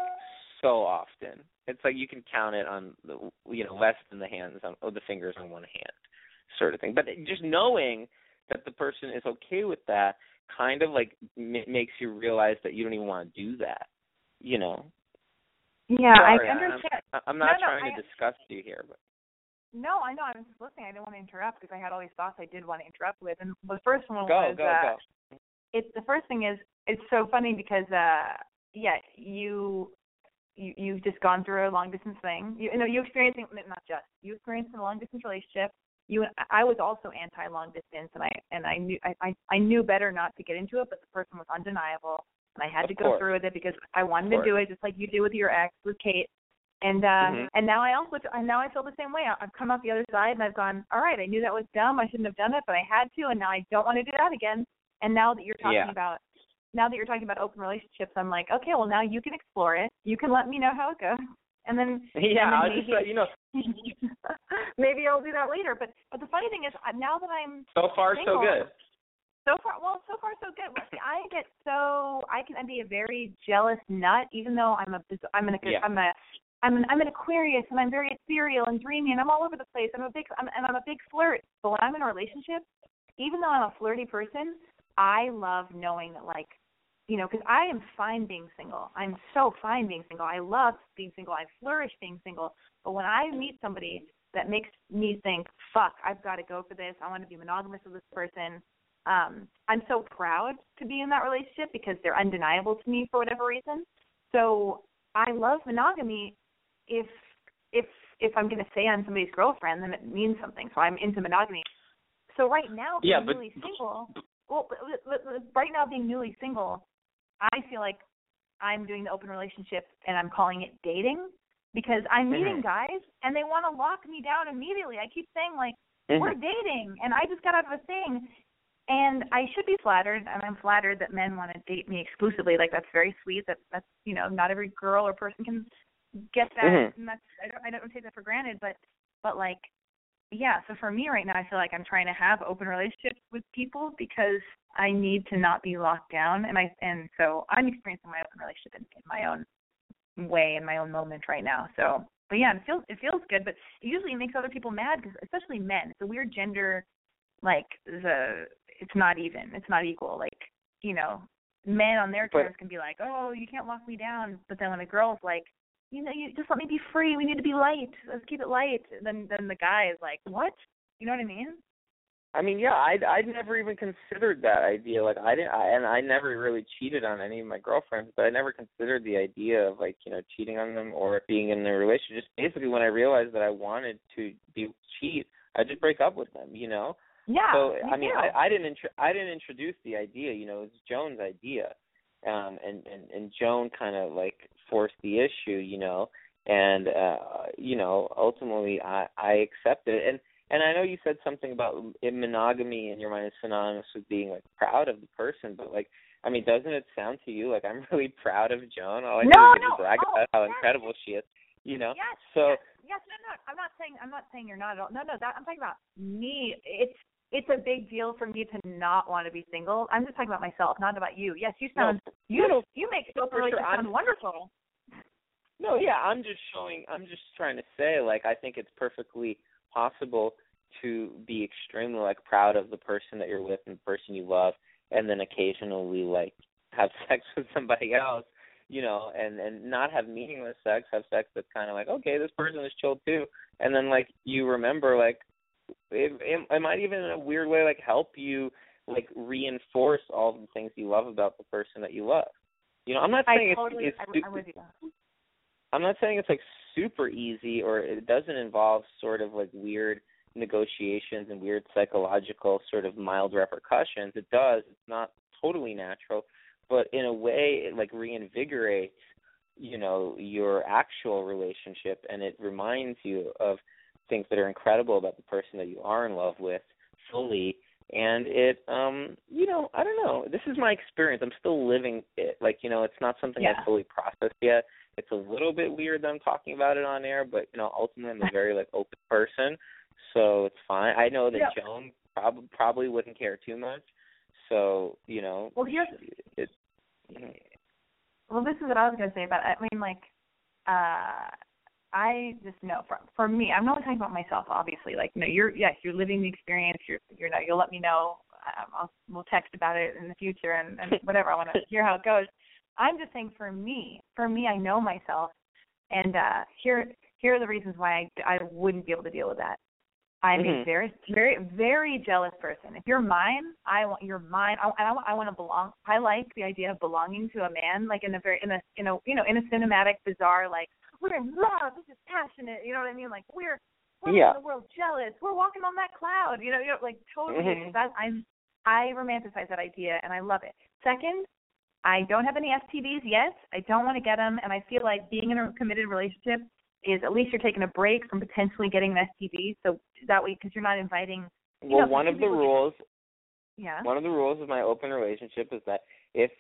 D: so often. It's like you can count it on the you know less than the hands on or the fingers on one hand, sort of thing. But just knowing that the person is okay with that kind of like m- makes you realize that you don't even want to do that. You know.
C: Yeah,
D: Sorry,
C: I understand.
D: I'm, I'm not
C: no,
D: trying
C: no,
D: to disgust you here, but.
C: No, I know. I was just listening. I didn't want to interrupt because I had all these thoughts I did want to interrupt with. And the first one
D: go,
C: was
D: go,
C: uh,
D: go
C: it's the first thing is it's so funny because uh yeah you you you've just gone through a long distance thing you, you know you experiencing not just you experienced a long distance relationship you I was also anti long distance and I and I knew I, I knew better not to get into it but the person was undeniable and I had
D: of
C: to go
D: course.
C: through with it because I wanted to do it just like you do with your ex with Kate and uh
D: mm-hmm.
C: and now I also and now I feel the same way I've come out the other side and I've gone all right I knew that was dumb I shouldn't have done it but I had to and now I don't want to do that again and now that you're talking
D: yeah.
C: about now that you're talking about open relationships, I'm like, okay, well now you can explore it. You can let me know how it goes, and then
D: yeah,
C: and then
D: I'll
C: maybe,
D: just let you know.
C: maybe I'll do that later. But but the funny thing is, now that I'm
D: so far
C: single,
D: so good.
C: So far, well, so far so good. I get so I can be a very jealous nut, even though I'm a I'm an
D: yeah.
C: I'm a I'm an I'm an Aquarius and I'm very ethereal and dreamy and I'm all over the place. I'm a big I'm, and I'm a big flirt. But when I'm in a relationship, even though I'm a flirty person, I love knowing that like you know, because I am fine being single. I'm so fine being single. I love being single. I flourish being single. But when I meet somebody that makes me think, fuck, I've got to go for this. I want to be monogamous with this person. Um, I'm so proud to be in that relationship because they're undeniable to me for whatever reason. So I love monogamy if if if I'm going to say I'm somebody's girlfriend, then it means something. So I'm into monogamy. So right now, being
D: yeah, but,
C: newly single, well, right now being newly single, I feel like I'm doing the open relationship and I'm calling it dating because I'm meeting
D: mm-hmm.
C: guys and they want to lock me down immediately. I keep saying like
D: mm-hmm.
C: we're dating and I just got out of a thing and I should be flattered and I'm flattered that men want to date me exclusively. Like that's very sweet. That that's you know not every girl or person can get that
D: mm-hmm.
C: and that's I don't I don't take that for granted but but like yeah, so for me right now I feel like I'm trying to have open relationships with people because I need to not be locked down and I and so I'm experiencing my open relationship in, in my own way in my own moment right now. So but yeah, it feels it feels good, but it usually makes other people mad because especially men. It's a weird gender like the it's not even. It's not equal. Like, you know, men on their terms
D: but,
C: can be like, "Oh, you can't lock me down," but then when a girl's like, you know, you just let me be free. We need to be light. Let's keep it light. And Then then the guy is like, what? You know what I mean?
D: I mean, yeah, I I'd never even considered that idea. Like I didn't, I, and I never really cheated on any of my girlfriends, but I never considered the idea of like you know cheating on them or being in a relationship. Just basically, when I realized that I wanted to be cheat, I just break up with them. You know.
C: Yeah.
D: So I mean,
C: too.
D: I, I didn't intro- I didn't introduce the idea. You know, it's Joan's idea, um, and and and Joan kind of like forced the issue. You know, and uh, you know, ultimately I I accepted it. And and I know you said something about in monogamy in your mind is synonymous with being like proud of the person, but like. I mean, doesn't it sound to you like I'm really proud of Joan? All I
C: no,
D: do is
C: no.
D: brag
C: oh,
D: about how
C: yes.
D: incredible she is. You know.
C: Yes.
D: So
C: yes. yes. No, no. I'm not saying. I'm not saying you're not at all. No, no. That I'm talking about me. It's it's a big deal for me to not want to be single. I'm just talking about myself, not about you. Yes, you sound
D: no,
C: you
D: no,
C: you make
D: no,
C: yourself really
D: sure.
C: sound
D: I'm,
C: wonderful.
D: No, yeah, I'm just showing. I'm just trying to say, like, I think it's perfectly possible to be extremely like proud of the person that you're with and the person you love, and then occasionally like have sex with somebody else, you know, and and not have meaningless sex, have sex that's kind of like, okay, this person is chill too, and then like you remember like it, it, it might even in a weird way like help you like reinforce all the things you love about the person that you love. You know, I'm not saying
C: I totally,
D: it's, it's
C: I'm, I'm with you.
D: I'm not saying it's like super easy or it doesn't involve sort of like weird negotiations and weird psychological sort of mild repercussions. It does. It's not totally natural, but in a way it like reinvigorates, you know, your actual relationship and it reminds you of things that are incredible about the person that you are in love with fully. And it um you know i don't know. This is my experience. I'm still living it. Like you know it's not something
C: yeah.
D: i've fully processed yet. It's a little bit weird that i'm talking about it on air but you know ultimately i'm a very like open person so it's fine. I know that
C: yeah.
D: joan prob- probably wouldn't care too much so you know
C: well here's
D: it, you know,
C: well this is what i was going to say about i mean like uh I just know for for me, I'm not talking about myself, obviously. Like, no, you're yes, you're living the experience. You're you're not. You'll let me know. Um, I'll we'll text about it in the future and, and whatever. I want to hear how it goes. I'm just saying for me, for me, I know myself, and uh here here are the reasons why I I wouldn't be able to deal with that. I'm
D: mm-hmm.
C: a very very very jealous person. If you're mine, I want you're mine. I I, I want to belong. I like the idea of belonging to a man, like in a very in a in a you know in a cinematic, bizarre like we're in love. This is passionate. You know what I mean? Like we're we're
D: yeah.
C: the world jealous. We're walking on that cloud. You know, you know, like totally.
D: Mm-hmm.
C: That I'm I romanticize that idea and I love it. Second, I don't have any STDs yet. I don't want to get them, and I feel like being in a committed relationship is at least you're taking a break from potentially getting an STD. So that way, because you're not inviting.
D: well,
C: know,
D: one of the rules.
C: Yeah.
D: One of the rules of my open relationship is that if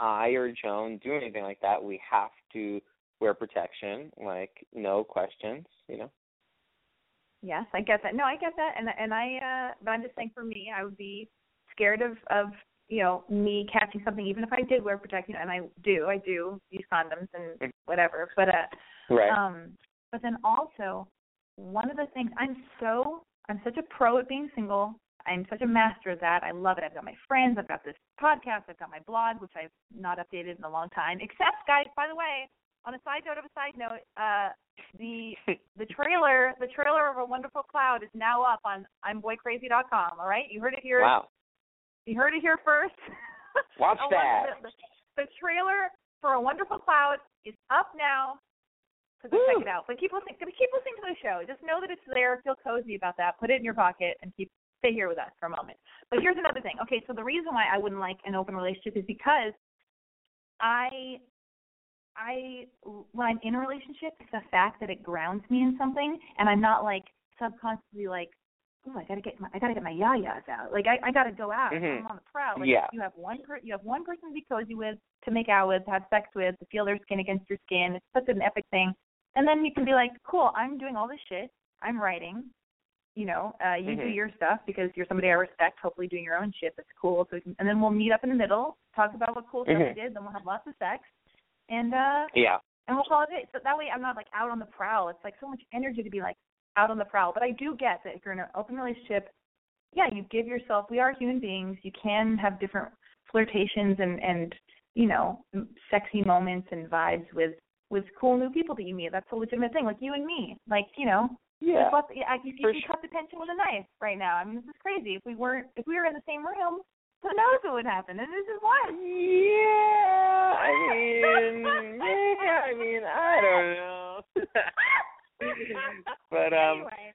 D: I or Joan do anything like that, we have to wear protection, like no questions, you know.
C: Yes, I get that. No, I get that, and and I, uh but I'm just saying for me, I would be scared of of you know me catching something, even if I did wear protection, and I do, I do use condoms and
D: Mm.
C: whatever. But uh,
D: right.
C: um, but then also one of the things I'm so I'm such a pro at being single. I'm such a master of that. I love it. I've got my friends. I've got this podcast. I've got my blog, which I've not updated in a long time. Except, guys, by the way, on a side note of a side note, uh, the the trailer the trailer of a Wonderful Cloud is now up on I'mBoyCrazy.com. All right, you heard it here.
D: Wow.
C: You heard it here first.
D: Watch
C: Oh,
D: that.
C: The, the, the trailer for a Wonderful Cloud is up now. So go
D: Woo.
C: check it out. But keep listening. Keep listening to the show. Just know that it's there. Feel cozy about that. Put it in your pocket and keep stay here with us for a moment. But here's another thing. Okay, so the reason why I wouldn't like an open relationship is because I I when I'm in a relationship, it's the fact that it grounds me in something, and I'm not like subconsciously like, oh, I gotta get my I gotta get my yayas out. Like I I gotta go out.
D: Mhm.
C: I'm on the prowl. Like
D: Yeah.
C: you have one per you have one person to be cozy with, to make out with, to have sex with, to feel their skin against your skin. It's such an epic thing. And then you can be like, cool, I'm doing all this shit. I'm writing. You know, uh, you do
D: Mhm.
C: your stuff because you're somebody I respect. Hopefully, doing your own shit that's cool. So, we can, and then we'll meet up in the middle, talk about what cool stuff
D: Mhm.
C: we did. Then we'll have lots of sex, and uh,
D: Yeah.
C: and we'll call it. So that way I'm not like out on the prowl. It's like so much energy to be like out on the prowl. But I do get that if you're in an open relationship, yeah, you give yourself we are human beings. You can have different flirtations and and you know, m- sexy moments and vibes with with cool new people that you meet. That's a legitimate thing. Like you and me. Like, you know,
D: Yeah.
C: I- you, you can
D: sure.
C: cut the tension with a knife right now. I mean, this is crazy. If we weren't, if we were in the same room, who knows what would happen? And this is why.
D: Yeah, I mean, yeah, I mean, I don't know. but um,
C: anyway,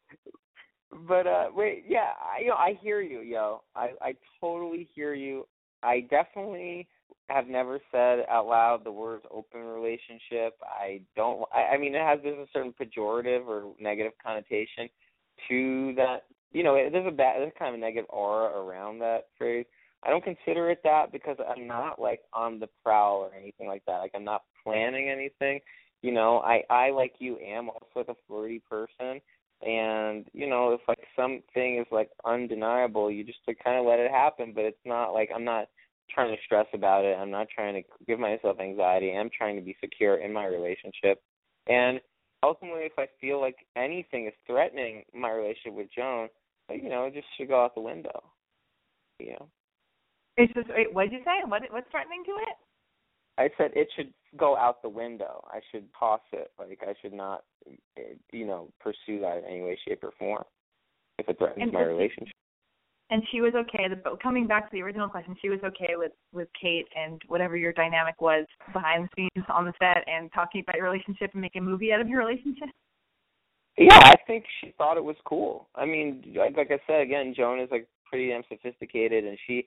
D: but uh, wait, yeah, I, you know, I hear you, yo. I I totally hear you. I definitely have never said out loud the words open relationship. I don't. I, I mean, it has there's a certain pejorative or negative connotation to that. You know, it, there's a bad, there's kind of a negative aura around that phrase. I don't consider it that because I'm not like on the prowl or anything like that. Like I'm not planning anything. You know, I I like you am also like a flirty person, and you know if like something is like undeniable, you just like kind of let it happen. But it's not like I'm not trying to stress about it. I'm not trying to give myself anxiety. I'm trying to be secure in my relationship, and ultimately, if I feel like anything is threatening my relationship with Joan, you know, it just should go out the window. You know.
C: It's just. Wait, what did you say? What what's threatening to it?
D: I said it should go out the window. I should toss it. Like I should not, you know, pursue that in any way, shape, or form if it threatens
C: And
D: my
C: just-
D: relationship.
C: And she was okay. The, but coming back to the original question, she was okay with with Kate and whatever your dynamic was behind the scenes on the set and talking about your relationship and making a movie out of your relationship.
D: Yeah, I think she thought it was cool. I mean, like, like I said again, Joan is like pretty damn sophisticated, and she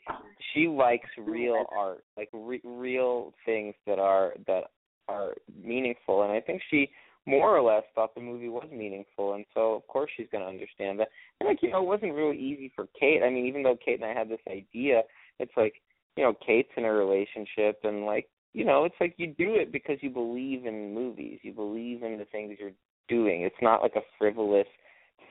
D: she likes real art, like re- real things that are that are meaningful. And I think she more or less thought the movie was meaningful, and so of course she's going to understand that. And like you know, it wasn't really easy for Kate. I mean, even though Kate and I had this idea, it's like you know, Kate's in a relationship, and like you know, it's like you do it because you believe in movies, you believe in the things you're doing. It's not like a frivolous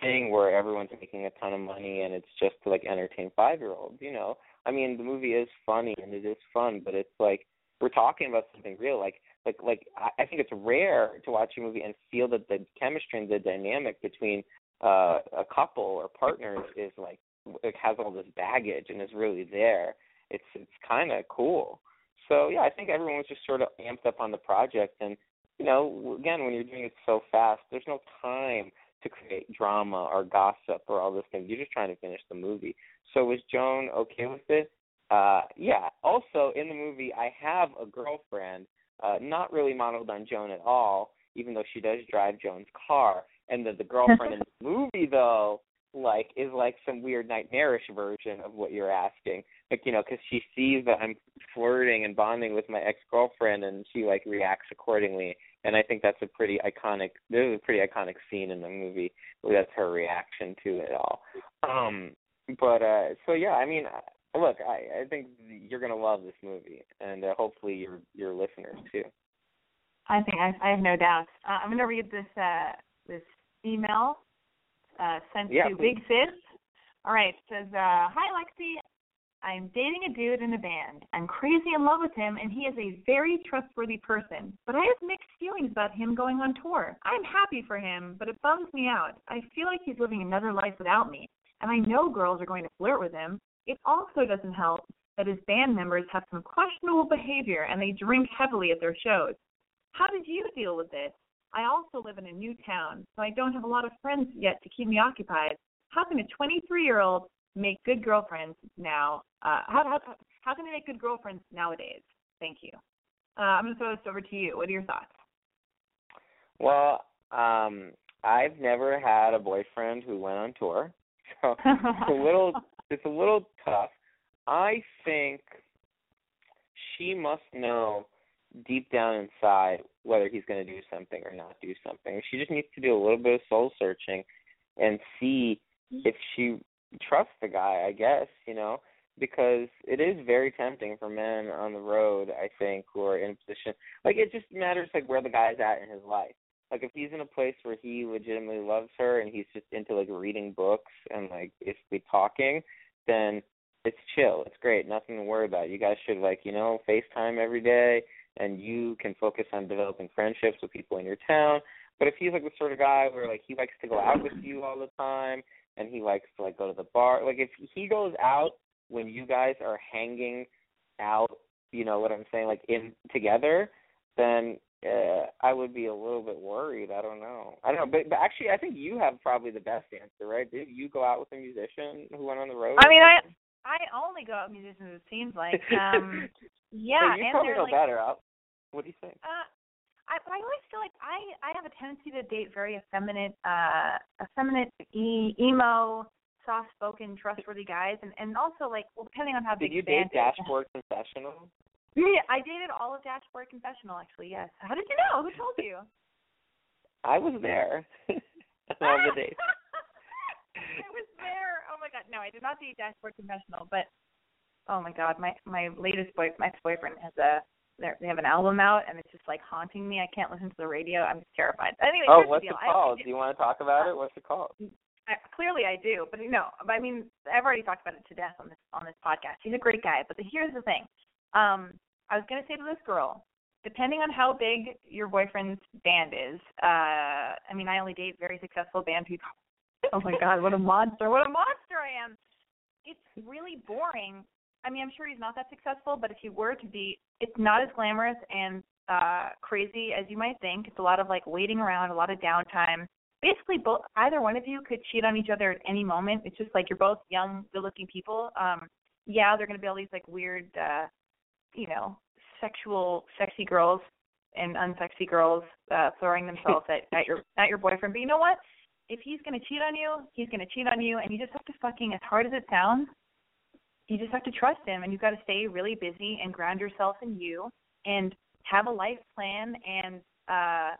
D: thing where everyone's making a ton of money and it's just to like entertain five year olds, you know. I mean the movie is funny and it is fun, but it's like we're talking about something real. Like like like I I think it's rare to watch a movie and feel that the chemistry and the dynamic between uh a couple or partners is like it has all this baggage and is really there. It's it's kinda cool. So yeah, I think everyone was just sort of amped up on the project and you know, again, when you're doing it so fast, there's no time to create drama or gossip or all those things. You're just trying to finish the movie. So was Joan okay with it? Uh yeah. Also in the movie I have a girlfriend, uh not really modeled on Joan at all, even though she does drive Joan's car. And the the girlfriend in the movie though, like is like some weird nightmarish version of what you're asking. Like, you know, because she sees that I'm flirting and bonding with my ex-girlfriend and she like reacts accordingly and I think that's a pretty iconic. There's a pretty iconic scene in the movie. That's her reaction to it all. Um, but uh, so yeah, I mean, uh, look, I I think you're gonna love this movie, and uh, hopefully your your listeners too.
C: I think I, I have no doubt. Uh, I'm going to read this uh, this email uh, sent
D: Yeah,
C: to
D: please.
C: Big Sis. All right, it says, uh, "Hi Lexi, I'm dating a dude in a band. I'm crazy in love with him, and he is a very trustworthy person. But I have mixed feelings about him going on tour. I'm happy for him, but it bums me out. I feel like he's living another life without me. and I know girls are going to flirt with him, it also doesn't help that his band members have some questionable behavior and they drink heavily at their shows. How did you deal with this? I also live in a new town, so I don't have a lot of friends yet to keep me occupied. How can a 23 year old make good girlfriends now? Uh, how, how, how can they make good girlfriends nowadays? Thank you. Uh, I'm going to throw this over to you. What are your thoughts?
D: Well, um, I've never had a boyfriend who went on tour, so it's a little it's a little tough. I think she must know deep down inside whether he's going to do something or not do something. She just needs to do a little bit of soul searching and see if she trusts the guy, I guess, you know, because it is very tempting for men on the road, I think, who are in a position like it just matters like where the guy's at in his life. Like if he's in a place where he legitimately loves her and he's just into like reading books and like basically talking, then it's chill. It's great. Nothing to worry about. You guys should like, you know, FaceTime every day and you can focus on developing friendships with people in your town. But if he's like the sort of guy where like he likes to go out with you all the time and he likes to like go to the bar, like if he goes out when you guys are hanging out, you know what I'm saying, like in together, then uh, I would be a little bit worried. I don't know. I don't know, but, but actually, I think you have probably the best answer, right? Did you go out with a musician who went on the road?
C: I mean, I I only go out with musicians. It seems like. Um, yeah,
D: you
C: and
D: probably know
C: like,
D: better. I'll, what do you think?
C: Uh, I, but I always feel like I I have a tendency to date very effeminate, uh, effeminate, e- emo, soft-spoken, trustworthy guys, and and also like well, depending on how
D: Did
C: big
D: you date Dashboard Confessional?
C: Yeah, I dated all of Dashboard Confessional actually. Yes. How did you know? Who told you?
D: I was there. all the dates.
C: I was there. Oh my god, no, I did not date Dashboard Confessional, but oh my god, my my latest boy, my ex-boyfriend has a they have an album out and it's just like haunting me. I can't listen to the radio. I'm just terrified. Anyway,
D: Oh, what's
C: the
D: it called? Do you want to talk about it? What's it called?
C: I, clearly I do, but no, but I mean I've already talked about it to death on this on this podcast. He's a great guy, but the, here's the thing. Um, I was gonna say to this girl, depending on how big your boyfriend's band is, uh, I mean I only date very successful band people. oh my god, what a monster! What a monster I am. It's really boring. I mean, I'm sure he's not that successful, but if he were to be, it's not as glamorous and uh crazy as you might think. It's a lot of like waiting around, a lot of downtime basically both either one of you could cheat on each other at any moment. It's just like you're both young, good looking people. Um yeah, they're gonna be all these like weird uh you know, sexual sexy girls and unsexy girls uh throwing themselves at, at your at your boyfriend. But you know what? If he's gonna cheat on you, he's gonna cheat on you and you just have to fucking as hard as it sounds, you just have to trust him and you've got to stay really busy and ground yourself in you and have a life plan and uh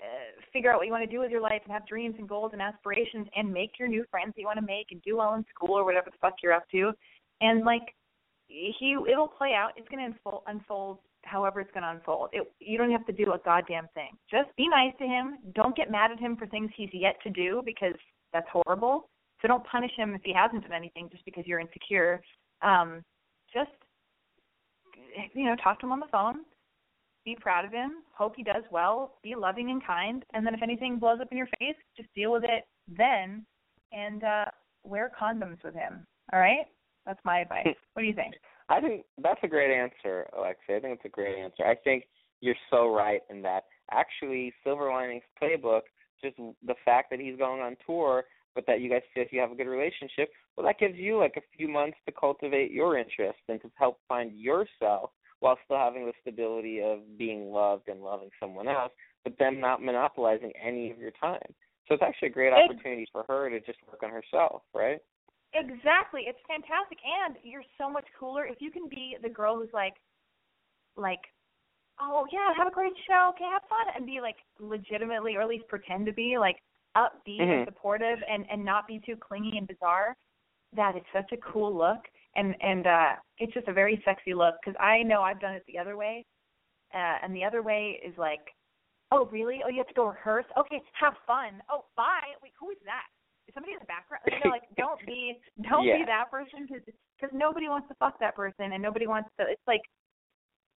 C: uh, figure out what you want to do with your life and have dreams and goals and aspirations and make your new friends that you want to make and do well in school or whatever the fuck you're up to. And like he it'll play out. It's going to unfold unfold however it's going to unfold. It you don't have to do a goddamn thing. Just be nice to him. Don't get mad at him for things he's yet to do because that's horrible. So don't punish him if he hasn't done anything just because you're insecure um just you know talk to him on the phone be proud of him, hope he does well, be loving and kind, and then if anything blows up in your face, just deal with it then and uh wear condoms with him. All right? That's my advice. What do you think?
D: I think that's a great answer, Alexia. I think it's a great answer. I think you're so right in that. Actually, Silver Linings Playbook, just the fact that he's going on tour, but that you guys feel like you have a good relationship, well, that gives you like a few months to cultivate your interest and to help find yourself while still having the stability of being loved and loving someone else, but them not monopolizing any of your time. So it's actually a great opportunity for her to just work on herself, right?
C: Exactly. It's fantastic and you're so much cooler if you can be the girl who's like like oh yeah, have a great show, okay, have fun and be like legitimately or at least pretend to be like upbeat
D: Mhm.
C: and supportive and and not be too clingy and bizarre. That is such a cool look and and uh it's just a very sexy look because I know I've done it the other way. Uh and the other way is like Oh really? Oh you have to go rehearse? Okay, have fun. Oh bye. Wait, who is that? Is somebody in the background? You know, like don't be don't
D: Yeah.
C: be that person because because nobody wants to fuck that person and nobody wants to. It's like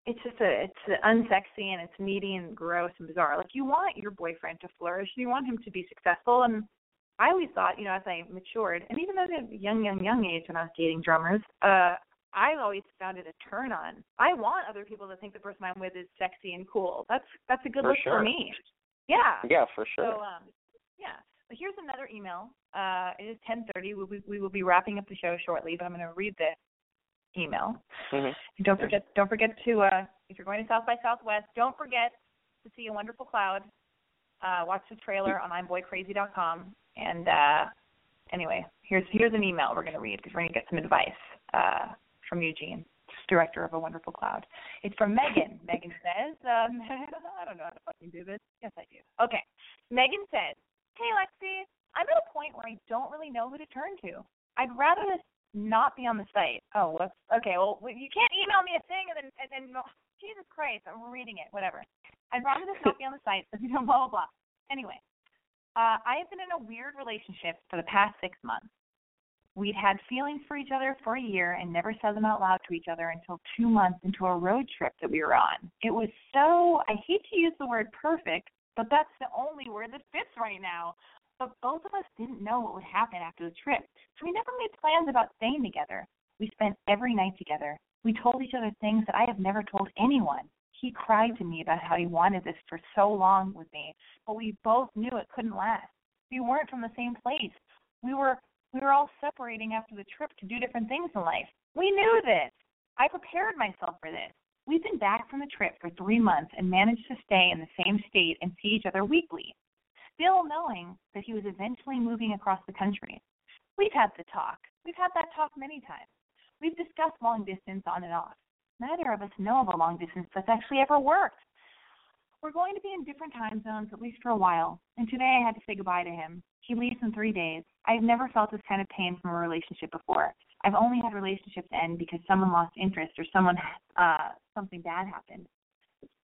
C: it's just a it's unsexy and it's needy and gross and bizarre. Like you want your boyfriend to flourish, you want him to be successful, and I always thought, you know, as I matured, and even though at a young, young, young age when I was dating drummers, uh, I always found it a turn on. I want other people to think the person I'm with is sexy and cool. That's that's a good
D: For
C: look
D: sure.
C: for me. Yeah.
D: Yeah, for sure.
C: So um, yeah. But here's another email. Uh, it is 10:30. We, we we will be wrapping up the show shortly, but I'm going to read this email.
D: Mhm.
C: And don't forget don't forget to uh, if you're going to South by Southwest, don't forget to see a wonderful cloud. Uh, watch the trailer on I'mBoyCrazy.com. And uh, anyway, here's here's an email we're going to read because we're going to get some advice uh, from Eugene, director of A Wonderful Cloud. It's from Megan. Megan says, um, I don't know how to fucking do this. Yes, I do. Okay. Megan says, Hey, Lexi, I'm at a point where I don't really know who to turn to. I'd rather not be on the site. Oh, whoops. Okay, well, you can't email me a thing and then, and then Jesus Christ, I'm reading it. Whatever. I'd rather this not be on the site, you know, blah, blah, blah. Anyway, uh, I have been in a weird relationship for the past six months. We'd had feelings for each other for a year and never said them out loud to each other until two months into a road trip that we were on. It was so, I hate to use the word perfect, but that's the only word that fits right now. But both of us didn't know what would happen after the trip, so we never made plans about staying together. We spent every night together. We told each other things that I have never told anyone. He cried to me about how he wanted this for so long with me, but we both knew it couldn't last. We weren't from the same place. We were we were all separating after the trip to do different things in life. We knew this. I prepared myself for this. We've been back from the trip for three months and managed to stay in the same state and see each other weekly, still knowing that he was eventually moving across the country. We've had the talk. We've had that talk many times. We've discussed long distance on and off. Neither of us know of a long distance that's actually ever worked. We're going to be in different time zones at least for a while, and today I had to say goodbye to him. He leaves in three days. I've never felt this kind of pain from a relationship before. I've only had relationships end because someone lost interest or someone uh something bad happened.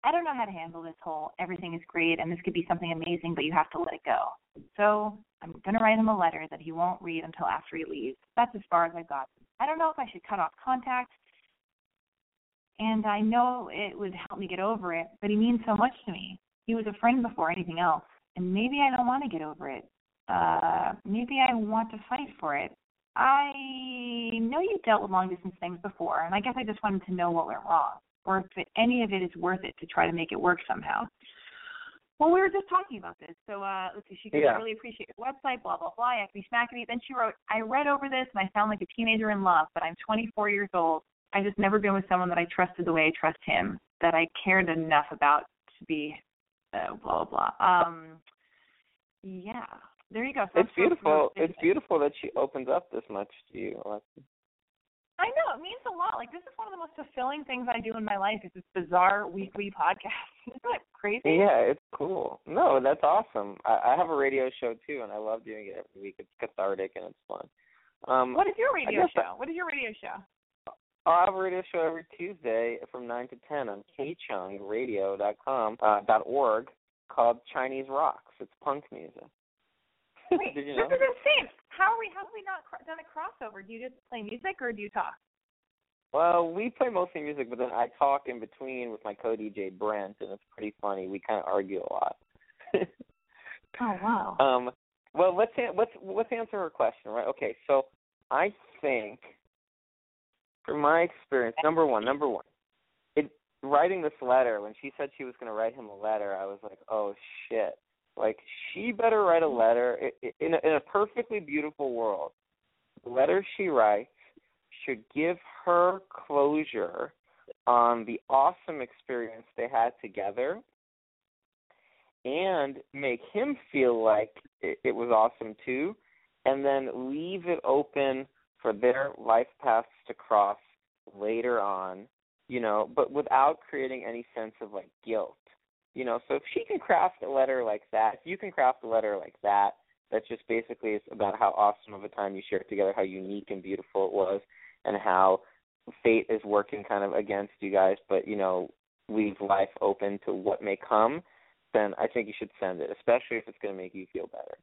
C: I don't know how to handle this whole everything is great and this could be something amazing, but you have to let it go. So I'm gonna write him a letter that he won't read until after he leaves. That's as far as I've got. I don't know if I should cut off contact and I know it would help me get over it, but he means so much to me. He was a friend before anything else, and maybe I don't want to get over it. Uh, maybe I want to fight for it. I know you've dealt with long distance things before, and I guess I just wanted to know what went wrong, or if it, any of it is worth it to try to make it work somehow. Well, we were just talking about this, so uh, let's see. She goes,
D: Yeah.
C: I really appreciate your website, blah blah blah. Yakety smackety. Then she wrote, I read over this and I sound like a teenager in love, but I'm 24 years old. I've just never been with someone that I trusted the way I trust him, that I cared enough about to be, uh, blah blah blah. Um, yeah, there you go. So
D: it's beautiful. It's beautiful that she opens up this much to you. Alexis.
C: I know it means a lot. Like this is one of the most fulfilling things I do in my life. Is this bizarre weekly podcast? Isn't that crazy?
D: Yeah, it's cool. No, that's awesome. I, I have a radio show too, and I love doing it every week. It's cathartic and it's fun. Um,
C: What is your radio show? What is your radio show?
D: I have a radio show every Tuesday from nine to ten on kchungradio.com uh, dot org called Chinese Rocks. It's punk music.
C: Wait,
D: you
C: this
D: know?
C: is insane. How are we? How have we not cr- done a crossover? Do you just play music or do you talk?
D: Well, we play mostly music, but then I talk in between with my co-DJ Brent, and it's pretty funny. We kind of argue a lot.
C: Oh wow.
D: Um, well, let's let's let's answer her question, right? Okay, so I think, from my experience, number one, number one, it writing this letter when she said she was going to write him a letter, I was like, oh shit, like she better write a letter in a, in a perfectly beautiful world. The letter she writes should give her closure on the awesome experience they had together and make him feel like it, it was awesome too, and then leave it open for their life paths to cross later on, you know, but without creating any sense of like guilt. You know, so if she can craft a letter like that, if you can craft a letter like that, that just basically is about how awesome of a time you shared together, how unique and beautiful it was, and how fate is working kind of against you guys, but you know, leave life open to what may come then I think you should send it, especially if it's going to make you feel better.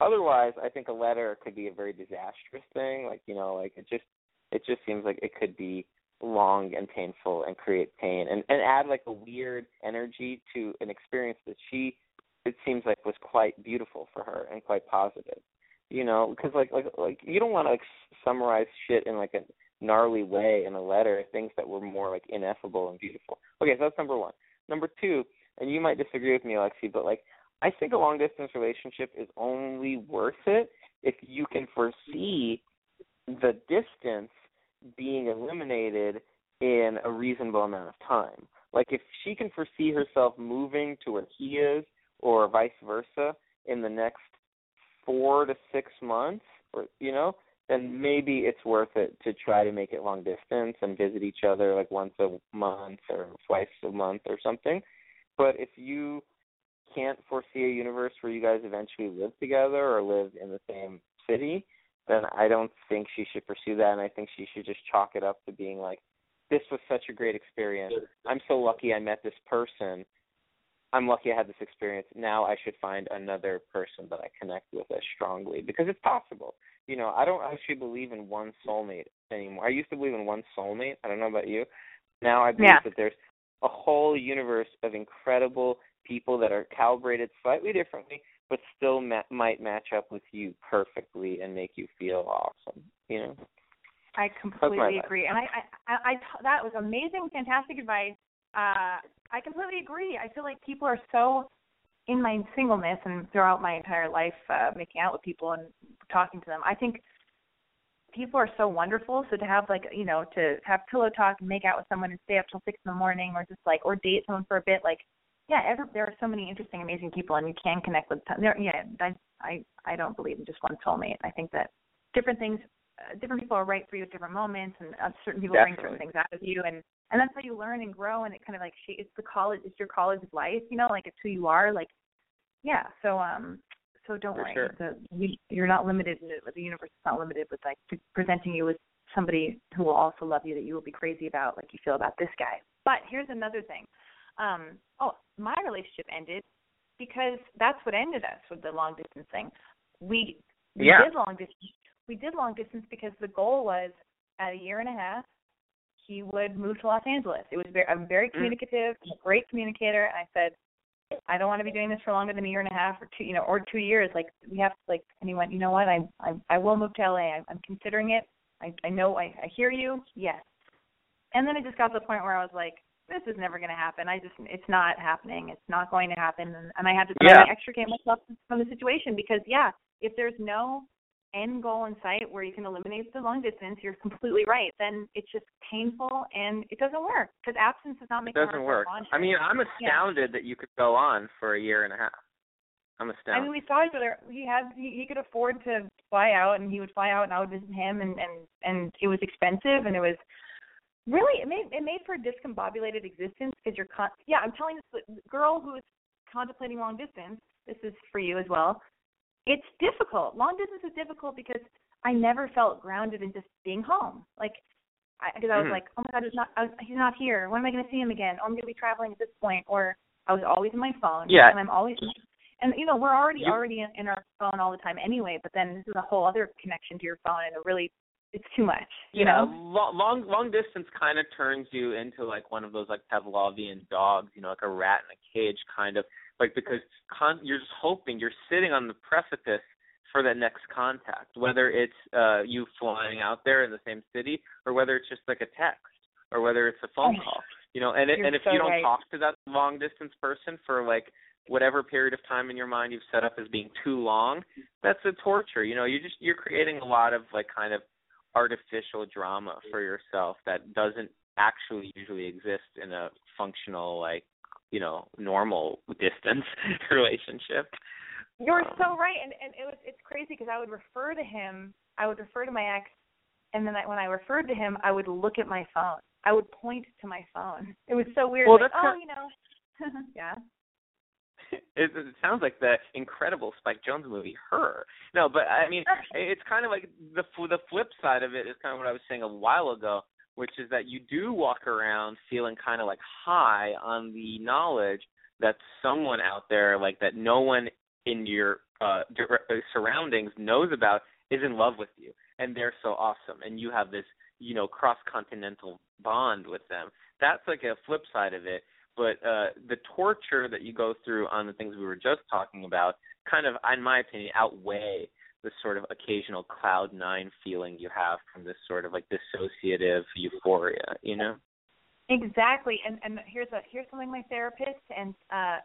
D: Otherwise, I think a letter could be a very disastrous thing. Like you know, like it just it just seems like it could be long and painful and create pain and and add like a weird energy to an experience that she it seems like was quite beautiful for her and quite positive. You know, because like like like you don't want to like summarize shit in like a gnarly way in a letter. Things that were more like ineffable and beautiful. Okay, so that's number one. Number two, and you might disagree with me, Alexi, but like I think a long distance relationship is only worth it if you can foresee the distance being eliminated in a reasonable amount of time. Like if she can foresee herself moving to where he is or vice versa in the next 4 to 6 months or you know, then maybe it's worth it to try to make it long distance and visit each other like once a month or twice a month or something. But if you can't foresee a universe where you guys eventually live together or live in the same city, then I don't think she should pursue that and I think she should just chalk it up to being like this was such a great experience. I'm so lucky I met this person. I'm lucky I had this experience. Now I should find another person that I connect with as strongly because it's possible. You know, I don't actually believe in one soulmate anymore. I used to believe in one soulmate. I don't know about you. Now I believe
C: yeah.
D: that there's a whole universe of incredible people that are calibrated slightly differently, but still ma- might match up with you perfectly and make you feel awesome. You know.
C: I completely agree, and I, I, I, I, that was amazing, fantastic advice. Uh, I completely agree. I feel like people are so in my singleness and throughout my entire life, uh, making out with people and talking to them. I think people are so wonderful. So to have like you know to have pillow talk and make out with someone and stay up till six in the morning, or just like or date someone for a bit, like yeah, every, there are so many interesting, amazing people, and you can connect with. There, yeah, I I I don't believe in just one soulmate. I think that different things, uh, different people are right for you at different moments, and uh, certain people
D: Definitely.
C: bring certain things out of you, and and that's how you learn and grow, and it kind of like it's the college, it's your college of life, you know, like it's who you are, like yeah. So um, so don't
D: For
C: worry,
D: sure.
C: the, you, you're not limited. The universe is not limited with like presenting you with somebody who will also love you that you will be crazy about, like you feel about this guy. But here's another thing. Um, oh, my relationship ended because that's what ended us with the long distance thing. We we
D: Yeah.
C: did long distance. We did long distance because the goal was at a year and a half he would move to Los Angeles. It was very I'm very
D: Mm.
C: communicative, I'm a great communicator, and I said I don't want to be doing this for longer than a year and a half or two, you know, or two years. Like we have to, like, and he went, you know what? I I I will move to LA. I, I'm considering it. I I know I I hear you. Yes. And then it just got to the point where I was like, this is never going to happen. I just it's not happening. It's not going to happen. And, and I had to
D: Yeah.
C: Extricate myself from the situation because yeah, if there's no end goal in sight where you can eliminate the long distance, you're completely right. Then it's just painful and it doesn't work because absence does not make
D: It doesn't work. I mean, I'm astounded that you could go on for a year and a half. I'm astounded.
C: I mean, we saw each other. He had he, he could afford to fly out, and he would fly out, and I would visit him, and and and it was expensive, and it was really it made it made for a discombobulated existence because you're con- yeah. I'm telling this girl who is contemplating long distance. This is for you as well. It's difficult. Long distance is difficult because I never felt grounded in just being home. Like, because I, I was
D: Mhm.
C: like, oh my god, he's not. I was, he's not here. When am I going to see him again? Oh, I'm going to be traveling at this point. Or I was always in my phone.
D: Yeah.
C: And I'm always. And you know we're already
D: You-
C: already in, in our phone all the time anyway. But then this is a whole other connection to your phone, and it really it's too much. You
D: yeah,
C: know.
D: lo- long long distance kind of turns you into like one of those like Pavlovian dogs, you know, like a rat in a cage kind of like because con- you're just hoping you're sitting on the precipice for the next contact, whether it's uh you flying out there in the same city or whether it's just like a text or whether it's a phone
C: Oh,
D: call. You know, and it, and if
C: so
D: you don't
C: right.
D: talk to that long distance person for like whatever period of time in your mind you've set up as being too long, that's a torture. You know, you just you're creating a lot of like kind of artificial drama for yourself that doesn't actually usually exist in a functional like you know normal distance relationship
C: You're
D: Um,
C: so right, and and it was it's crazy because I would refer to him, I would refer to my ex, and then I, when I referred to him, I would look at my phone. I would point to my phone. It was so weird.
D: Well,
C: like,
D: that's
C: oh,
D: kind-
C: you know, yeah.
D: it, it sounds like the incredible Spike Jonze movie Her. No, but I mean it's kind of like the the flip side of it is kind of what I was saying a while ago, which is that you do walk around feeling kind of like high on the knowledge that someone out there like that no one in your uh uh, surroundings knows about is in love with you and they're so awesome and you have this you know cross continental bond with them that's like a flip side of it but uh the torture that you go through on the things we were just talking about kind of in my opinion outweigh the sort of occasional cloud nine feeling you have from this sort of like dissociative euphoria, you know?
C: Exactly. And and here's a here's something my therapist and uh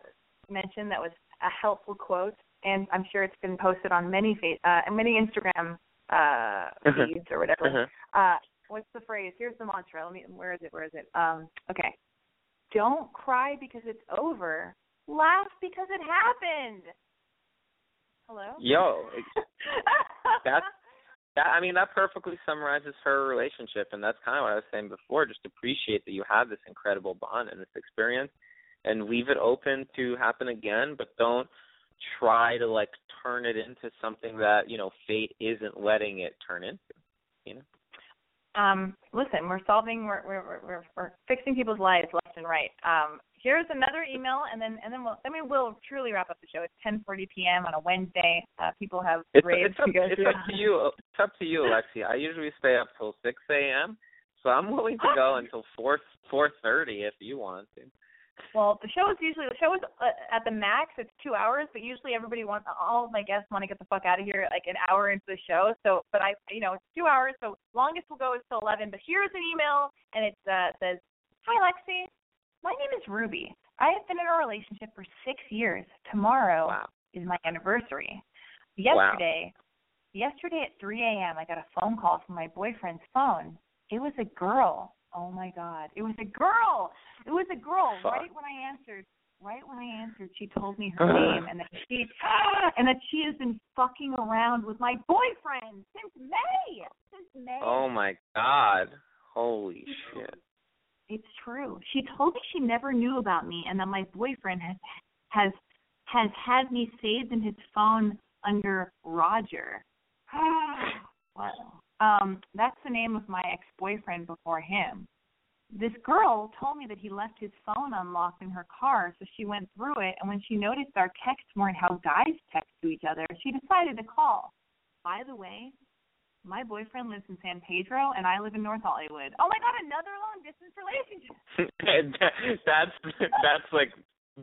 C: mentioned that was a helpful quote and I'm sure it's been posted on many fa- uh many Instagram uh feeds or whatever.
D: Uh-huh.
C: Uh what's the phrase? Here's the mantra. Let me where is it? Where is it? Um okay. Don't cry because it's over. Laugh because it happened. Hello?
D: Yo, that's that I mean that perfectly summarizes her relationship and that's kind of what I was saying before just appreciate that you have this incredible bond and this experience and leave it open to happen again but don't try to like turn it into something that you know fate isn't letting it turn into you know
C: um listen we're solving we're we're we're, we're fixing people's lives left and right um here's another email, and then and then we'll I mean we'll truly wrap up the show. It's 10:40 p.m. on a Wednesday. Uh, people have
D: it's,
C: raves
D: it's, up,
C: to go
D: it's
C: through.
D: up to you. It's up to you, Alexi. I usually stay up till 6 a.m. So I'm willing to go until 4 4:30 if you want to.
C: Well, the show is usually the show is uh, at the max. It's two hours, but usually everybody wants all of my guests want to get the fuck out of here like an hour into the show. So, but I, you know, it's two hours. So longest we'll go is till eleven. But here's an email, and it uh, says, "Hi, Lexi. My name is Ruby. I have been in a relationship for six years. Tomorrow
D: Wow.
C: is my anniversary. Yesterday, yesterday at 3 a.m., I got a phone call from my boyfriend's phone. It was a girl. Oh my God. It was a girl. It was a girl.
D: Fuck.
C: Right when I answered, right when I answered, she told me her name and that she ah, and that she has been fucking around with my boyfriend since May. Since May.
D: Oh my god. Holy shit.
C: It's true. She told me she never knew about me and that my boyfriend has has has had me saved in his phone under Roger. wow. Um, that's the name of my ex-boyfriend before him. This girl told me that he left his phone unlocked in her car, so she went through it, and when she noticed our texts weren't how guys text to each other, she decided to call. By the way, my boyfriend lives in San Pedro, and I live in North Hollywood. Oh my God, another long-distance relationship.
D: that's that's like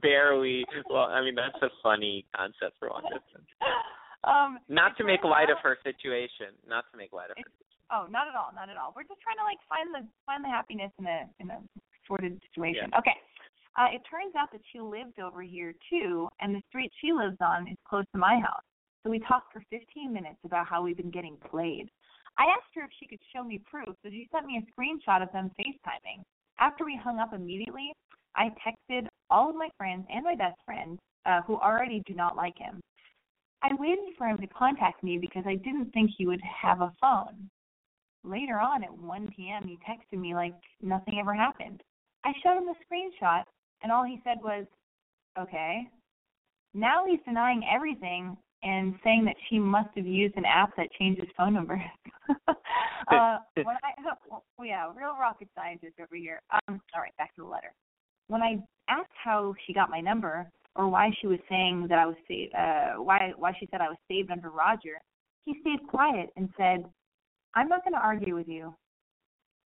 D: barely well I mean that's a funny concept for long distance.
C: um,
D: Not to make light of her situation. Not to make light of her
C: Oh, not at all, not at all. We're just trying to like find the find the happiness in a in a sorted situation.
D: Yeah.
C: Okay. Uh, it turns out that she lived over here too, and the street she lives on is close to my house. So we talked for 15 minutes about how we've been getting played. I asked her if she could show me proof, so she sent me a screenshot of them FaceTiming. After we hung up immediately, I texted all of my friends and my best friend, uh, who already do not like him. I waited for him to contact me because I didn't think he would have a phone. Later on at 1 p.m., he texted me like nothing ever happened. I showed him the screenshot, and all he said was, okay. Now he's denying everything and saying that she must have used an app that changes phone numbers. uh, when I, well, yeah, real rocket scientist over here. Um, all right, back to the letter. When I asked how she got my number or why she was saying that I was saved, uh, why why she said I was saved under Roger, he stayed quiet and said, "I'm not going to argue with you."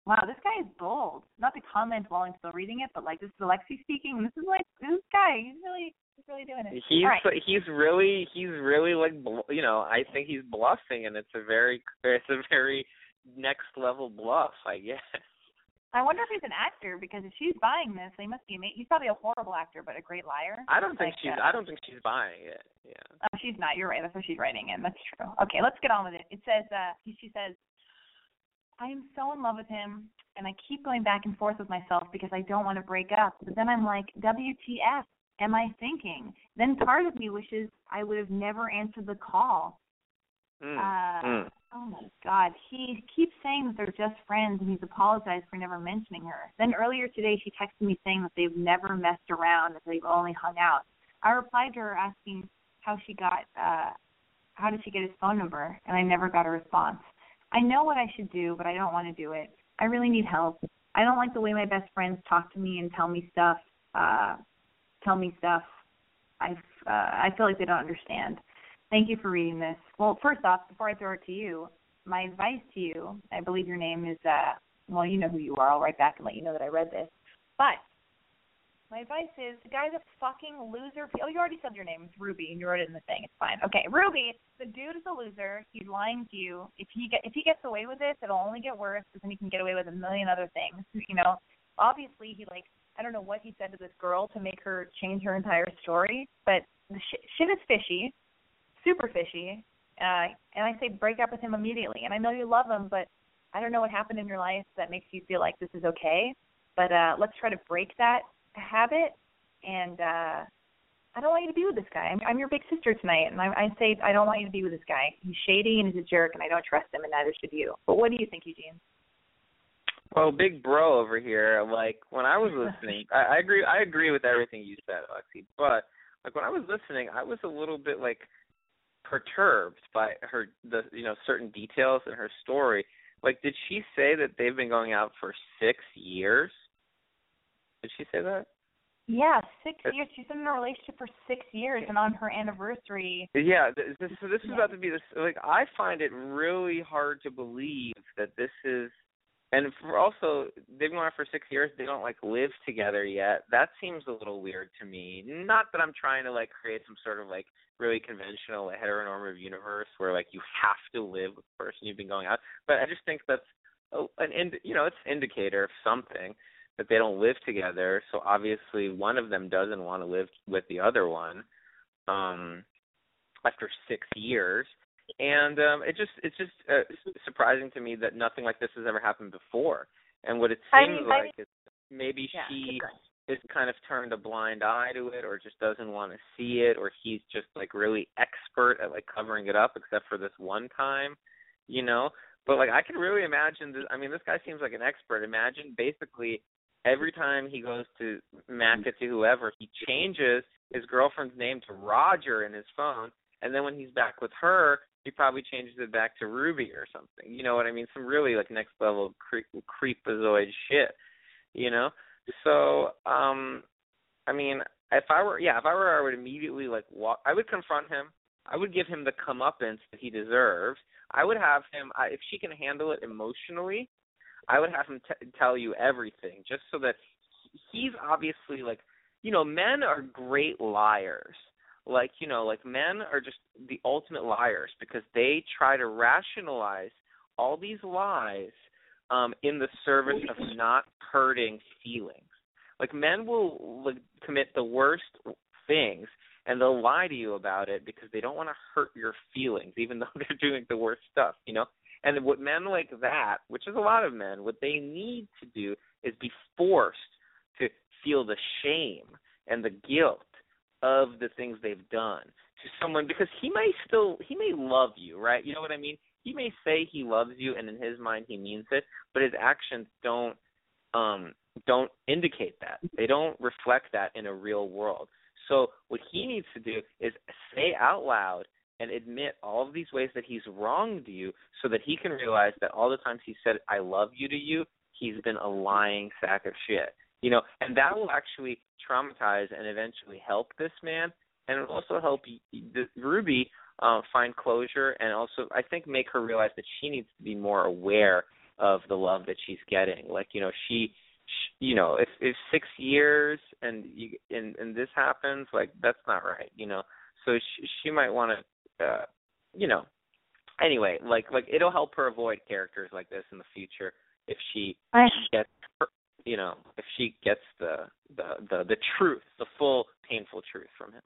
C: Wow, this guy is bold. Not to comment while I'm still reading it, but like this is Alexi speaking, and this is like this guy. He's really he's really doing it.
D: He's
C: right.
D: he's really he's really like you know I think he's bluffing and it's a very it's a very next level bluff I guess.
C: I wonder if he's an actor because if she's buying this, they must be amazing. He's probably a horrible actor, but a great liar.
D: I don't think
C: Like,
D: she's
C: uh,
D: I don't think she's buying it. Yeah.
C: Oh, she's not. You're right. That's what she's writing in. That's true. Okay, let's get on with it. It says, uh, she says, I am so in love with him, and I keep going back and forth with myself because I don't want to break up. But then I'm like, WTF am I thinking? Then part of me wishes I would have never answered the call.
D: Mm.
C: Uh,
D: mm.
C: Oh my God. He keeps saying that they're just friends and he's apologized for never mentioning her. Then earlier today she texted me saying that they've never messed around, that they've only hung out. I replied to her asking how she got uh how did she get his phone number and I never got a response. I know what I should do, but I don't want to do it. I really need help. I don't like the way my best friends talk to me and tell me stuff, uh tell me stuff. I've uh I feel like they don't understand. Thank you for reading this. Well, first off, before I throw it to you, my advice to you, I believe your name is uh well, you know who you are. I'll write back and let you know that I read this. But my advice is the guy's a fucking loser. Oh, you already said your name. It's Ruby, and you wrote it in the thing. It's fine. Okay, Ruby. The dude is a loser. He's lying to you. If he get if he gets away with this, it'll only get worse because then he can get away with a million other things. You know, obviously he like I don't know what he said to this girl to make her change her entire story, but the sh- shit is fishy, super fishy. Uh, and I say break up with him immediately. And I know you love him, but I don't know what happened in your life that makes you feel like this is okay. But uh, let's try to break that habit. And uh, I don't want you to be with this guy. I'm, I'm your big sister tonight, and I, I say I don't want you to be with this guy. He's shady and he's a jerk, and I don't trust him, and neither should you. But what do you think, Eugene?
D: Well, big bro over here. Like when I was listening, I, I agree. I agree with everything you said, Alexi. But like when I was listening, I was a little bit like perturbed by her the you know certain details in her story. Like, did she say that they've been going out for six years? Did she say that?
C: Yeah, six years. She's been in a relationship for six years, and on her anniversary.
D: Yeah, this, so this is about to be this. Like, I find it really hard to believe that this is and for also they've been going on for six years they don't like live together yet. That seems a little weird to me. Not that i'm trying to like create some sort of like really conventional heteronormative universe where like you have to live with the person you've been going out but i just think that's an ind- you know it's an indicator of something that they don't live together. So obviously one of them doesn't want to live with the other one um after six years and um it just it's just uh, surprising to me that nothing like this has ever happened before. And what it seems
C: I mean,
D: like
C: I,
D: is maybe
C: yeah,
D: she is kind of turned a blind eye to it or just doesn't want to see it or he's just like really expert at like covering it up except for this one time you know? But like i can really imagine this i mean this guy seems like an expert. Imagine basically every time he goes to mac it to whoever he changes his girlfriend's name to roger in his phone and then when he's back with her he probably changes it back to Ruby or something. You know what I mean? Some really like next level creep creepazoid shit. You know? So, um I mean, if I were yeah, if I were I would immediately like walk I would confront him. I would give him the comeuppance that he deserves. I would have him I, if she can handle it emotionally, I would have him t- tell you everything just so that he's obviously like, you know, men are great liars like you know like men are just the ultimate liars because they try to rationalize all these lies um in the service of not hurting feelings. Like men will like, commit the worst things and they'll lie to you about it because they don't want to hurt your feelings even though they're doing the worst stuff you know? And what men like that which is a lot of men what they need to do is be forced to feel the shame and the guilt of the things they've done to someone because he may still he may love you, right? You know what I mean? He may say he loves you and in his mind he means it, but his actions don't um don't indicate that. They don't reflect that in a real world. So what he needs to do is say out loud and admit all of these ways that he's wronged you so that he can realize that all the times he said I love you to you, he's been a lying sack of shit you know, and that will actually traumatize and eventually help this man, and it will also help Ruby uh, find closure, and also I think make her realize that she needs to be more aware of the love that she's getting. Like you know, she, you know, if if six years and you and and this happens, like that's not right, you know. So she she might want to, uh, you know, anyway, like like it'll help her avoid characters like this in the future if she
C: I,
D: gets her, you know, if she gets the the the, the truth, the full painful truth from him.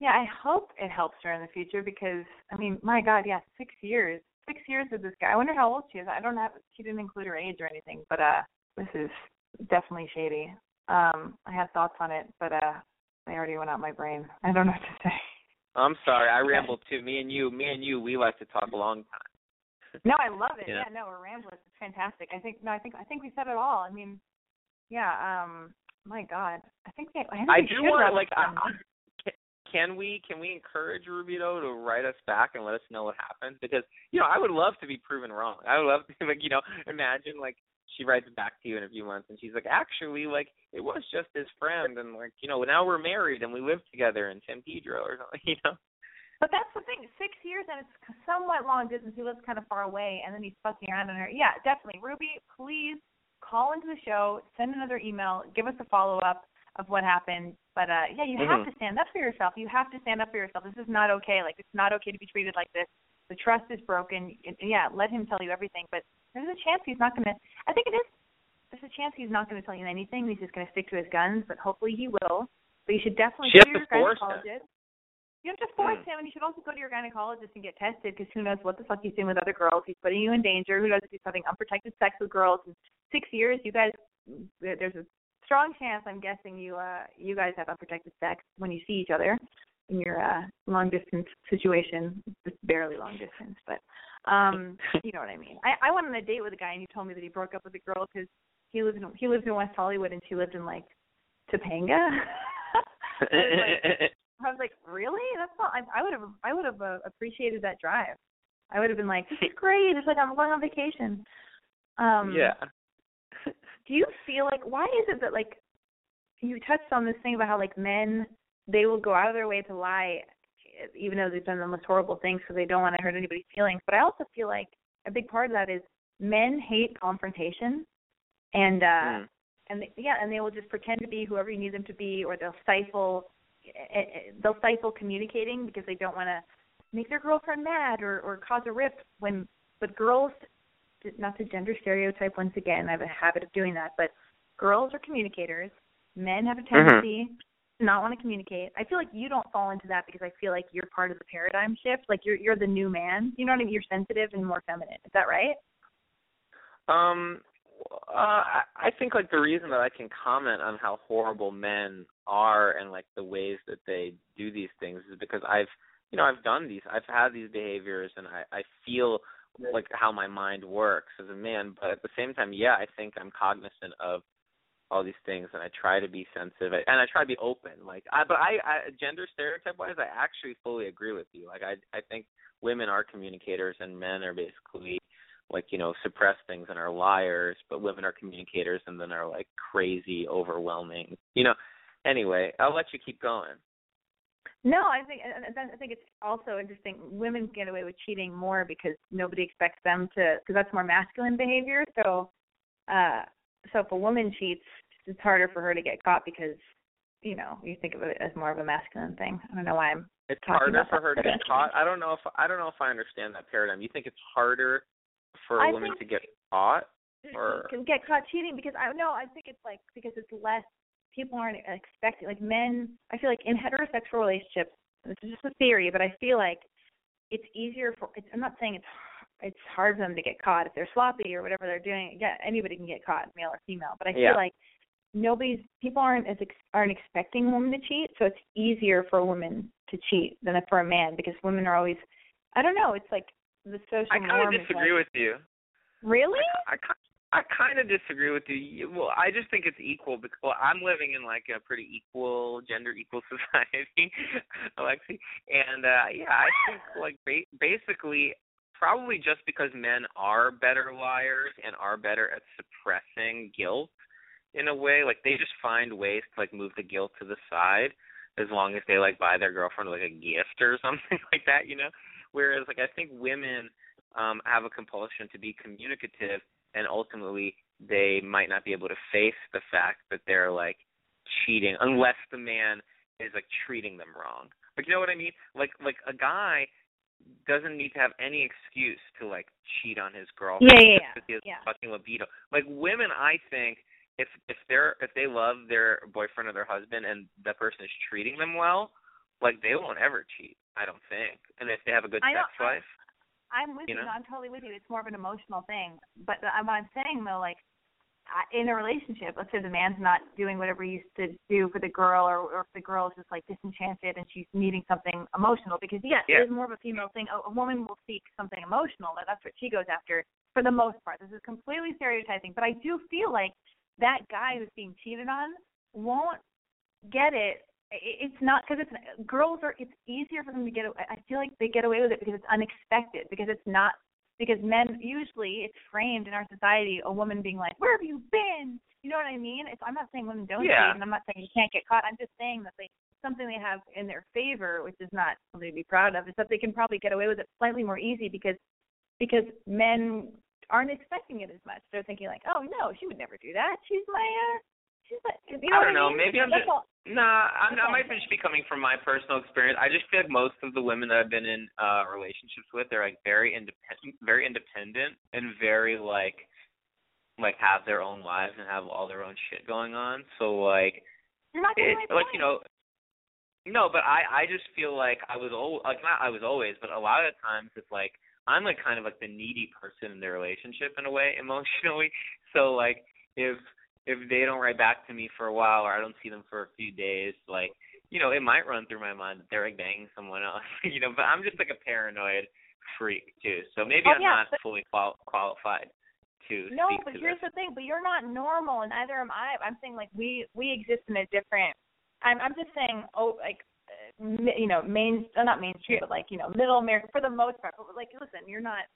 C: Yeah, I hope it helps her in the future because I mean, my God, yeah, six years, six years with this guy. I wonder how old she is. I don't have. She didn't include her age or anything, but uh, this is definitely shady. Um, I have thoughts on it, but uh, they already went out my brain. I don't know what to say.
D: I'm sorry, I rambled too. Me and you, me and you, we like to talk a long time.
C: No, I love it.
D: Yeah.
C: Yeah, no, we're ramblers. It's fantastic. I think no, I think I think we said it all. I mean, yeah. Um, my God, I think we, I, think
D: I do want like I, can we can we encourage Rubito to write us back and let us know what happened because you know I would love to be proven wrong. I would love to like you know imagine like she writes back to you in a few months and she's like actually like it was just his friend and like you know now we're married and we live together in San Pedro or something you know.
C: But that's the thing. Six years and it's somewhat long distance. He lives kind of far away, and then he's fucking around on her. Yeah, definitely. Ruby, please call into the show, send another email, give us a follow up. of what happened. But uh yeah, you
D: Mhm.
C: have to stand up for yourself. You have to stand up for yourself. This is not okay. Like it's not okay to be treated like this. The trust is broken. And, yeah, let him tell you everything, but there's a chance he's not going to I think it is there's a chance he's not going to tell you anything. He's just going to stick to his guns, but hopefully he will. But you should definitely go
D: have
C: to your
D: force
C: gynecologist. You have to force
D: Mm.
C: him, and you should also go to your gynecologist and get tested because who knows what the fuck he's doing with other girls. He's putting you in danger. Who knows if he's having unprotected sex with girls? In six years, you guys, there's a strong chance. I'm guessing you, uh, you guys have unprotected sex when you see each other in your uh, long distance situation. It's barely long distance, but um, you know what I mean. I, I went on a date with a guy, and he told me that he broke up with a girl because he lives in he lives in West Hollywood, and she lived in like Topanga. Like, I was like, really? That's not. I, I would have. I would have uh, appreciated that drive. I would have been like, this is great. It's like I'm going on vacation. Um,
D: yeah.
C: Do you feel like why is it that like you touched on this thing about how like men they will go out of their way to lie, even though they've done the most horrible things, so they don't want to hurt anybody's feelings. But I also feel like a big part of that is men hate confrontation, and uh
D: Mm.
C: and they, yeah, and they will just pretend to be whoever you need them to be, or they'll stifle they'll stifle communicating because they don't want to make their girlfriend mad or or cause a rift. When but girls, not to gender stereotype once again, I have a habit of doing that, but girls are communicators. Men have a tendency to not want to communicate. I feel like you don't fall into that because I feel like you're part of the paradigm shift. Like you're you're the new man. You know what I mean? You're sensitive and more feminine. Is that right?
D: Um, uh, I I think like the reason that I can comment on how horrible men are and like the ways that they do these things is because I've you know I've done these I've had these behaviors and I I feel like how my mind works as a man but at the same time yeah I think I'm cognizant of all these things and I try to be sensitive and I try to be open like I but I, I gender stereotype wise I actually fully agree with you like I I think women are communicators and men are basically like you know suppress things and are liars but women are communicators and then are like crazy overwhelming you know anyway i'll let you keep going
C: No, I think I think it's also interesting. Women get away with cheating more because nobody expects them to, because that's more masculine behavior. So, uh, so if a woman cheats, it's harder for her to get caught because, you know, you think of it as more of a masculine thing. I don't know why I'm.
D: it's harder for her to get caught i don't know if i don't know if i understand that paradigm you think it's harder for
C: I
D: a woman to get caught or
C: can get caught cheating because I know I think it's like because it's less people aren't expecting like men. I feel like in heterosexual relationships, this is just a theory, but I feel like it's easier for. It's, I'm not saying it's it's hard for them to get caught if they're sloppy or whatever they're doing. Yeah, anybody can get caught, male or female. But I feel
D: Yeah.
C: like nobody's people aren't as ex, aren't expecting a woman to cheat, so it's easier for a woman to cheat than for a man because women are always. I don't know. It's like the social
D: i kind of disagree
C: like,
D: with you
C: Really?
D: I, I, I kind of disagree with you. Well, I just think it's equal because well, I'm living in like a pretty equal, gender equal society, Alexi, and uh yeah, I think like ba- basically probably just because men are better liars and are better at suppressing guilt in a way, like they just find ways to like move the guilt to the side as long as they like buy their girlfriend like a gift or something like that, you know. Whereas like I think women um have a compulsion to be communicative and ultimately they might not be able to face the fact that they're like cheating unless the man is like treating them wrong. Like you know what I mean? Like like a guy doesn't need to have any excuse to like cheat on his girlfriend
C: Yeah, yeah, yeah.
D: because he has
C: Yeah.
D: fucking libido. Like women I think if if they're if they love their boyfriend or their husband and that person is treating them well, like they won't ever cheat, I don't think. And if they have a good
C: I
D: sex life.
C: I'm with
D: You
C: you.
D: know?
C: No, I'm totally with you. It's more of an emotional thing. But the, what I'm saying though, like in a relationship, let's say the man's not doing whatever he used to do for the girl, or, or if the girl is just like disenchanted and she's needing something emotional, because yes,
D: Yeah.
C: it is more of a female thing. A, a woman will seek something emotional. That that's what she goes after for the most part. This is completely stereotyping, but I do feel like that guy who's being cheated on won't get it it's not because it's girls are it's easier for them to get away i feel like they get away with it because it's unexpected because it's not because men usually it's framed in our society a woman being like where have you been you know what i mean it's i'm not saying women don't
D: Yeah.
C: cheat and i'm not saying you can't get caught i'm just saying that they something they have in their favor which is not something to be proud of is that they can probably get away with it slightly more easy because because men aren't expecting it as much they're thinking like oh no she would never do that she's my uh She's like, you know
D: I don't know.
C: mean?
D: Maybe I'm
C: That's
D: just
C: all.
D: Nah. I'm, I might just be coming from my personal experience. I just feel like most of the women that I've been in uh relationships with, they're like very independent, very independent, and very like like have their own lives and have all their own shit going on. So like
C: You're not
D: it, like you know no but i i just feel like i was al like not i was always but a lot of times it's like i'm like kind of like the needy person in the relationship in a way emotionally so like if if they don't write back to me for a while or i don't see them for a few days like you know it might run through my mind that they're like banging someone else you know but i'm just like a paranoid freak too so maybe
C: Oh,
D: i'm
C: yeah,
D: not
C: but-
D: fully qual- qualified to
C: No, but
D: to
C: here's
D: this
C: the thing. But you're not normal, and neither am I. I'm saying like we we exist in a different. I'm I'm just saying oh like uh, you know main uh, not mainstream but like you know middle America for the most part. But like listen, you're not.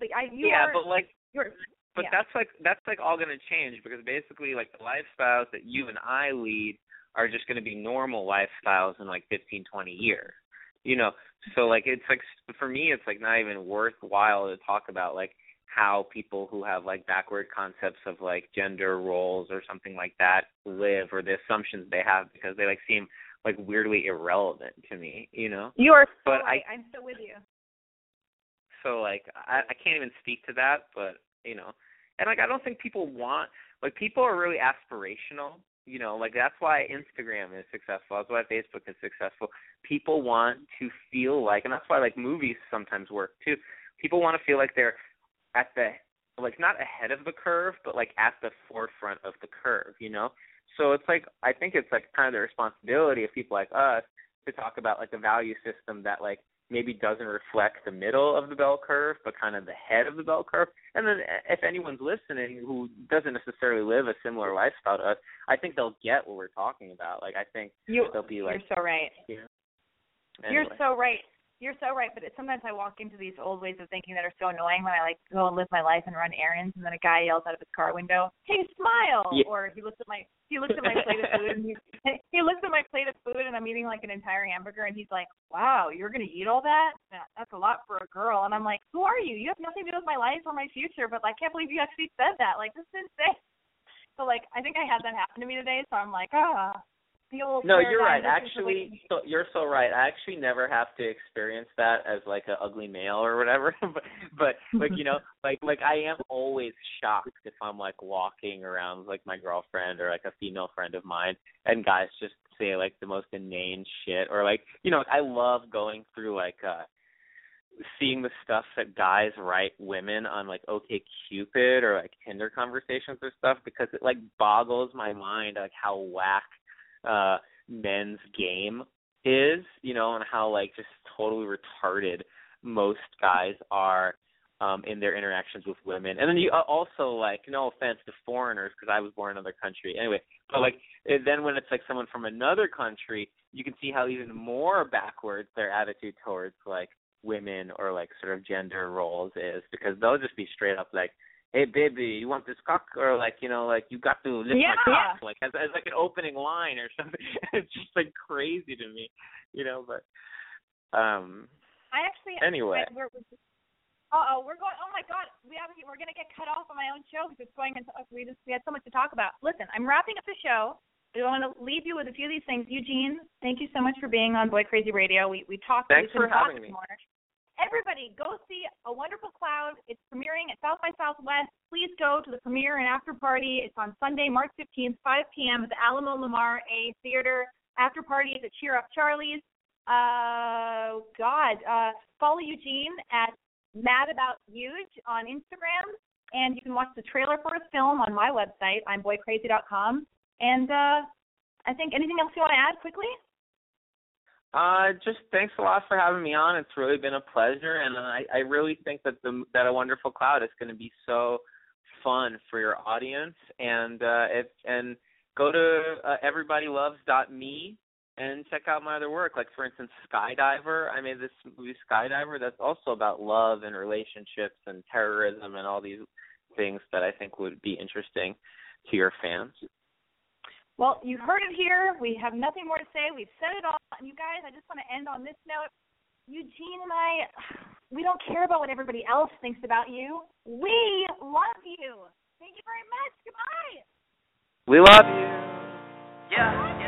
C: Like I you
D: yeah
C: are.
D: but like
C: you're.
D: But
C: yeah.
D: that's like that's like all going to change because basically like the lifestyles that you and I lead are just going to be normal lifestyles in like 15, 20 years. You know, so like it's like for me it's like not even worthwhile to talk about like how people who have like backward concepts of like gender roles or something like that live or the assumptions they have because they like seem like weirdly irrelevant to me, you know?
C: You are so
D: but
C: right. I'm so with you.
D: So like I I can't even speak to that, but you know, and like I don't think people want like people are really aspirational. You know, like that's why Instagram is successful. That's why Facebook is successful. People want to feel like, and that's why like movies sometimes work too. People want to feel like they're at the like not ahead of the curve, but like at the forefront of the curve. You know, so it's like I think it's like kind of the responsibility of people like us to talk about like a value system that like maybe doesn't reflect the middle of the bell curve, but kind of the head of the bell curve. And then uh, if anyone's listening who doesn't necessarily live a similar lifestyle to us, I think they'll get what we're talking about. Like I think
C: You
D: they'll be like,
C: you're so right.
D: yeah.
C: You're so right. You're so right, but it, sometimes I walk into these old ways of thinking that are so annoying when I like go and live my life and run errands, and then a guy yells out of his car window, "Hey, smile!"
D: Yeah.
C: Or he looks at my he looks at my plate of food and he he looks at my plate of food and I'm eating like an entire hamburger, and he's like, "Wow, you're gonna eat all that? That- That's a lot for a girl." And I'm like, "Who are you? You have nothing to do with my life or my future, but like, I can't believe you actually said that. Like, this is insane." So like, I think I had that happen to me today, so I'm like, ah. Old
D: No, you're right.
C: paradigm, this is the way
D: Actually, so you're so right. I actually never have to experience that as like an ugly male or whatever. but but like you know, like like I am always shocked if I'm like walking around with like my girlfriend or like a female friend of mine, and guys just say like the most inane shit or like you know I love going through like uh seeing the stuff that guys write women on like OK Cupid or like Tinder conversations or stuff because it like boggles my mind like how whack uh men's game is, you know, and how like just totally retarded most guys are um in their interactions with women. And then you uh, also like no offense to foreigners because I was born in another country. Anyway, but like then when it's like someone from another country, you can see how even more backwards their attitude towards like women or like sort of gender roles is because they'll just be straight up like hey baby, you want this cock or like you know like you got to lift
C: Yeah.
D: my cock like as as like an opening line or something. it's just like crazy to me, you know. But um
C: I actually
D: Anyway.
C: We're, we're, uh oh, we're going. Oh my God, we have we're gonna get cut off on my own show because it's going into we just we had so much to talk about. Listen, I'm wrapping up the show. I want to leave you with a few of these things. Eugene, thank you so much for being on Boy Crazy Radio. We we talked.
D: Thanks
C: we
D: for having me.
C: More. Everybody, go see A Wonderful Cloud. It's premiering at South by Southwest. Please go to the premiere and after party. It's on Sunday, March 15th, 5 p.m. at the Alamo Lamar A Theater. After party is at Cheer Up Charlie's. Uh, God, uh, follow Eugene at Mad About Huge on Instagram, and you can watch the trailer for his film on my website. I'm boycrazy.com. And uh, I think anything else you want to add quickly?
D: Uh, just thanks a lot for having me on. It's really been a pleasure, and I, I really think that the that a wonderful cloud is going to be so fun for your audience. And uh, if and go to uh, everybodyloves.me and check out my other work. Like for instance, Skydiver. I made this movie Skydiver that's also about love and relationships and terrorism and all these things that I think would be interesting to your fans.
C: Well, you heard it here. We have nothing more to say. We've said it all. And you guys, I just want to end on this note. Eugene and I, we don't care about what everybody else thinks about you. We love you. Thank you very much. Goodbye.
D: We love you.
F: don't